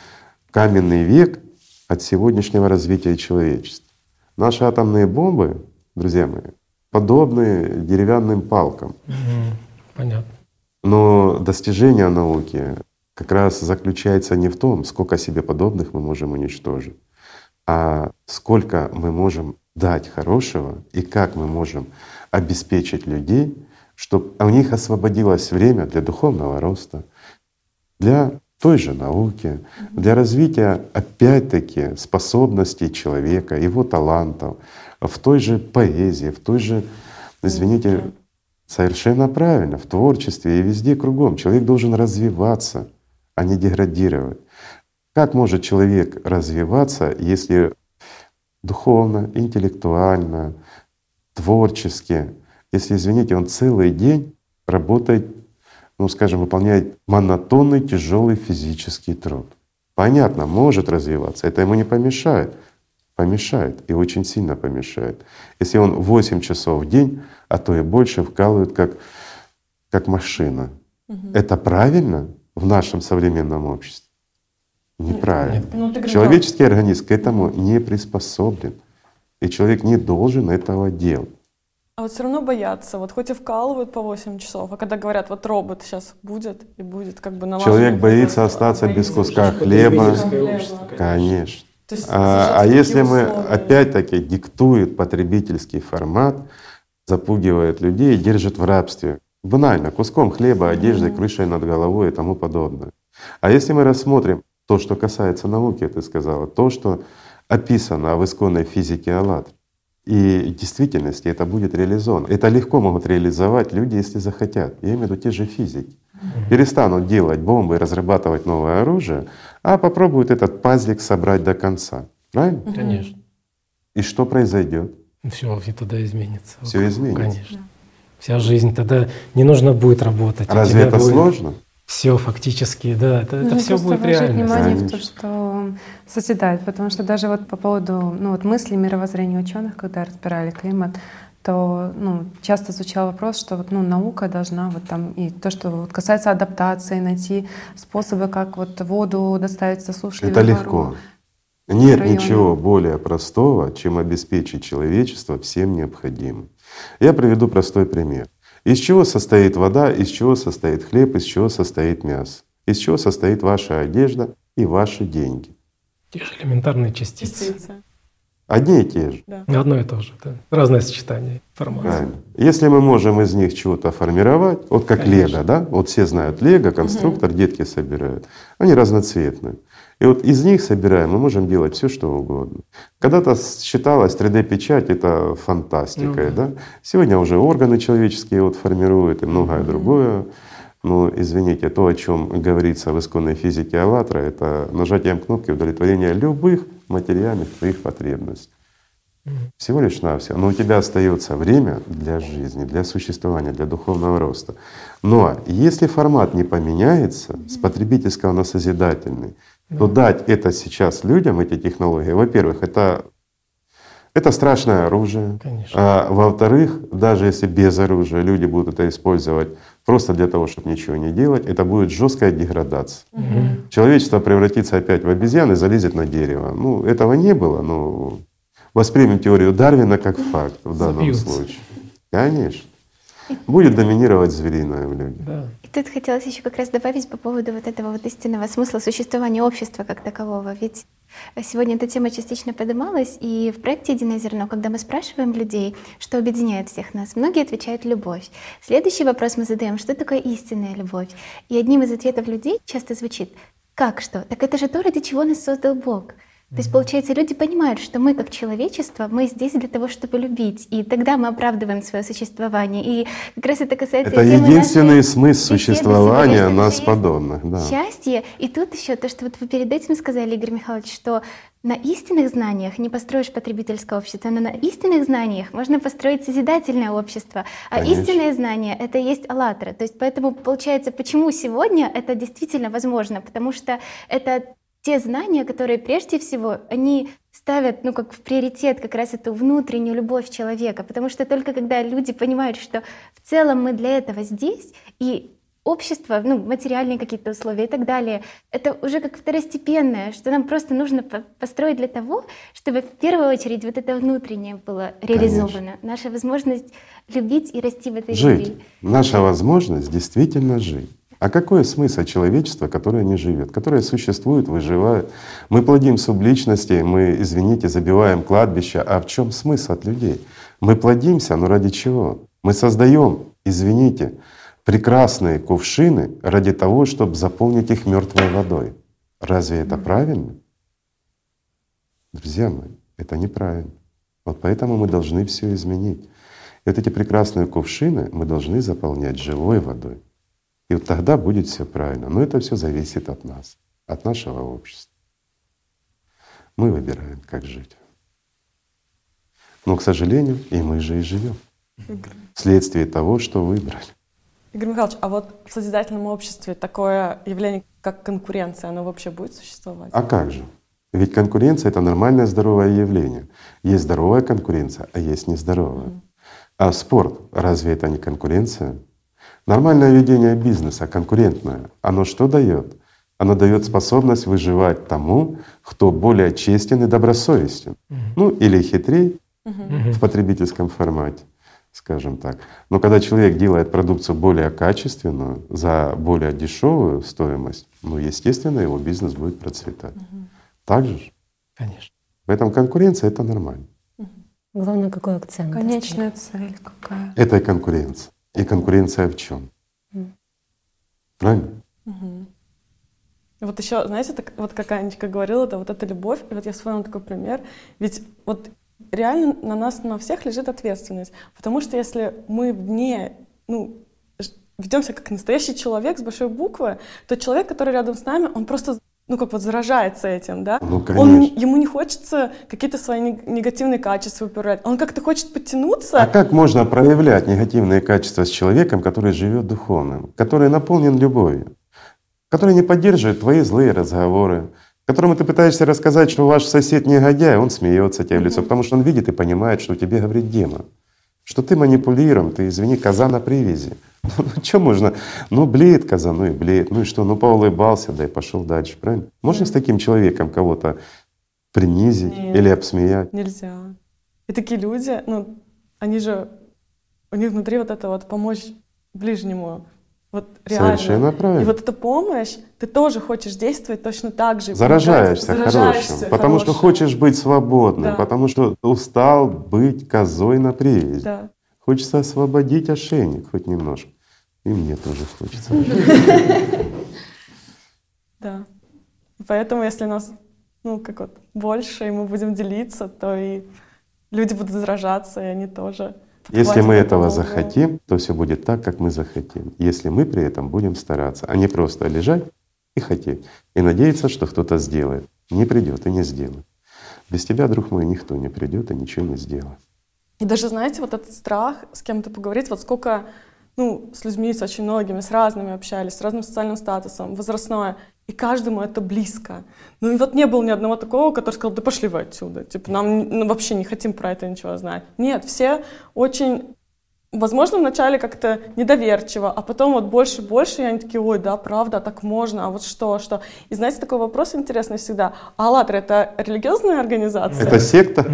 каменный век от сегодняшнего развития человечества. Наши атомные бомбы, друзья мои, подобны деревянным палкам. Мгм. Понятно. Но достижение науки как раз заключается не в том, сколько себе подобных мы можем уничтожить, а сколько мы можем дать хорошего и как мы можем обеспечить людей, чтобы у них освободилось время для духовного роста, для той же науки, для развития опять-таки способностей человека, его талантов, в той же поэзии, в той же, извините, совершенно правильно, в творчестве и везде кругом. Человек должен развиваться, а не деградировать. Как может человек развиваться, если духовно, интеллектуально, творчески, если, извините, он целый день работает, ну, скажем, выполняет монотонный, тяжелый физический труд. Понятно, может развиваться, это ему не помешает. Помешает и очень сильно помешает. Если он 8 часов в день, а то и больше вкалывает как, как машина. Это правильно в нашем современном обществе? Неправильно. Ну, ты Человеческий организм к этому не приспособлен. И человек не должен этого делать. А вот все равно боятся, вот хоть и вкалывают по 8 часов, а когда говорят, вот робот сейчас будет и будет как бы налаживать Человек боится остаться без куска хлеба. Хлеба. Конечно. То есть А, а если мы опять-таки диктует потребительский формат, запугивает людей, держит в рабстве, банально, куском хлеба, одеждой, крышей над головой и тому подобное. А если мы рассмотрим то, что касается науки, ты сказала, то, что описано в исконной физике АЛЛАТРА, и в действительности это будет реализовано. Это легко могут реализовать люди, если захотят. Я имею в виду те же физики. Перестанут делать бомбы и разрабатывать новое оружие, а попробуют этот пазлик собрать до конца. Правильно? Конечно. И что произойдет? Все и тогда изменится. Все изменится. Конечно. Вся жизнь тогда не нужно будет работать. у Разве это будет сложно? Все фактически, да, это, это Ну, все будет реально. внимание в то, что созидает, потому что даже вот по поводу ну, вот мыслей мировоззрения ученых, когда разбирали климат, то ну, часто звучал вопрос, что вот, ну, наука должна вот там и то, что вот касается адаптации, найти способы, как вот воду доставить с засушливых Это легко. Нет районы. ничего более простого, чем обеспечить человечество всем необходимым. Я приведу простой пример. Из чего состоит вода, из чего состоит хлеб, из чего состоит мясо, из чего состоит ваша одежда и ваши деньги. Те же элементарные частицы. Частицы. Одни и те же. Да. Одно и то же, да. Разное сочетание информации. Правильно. Если мы можем из них чего-то формировать, вот как Конечно. лего, да, вот все знают лего, конструктор, детки собирают, они разноцветные. И вот из них собираем, мы можем делать все, что угодно. Когда-то считалось 3D-печать это фантастикой, Ну да. Сегодня уже органы человеческие вот формируют и многое другое. Но извините, то, о чем говорится в исконной физике АЛЛАТРА, это нажатием кнопки удовлетворения любых материальных твоих потребностей. Всего лишь навсего. Но у тебя остается время для жизни, для существования, для духовного роста. Но если формат не поменяется с потребительского на созидательный, то дать это сейчас людям, эти технологии, во-первых, это это страшное оружие. А, во-вторых, даже если без оружия люди будут это использовать просто для того, чтобы ничего не делать, это будет жесткая деградация. Человечество превратится опять в обезьян и залезет на дерево. Ну, этого не было, но воспримем теорию Дарвина как факт в данном Забьются. случае. Конечно. будет доминировать звериное в людях. Да. И тут хотелось еще как раз добавить по поводу вот этого вот истинного смысла существования общества как такового. Ведь сегодня эта тема частично поднималась, и в проекте «Единое зерно», когда мы спрашиваем людей, что объединяет всех нас, многие отвечают «любовь». Следующий вопрос мы задаем, что такое истинная любовь? И одним из ответов людей часто звучит «как что? Так это же то, ради чего нас создал Бог». То есть, получается, люди понимают, что мы как человечество, мы здесь для того, чтобы любить, и тогда мы оправдываем свое существование. И как раз это касается Это единственный смысл существования нас подобных. Да. Счастье. И тут еще то, что вот вы перед этим сказали, Игорь Михайлович, что на истинных знаниях не построишь потребительское общество, но на истинных знаниях можно построить созидательное общество. А Конечно. истинное знание — это и есть «АЛЛАТРА». То есть поэтому получается, почему сегодня это действительно возможно? Потому что это те знания, которые прежде всего, они ставят, ну, как в приоритет как раз эту внутреннюю любовь человека, потому что только когда люди понимают, что в целом мы для этого здесь, и общество, ну, материальные какие-то условия и так далее, это уже как второстепенное, что нам просто нужно по- построить для того, чтобы в первую очередь вот это внутреннее было реализовано. Наша возможность любить и расти в этой Жить. любви. Наша возможность действительно жить. А какой смысл человечества, которое не живет, которое существует, выживает? Мы плодим субличности, мы, извините, забиваем кладбище. А в чем смысл от людей? Мы плодимся, но ради чего? Мы создаем, извините, прекрасные кувшины ради того, чтобы заполнить их мертвой водой. Разве это правильно? Друзья мои, это неправильно. Вот поэтому мы должны все изменить. И вот эти прекрасные кувшины мы должны заполнять живой водой. И вот тогда будет все правильно. Но это все зависит от нас, от нашего общества. Мы выбираем, как жить. Но, к сожалению, и мы же и живем. Вследствие того, что выбрали. Игорь Михайлович, а вот в созидательном обществе такое явление, как конкуренция, оно вообще будет существовать? А как же? Ведь конкуренция — это нормальное здоровое явление. Есть здоровая конкуренция, а есть нездоровая. А спорт — разве это не конкуренция? Нормальное ведение бизнеса, конкурентное, оно что дает? Оно дает способность выживать тому, кто более честен и добросовестен. Ну или хитрей в потребительском формате, скажем так. Но когда человек делает продукцию более качественную за более дешевую стоимость, ну естественно его бизнес будет процветать. Так же? ж? Конечно. Поэтому конкуренция это нормально. Главное, какой акцент. Конечная цель какая. Это и конкуренция. И конкуренция в чем? Правильно? Вот еще, знаете, так, вот как Анечка говорила, это вот эта любовь, и вот я вспомнила такой пример, ведь вот реально на нас, на всех лежит ответственность, потому что если мы вне, ну, ведемся как настоящий человек с большой буквы, то человек, который рядом с нами, он просто ну, как вот заражается этим, да? Ну, он, конечно. ему не хочется какие-то свои нег- негативные качества упирать. Он как-то хочет подтянуться. А как можно проявлять негативные качества с человеком, который живет духовным, который наполнен любовью, который не поддерживает твои злые разговоры, которому ты пытаешься рассказать, что ваш сосед негодяй, он смеется тебе в лицо, потому что он видит и понимает, что тебе говорит демон. Что ты манипулируем, ты, извини, коза на привязи. <laughs> Ну, что можно? Ну, блеет коза, ну и блеет. Ну и что? Ну, поулыбался, да и пошел дальше, правильно? Можно с таким человеком кого-то принизить Нет. или обсмеять? Нельзя. И такие люди, ну, они же, у них внутри вот это вот помочь ближнему. Вот реально. Совершенно правильно. И вот эта помощь, ты тоже хочешь действовать точно так же. Заражаешься помогать. хорошим, Заражаешься потому что хорошим. хочешь быть свободным, Да. потому что устал быть козой на привязи. Да. Хочется освободить ошейник хоть немножко. И мне тоже хочется. Да. Поэтому, если нас, ну, как вот, больше, и мы будем делиться, то и люди будут заражаться, и они тоже Если мы этого захотим, то все будет так, как мы захотим. Если мы при этом будем стараться, а не просто лежать и хотеть, и надеяться, что кто-то сделает. Не придет и не сделает. Без тебя, друг мой, никто не придет и ничего не сделает. И даже, знаете, вот этот страх с кем-то поговорить, вот сколько, ну, с людьми, с очень многими, с разными общались, с разным социальным статусом, возрастное, и каждому это близко. Ну и вот не было ни одного такого, который сказал, да пошли вы отсюда, типа нам ну, вообще не хотим про это ничего знать. Нет, все очень, возможно, вначале как-то недоверчиво, а потом вот больше и больше, и они такие, ой, да, правда, так можно, а вот что, что. И знаете, такой вопрос интересный всегда, а «АЛЛАТРА» — это религиозная организация? Это секта?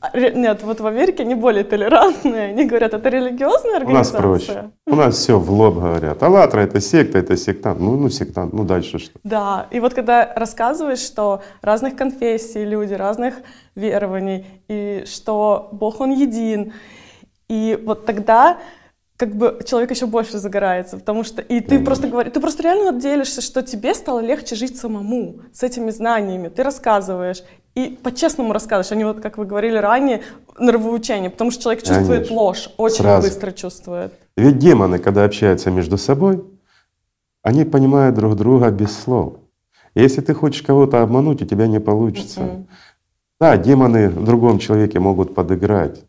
А, нет, вот в Америке они более толерантные. Они говорят, это религиозная организация. У нас проще. У нас все в лоб говорят. Аллатра это секта, это сектант. Ну, ну сектант, ну дальше что? Да, и вот когда рассказываешь, что разных конфессий люди, разных верований, и что Бог Он един, и вот тогда как бы человек еще больше загорается, потому что и ты просто говоришь, ты просто реально делишься, что тебе стало легче жить самому с этими знаниями, ты рассказываешь и по-честному рассказываешь, а не вот как вы говорили ранее нравоучение, потому что человек чувствует Конечно. ложь, очень Сразу. быстро чувствует. Ведь демоны, когда общаются между собой, они понимают друг друга без слов. Если ты хочешь кого-то обмануть, у тебя не получится. Mm-hmm. Да, демоны в другом человеке могут подыграть,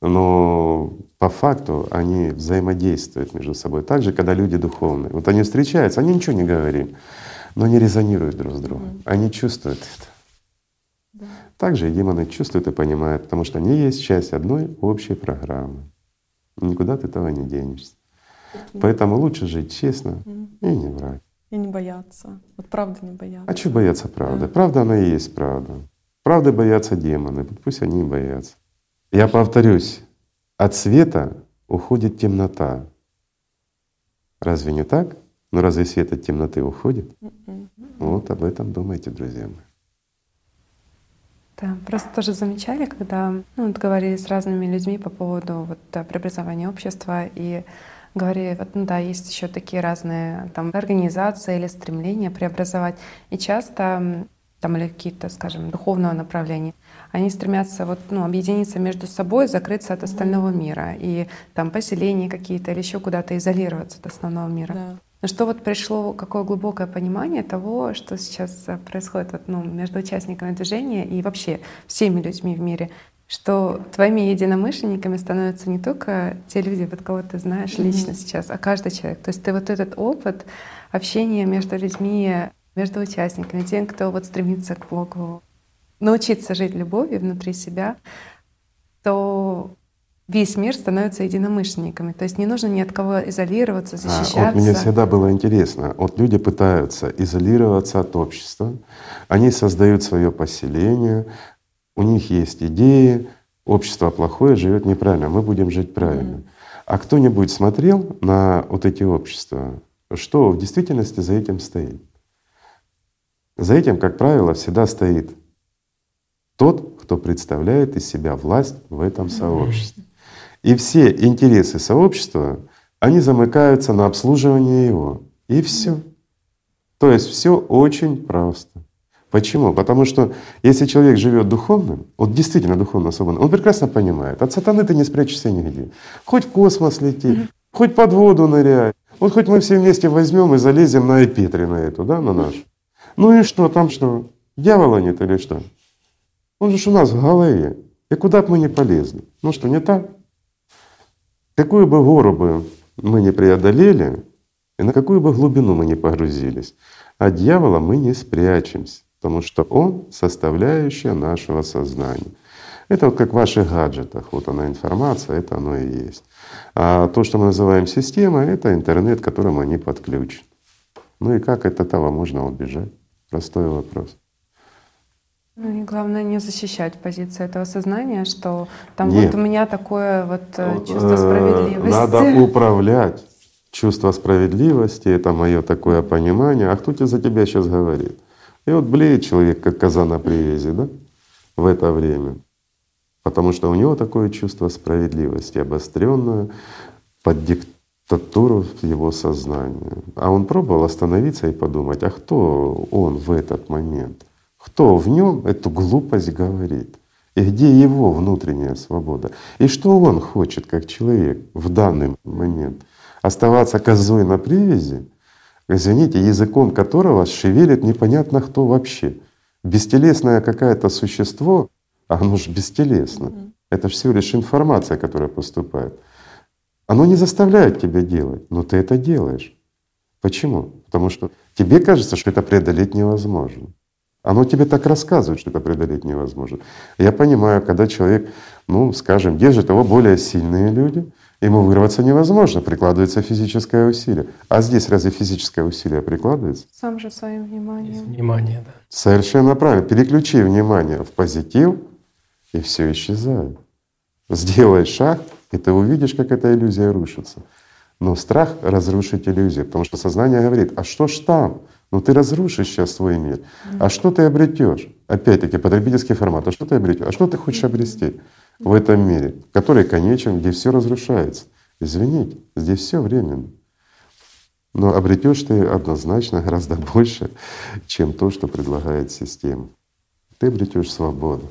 но по факту они взаимодействуют между собой. Также, когда люди духовные. Вот они встречаются, они ничего не говорят, но они резонируют друг с другом. Они чувствуют это. Да. Также и демоны чувствуют и понимают, потому что они есть часть одной общей программы. Никуда ты этого не денешься. Поэтому лучше жить честно mm-hmm. и не врать. И не бояться. Вот правда не бояться. А что бояться правды? Да. Правда она и есть правда. Правды боятся демоны, пусть они и боятся. Я повторюсь, от света уходит темнота. Разве не так? Ну разве свет от темноты уходит? Вот об этом думайте, друзья мои. Да, просто тоже замечали, когда ну, вот говорили с разными людьми по поводу вот, преобразования общества и говорили, вот, ну да, есть еще такие разные там организации или стремления преобразовать. И часто там или какие-то, скажем, духовного направления, они стремятся вот, ну, объединиться между собой, закрыться от остального мира. И там поселения какие-то или еще куда-то изолироваться от основного мира. Да. Но что вот пришло, какое глубокое понимание того, что сейчас э, происходит вот, ну, между участниками движения и вообще всеми людьми в мире, что твоими единомышленниками становятся не только те люди, вот кого ты знаешь лично mm-hmm. сейчас, а каждый человек. То есть ты вот этот опыт общения между людьми, между участниками, тем, кто вот стремится к Богу, научиться жить любовью внутри себя, то весь мир становится единомышленниками. То есть не нужно ни от кого изолироваться, защищаться. А, вот мне всегда было интересно. Вот люди пытаются изолироваться от общества, они создают свое поселение, у них есть идеи, общество плохое живет неправильно, мы будем жить правильно. Mm. А кто-нибудь смотрел на вот эти общества, что в действительности за этим стоит? За этим, как правило, всегда стоит тот, кто представляет из себя власть в этом сообществе. И все интересы сообщества, они замыкаются на обслуживание его. И все. То есть все очень просто. Почему? Потому что если человек живет духовным, вот действительно духовно свободным, он прекрасно понимает, от сатаны ты не спрячешься нигде. Хоть в космос лети, mm-hmm. хоть под воду ныряй. Вот хоть мы все вместе возьмем и залезем на Эпетре на эту, да, на нашу. Ну и что, там что? Дьявола нет или что? Он же у нас в голове. И куда бы мы ни полезли. Ну что, не так? Какую бы гору бы мы не преодолели, и на какую бы глубину мы не погрузились, от дьявола мы не спрячемся, потому что он составляющая нашего сознания. Это вот как в ваших гаджетах, вот она информация, это оно и есть. А то, что мы называем системой, это интернет, к которому они подключены. Ну и как от этого можно убежать? Простой вопрос. Ну и главное не защищать позицию этого сознания, что там Нет. вот у меня такое вот э, чувство справедливости. Надо управлять чувство справедливости, это мое такое понимание. А кто тебе за тебя сейчас говорит? И вот блеет человек, как коза на привязи, да, в это время. Потому что у него такое чувство справедливости, обостренное под диктатуру его сознания. А он пробовал остановиться и подумать, а кто он в этот момент? Кто в нем эту глупость говорит? И где его внутренняя свобода? И что он хочет как человек в данный момент? Оставаться козой на привязи, извините, языком которого шевелит непонятно кто вообще. Бестелесное какое-то существо, а оно же бестелесно. Mm-hmm. Это всего лишь информация, которая поступает. Оно не заставляет тебя делать, но ты это делаешь. Почему? Потому что тебе кажется, что это преодолеть невозможно. Оно тебе так рассказывает, что это преодолеть невозможно. Я понимаю, когда человек, ну, скажем, держит его более сильные люди, ему вырваться невозможно, прикладывается физическое усилие. А здесь разве физическое усилие прикладывается? Сам же своим вниманием. Внимание, да. Совершенно правильно. Переключи внимание в позитив, и все исчезает. Сделай шаг, и ты увидишь, как эта иллюзия рушится. Но страх разрушить иллюзию, потому что сознание говорит, а что ж там? Ну ты разрушишь сейчас свой мир. А что ты обретешь? Опять-таки потребительский формат. А что ты обретешь? А что ты хочешь обрести в этом мире, который конечен, где все разрушается? Извините, здесь все временно. Но обретешь ты однозначно гораздо <laughs> больше, чем то, что предлагает система. Ты обретешь свободу.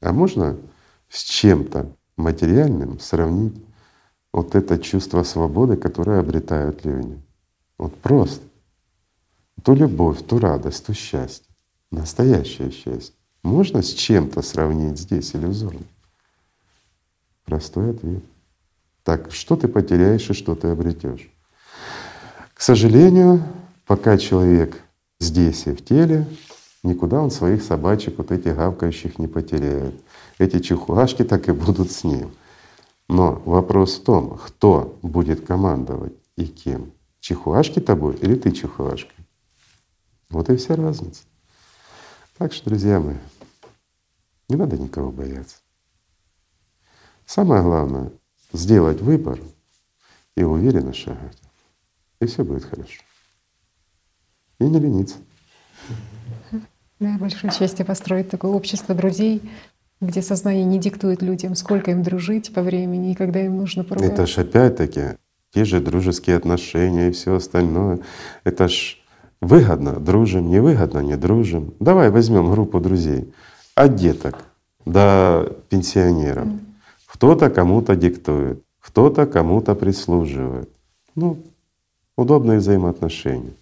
А можно с чем-то материальным сравнить вот это чувство свободы, которое обретают люди. Вот просто. Ту любовь, ту радость, ту счастье. Настоящее счастье. Можно с чем-то сравнить здесь иллюзорно? Простой ответ. Так что ты потеряешь и что ты обретешь? К сожалению, пока человек здесь и в теле, никуда он своих собачек, вот этих гавкающих, не потеряет. Эти чихуашки так и будут с ним. Но вопрос в том, кто будет командовать и кем. Чихуашки тобой или ты чихуашкой? Вот и вся разница. Так что, друзья мои, не надо никого бояться. Самое главное — сделать выбор и уверенно шагать. И все будет хорошо. И не лениться. Да, большой счастье построить такое общество друзей, где сознание не диктует людям, сколько им дружить по времени и когда им нужно порвать. Это ж опять-таки те же дружеские отношения и все остальное. Это ж выгодно — дружим, невыгодно — не дружим. Давай возьмем группу друзей от деток до пенсионеров. Кто-то кому-то диктует, кто-то кому-то прислуживает. Ну, удобные взаимоотношения.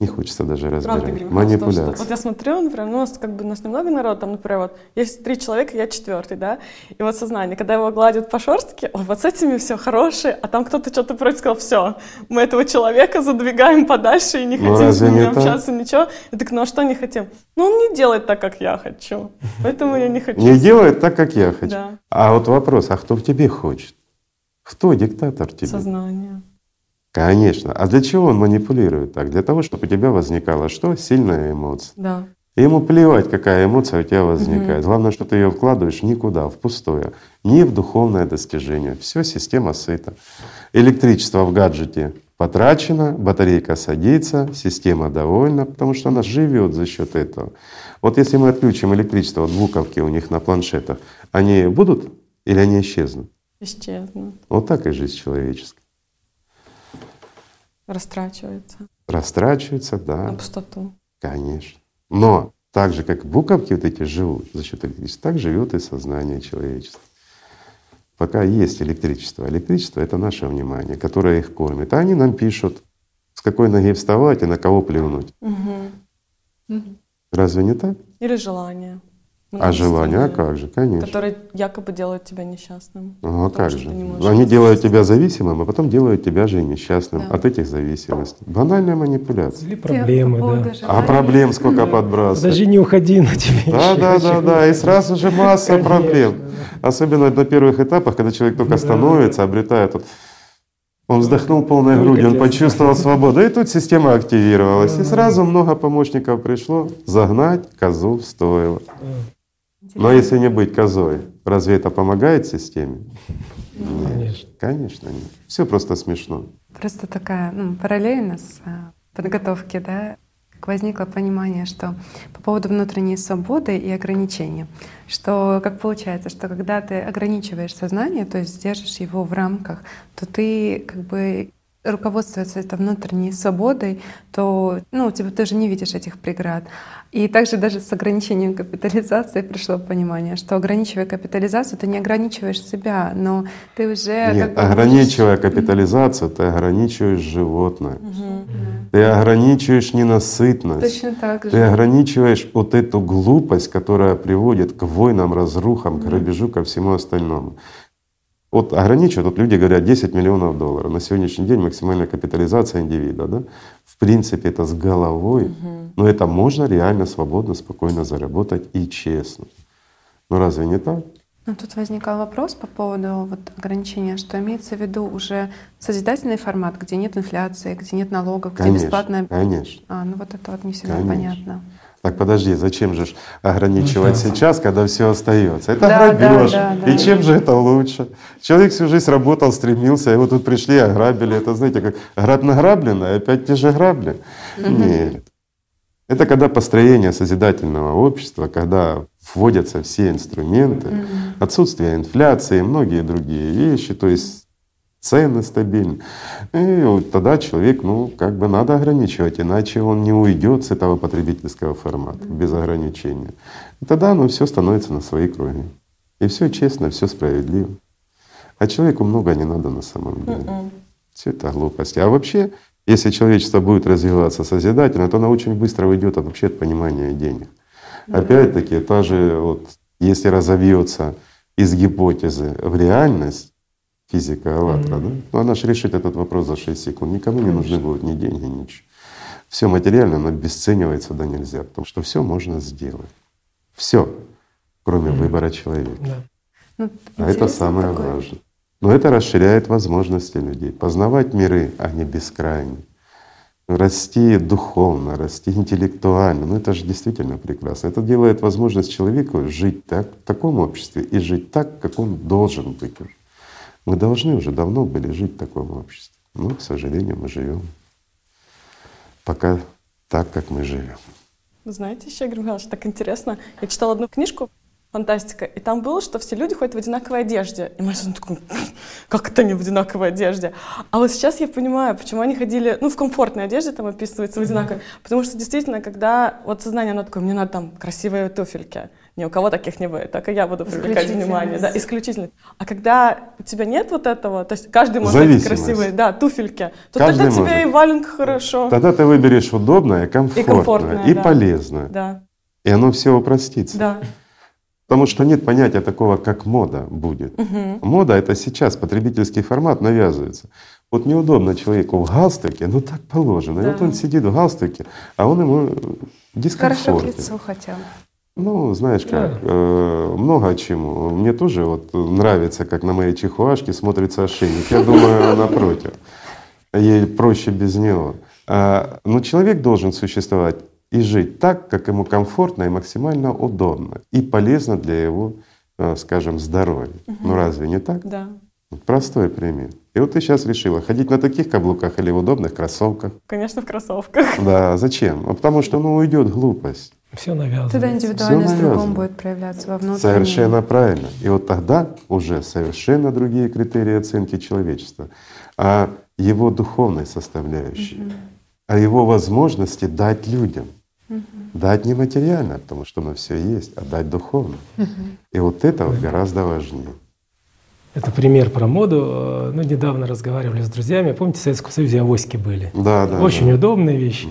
Не хочется даже разбирать. Правда, Грим, Манипуляция. что- вот я смотрю, например, ну, у нас как бы у нас немного народа, там, например, вот есть три человека, я четвертый, да, и вот сознание, когда его гладят по шерстке, ой, вот с этими все хорошие, а там кто-то что-то против сказал, все, мы этого человека задвигаем подальше и не Ну, хотим с ним не так? общаться, ничего. Я так, ну а что не хотим? Ну, он не делает так, как я хочу, поэтому я не хочу. Не делает так, как я хочу. Да. А вот вопрос, а кто в тебе хочет? Кто диктатор тебе? Сознание. Конечно. А для чего он манипулирует так? Для того, чтобы у тебя возникала что? Сильная эмоция. Да. И ему плевать, какая эмоция у тебя возникает. Главное, что ты ее вкладываешь никуда, в пустое, не в духовное достижение. Все, система сыта. Электричество в гаджете потрачено, батарейка садится, система довольна, потому что она живет за счет этого. Вот если мы отключим электричество, вот буковки у них на планшетах, они будут или они исчезнут? Исчезнут, Вот так и жизнь человеческая. Растрачивается Растрачивается, да. на пустоту. Конечно. Но так же, как буковки вот эти живут за счет электричества, так живет и сознание человечества. Пока есть электричество. Электричество — это наше внимание, которое их кормит. А они нам пишут, с какой ноги вставать и на кого плюнуть. Мгм. Разве не так? Или желание. А желание, а как же, конечно. Которые якобы делают тебя несчастным. Ну а потому как же? Они делают тебя зависимым, а потом делают тебя же и несчастным от этих зависимостей. Банальная манипуляция. Или проблемы, да. А проблем сколько подбрасывать? Подожди, не уходи, на тебе Да, да, да, да. И сразу же масса Конечно. проблем. Особенно на первых этапах, когда человек только становится, обретает вот он вздохнул полной Только грудью, он почувствовал свободу, и тут система активировалась. И сразу много помощников пришло загнать козу в стойло. Но если не быть козой, разве это помогает системе? Нет, конечно нет. Все просто смешно. Просто такая ну, параллельно с а, подготовки, да, как возникло понимание, что по поводу внутренней свободы и ограничения, что как получается, что когда ты ограничиваешь сознание, то есть держишь его в рамках, то ты как бы руководствуясь это внутренней свободой, то ну, типа, ты же не видишь этих преград. И также даже с ограничением капитализации пришло понимание, что ограничивая капитализацию, ты не ограничиваешь себя, но ты уже Нет, как ограничивая капитализацию, ты ограничиваешь животное. Ты ограничиваешь ненасытность. Точно так же. Ты ограничиваешь вот эту глупость, которая приводит к войнам, разрухам, к грабежу, ко всему остальному. Вот ограничивают, вот люди говорят 10 миллионов долларов. На сегодняшний день максимальная капитализация индивида, да? В принципе, это с головой, но это можно реально свободно, спокойно заработать и честно. Ну разве не так? Ну, тут возникал вопрос по поводу вот ограничения, что имеется в виду уже созидательный формат, где нет инфляции, где нет налогов, где Конечно, бесплатная... конечно. А, ну вот это вот не всегда Конечно. понятно. Так подожди, зачем же ограничивать Ну да. сейчас, когда все остается? Это Да, грабеж. да, да, И да. чем же это лучше? Человек всю жизнь работал, стремился, и вот тут пришли, ограбили. Это знаете, как граб награбленное, опять те же грабли. Нет. Это когда построение созидательного общества, когда вводятся все инструменты, отсутствие инфляции и многие другие вещи, то есть цены стабильны. И вот тогда человек, ну, как бы надо ограничивать, иначе он не уйдет с этого потребительского формата без ограничения. И тогда оно все становится на свои круги. И все честно, все справедливо. А человеку много не надо на самом деле. Все это глупости. А вообще, если человечество будет развиваться созидательно, то оно очень быстро уйдет от, вообще от понимания денег. Опять-таки, та же вот, если разовьется из гипотезы в реальность физика АЛЛАТРА, да, ну она же решит этот вопрос за 6 секунд. Никому не нужны будут ни деньги, ничего. Все материально, оно обесценивается да нельзя, потому что все можно сделать. Все, кроме выбора человека. Ну, А это самое такое. важное. Но это расширяет возможности людей. Познавать миры, а не бескрайние. Расти духовно, расти интеллектуально. Ну это же действительно прекрасно. Это делает возможность человеку жить так, в таком обществе и жить так, как он должен быть уже. Мы должны уже давно были жить в таком обществе. Но, к сожалению, мы живем пока так, как мы живем. Знаете, еще, Игорь Михайлович, так интересно. Я читала одну книжку «Фантастика», и там было, что все люди ходят в одинаковой одежде. И моя жена такая, как это не в одинаковой одежде? А вот сейчас я понимаю, почему они ходили, ну, в комфортной одежде, там описывается в одинаковой. Потому что действительно, когда вот сознание, оно такое, мне надо там красивые туфельки. Ни у кого таких не будет, только я буду привлекать внимание. Да, исключительно. А когда у тебя нет вот этого, то есть каждый может Зависимость. красивые, да, туфельки, то Каждый тогда тебе может. и валенка хорошо. Тогда ты выберешь удобное, комфортное и, комфортное, да. полезное. Да, И оно все упростится. да. Потому что нет понятия такого, как мода будет. Мгм. Мода это сейчас потребительский формат навязывается. Вот неудобно человеку в галстуке, ну так положено. И Да. вот он сидит в галстуке, а он ему Хорошо к лицу хотя бы. Ну, знаешь как, э, много чему. Мне тоже вот нравится, как на моей чихуашке смотрится ошейник. Я думаю, <laughs> она против. Ей проще без него. А, Но человек должен существовать и жить так, как ему комфортно и максимально удобно, и полезно для его, э, скажем, здоровья. Ну разве не так? Да. Простой пример. И вот ты сейчас решила ходить на таких каблуках или в удобных кроссовках. Конечно, в кроссовках. <laughs> Да, зачем? А потому что ну уйдет глупость. Все навязывается. Тогда индивидуальность в навязано. другом будет проявляться во внутреннем. Совершенно правильно. И вот тогда уже совершенно другие критерии оценки человечества, а его духовной составляющей, а его возможности дать людям. Дать не материально, потому что оно все есть, а дать духовно. И вот это вот гораздо важнее. Это пример про моду. Э, Ну, недавно разговаривали с друзьями. Помните, в Советском Союзе авоськи были? Да, да. Очень да. удобная вещь.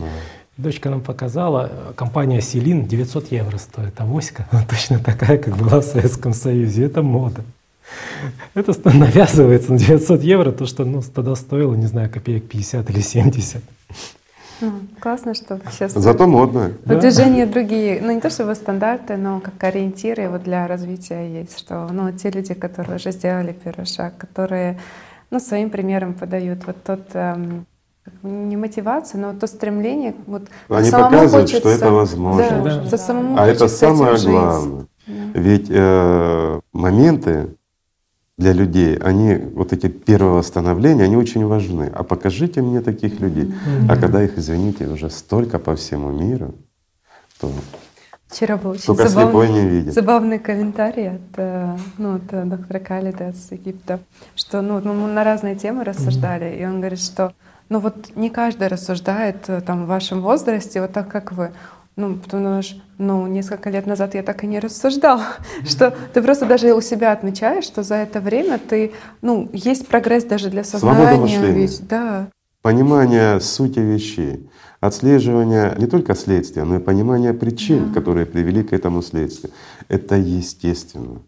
Дочка нам показала, э, компания Селин 900 евро стоит, авоська <laughs> она точно такая, как была в Советском Союзе. Это мода. Это навязывается на 900 евро, то, что ну, тогда стоило, не знаю, копеек 50 или 70. Классно, что сейчас Зато модно. движения другие, ну не то чтобы стандарты, но как ориентиры вот для развития есть, что ну те люди, которые уже сделали первый шаг, которые ну своим примером подают вот тот эм, не мотивацию, но то стремление вот Они самому показывают, хочется- что это возможно. Да, за самому А это самое жить. главное. Да. Ведь э, моменты для людей, они вот эти первого становления, они очень важны. А покажите мне таких людей. А когда их, извините, уже столько по всему миру, то Вчера был очень Только слепой не видит. забавный комментарий от, э, ну, от э, доктора Калида из Египта, что ну, вот мы на разные темы рассуждали, и он говорит, что ну вот не каждый рассуждает э, там в вашем возрасте вот так, как вы. Ну, потому что, ну, несколько лет назад я так и не рассуждал, <laughs> что ты просто даже у себя отмечаешь, что за это время ты, ну, есть прогресс даже для сознания. Ведь, да. понимание сути вещей, отслеживание не только следствия, но и понимание причин, которые привели к этому следствию. Это естественно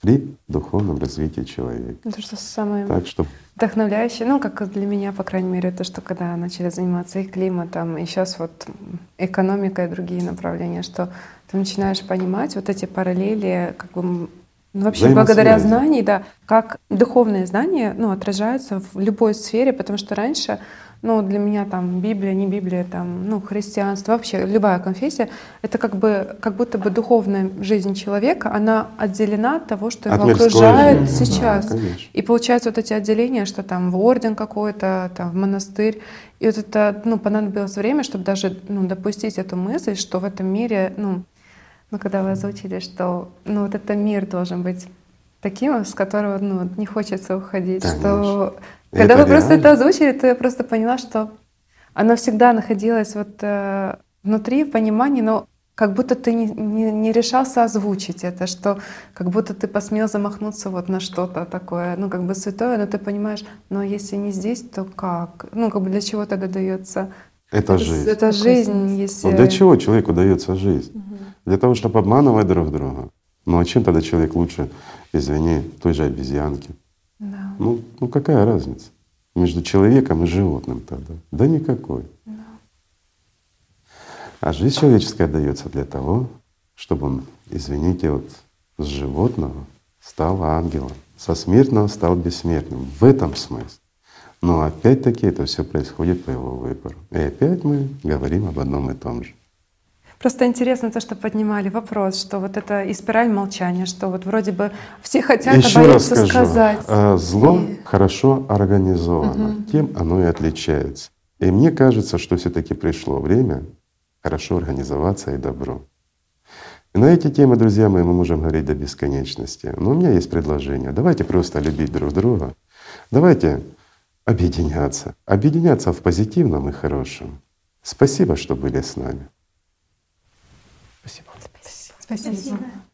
при духовном развитии человека. Это что самое Так что вдохновляющее, ну, как для меня, по крайней мере, то, что когда начали заниматься и климатом, и сейчас вот экономика и другие направления, что ты начинаешь понимать вот эти параллели, как бы ну, вообще благодаря знаний, да, как духовные знания ну, отражаются в любой сфере, потому что раньше ну, для меня там Библия, не Библия, там, ну, христианство, вообще любая конфессия, это как бы, как будто бы духовная жизнь человека, она отделена от того, что его От мирской окружает жизни. сейчас. Да, конечно. и получается вот эти отделения, что там в орден какой-то, там в монастырь. И вот это, ну, понадобилось время, чтобы даже, ну, допустить эту мысль, что в этом мире, ну, ну, когда вы озвучили, что, ну, вот этот мир должен быть таким, с которого, ну, не хочется уходить, что Конечно. Когда Это вы просто реально. это озвучили, то я просто поняла, что оно всегда находилось вот э, внутри, в понимании, но как будто ты не, не, не решался озвучить это, что как будто ты посмел замахнуться вот на что-то такое, ну как бы святое, но ты понимаешь, но если не здесь, то как? Ну как бы для чего тогда дается? Это жизнь. Это жизнь, если... Вот для чего человеку дается жизнь? Для того, чтобы обманывать друг друга. Ну а чем тогда человек лучше, извини, той же обезьянки? Да. Ну, ну какая разница между человеком и животным тогда? Да никакой. А жизнь человеческая дается для того, чтобы он, извините, вот с животного стал ангелом, со смертного стал бессмертным. В этом смысл. Но опять-таки это все происходит по его выбору. И опять мы говорим об одном и том же. Просто интересно то, что поднимали вопрос, что вот это и спираль молчания, что вот вроде бы все хотят, Еще а раз боятся скажу, сказать. а, зло хорошо организовано, тем оно и отличается. И мне кажется, что все-таки пришло время хорошо организоваться и добро. И на эти темы, друзья мои, мы можем говорить до бесконечности. Но у меня есть предложение. Давайте просто любить друг друга. Давайте объединяться. Объединяться в позитивном и хорошем. Спасибо, что были с нами. Спасибо. Спасибо.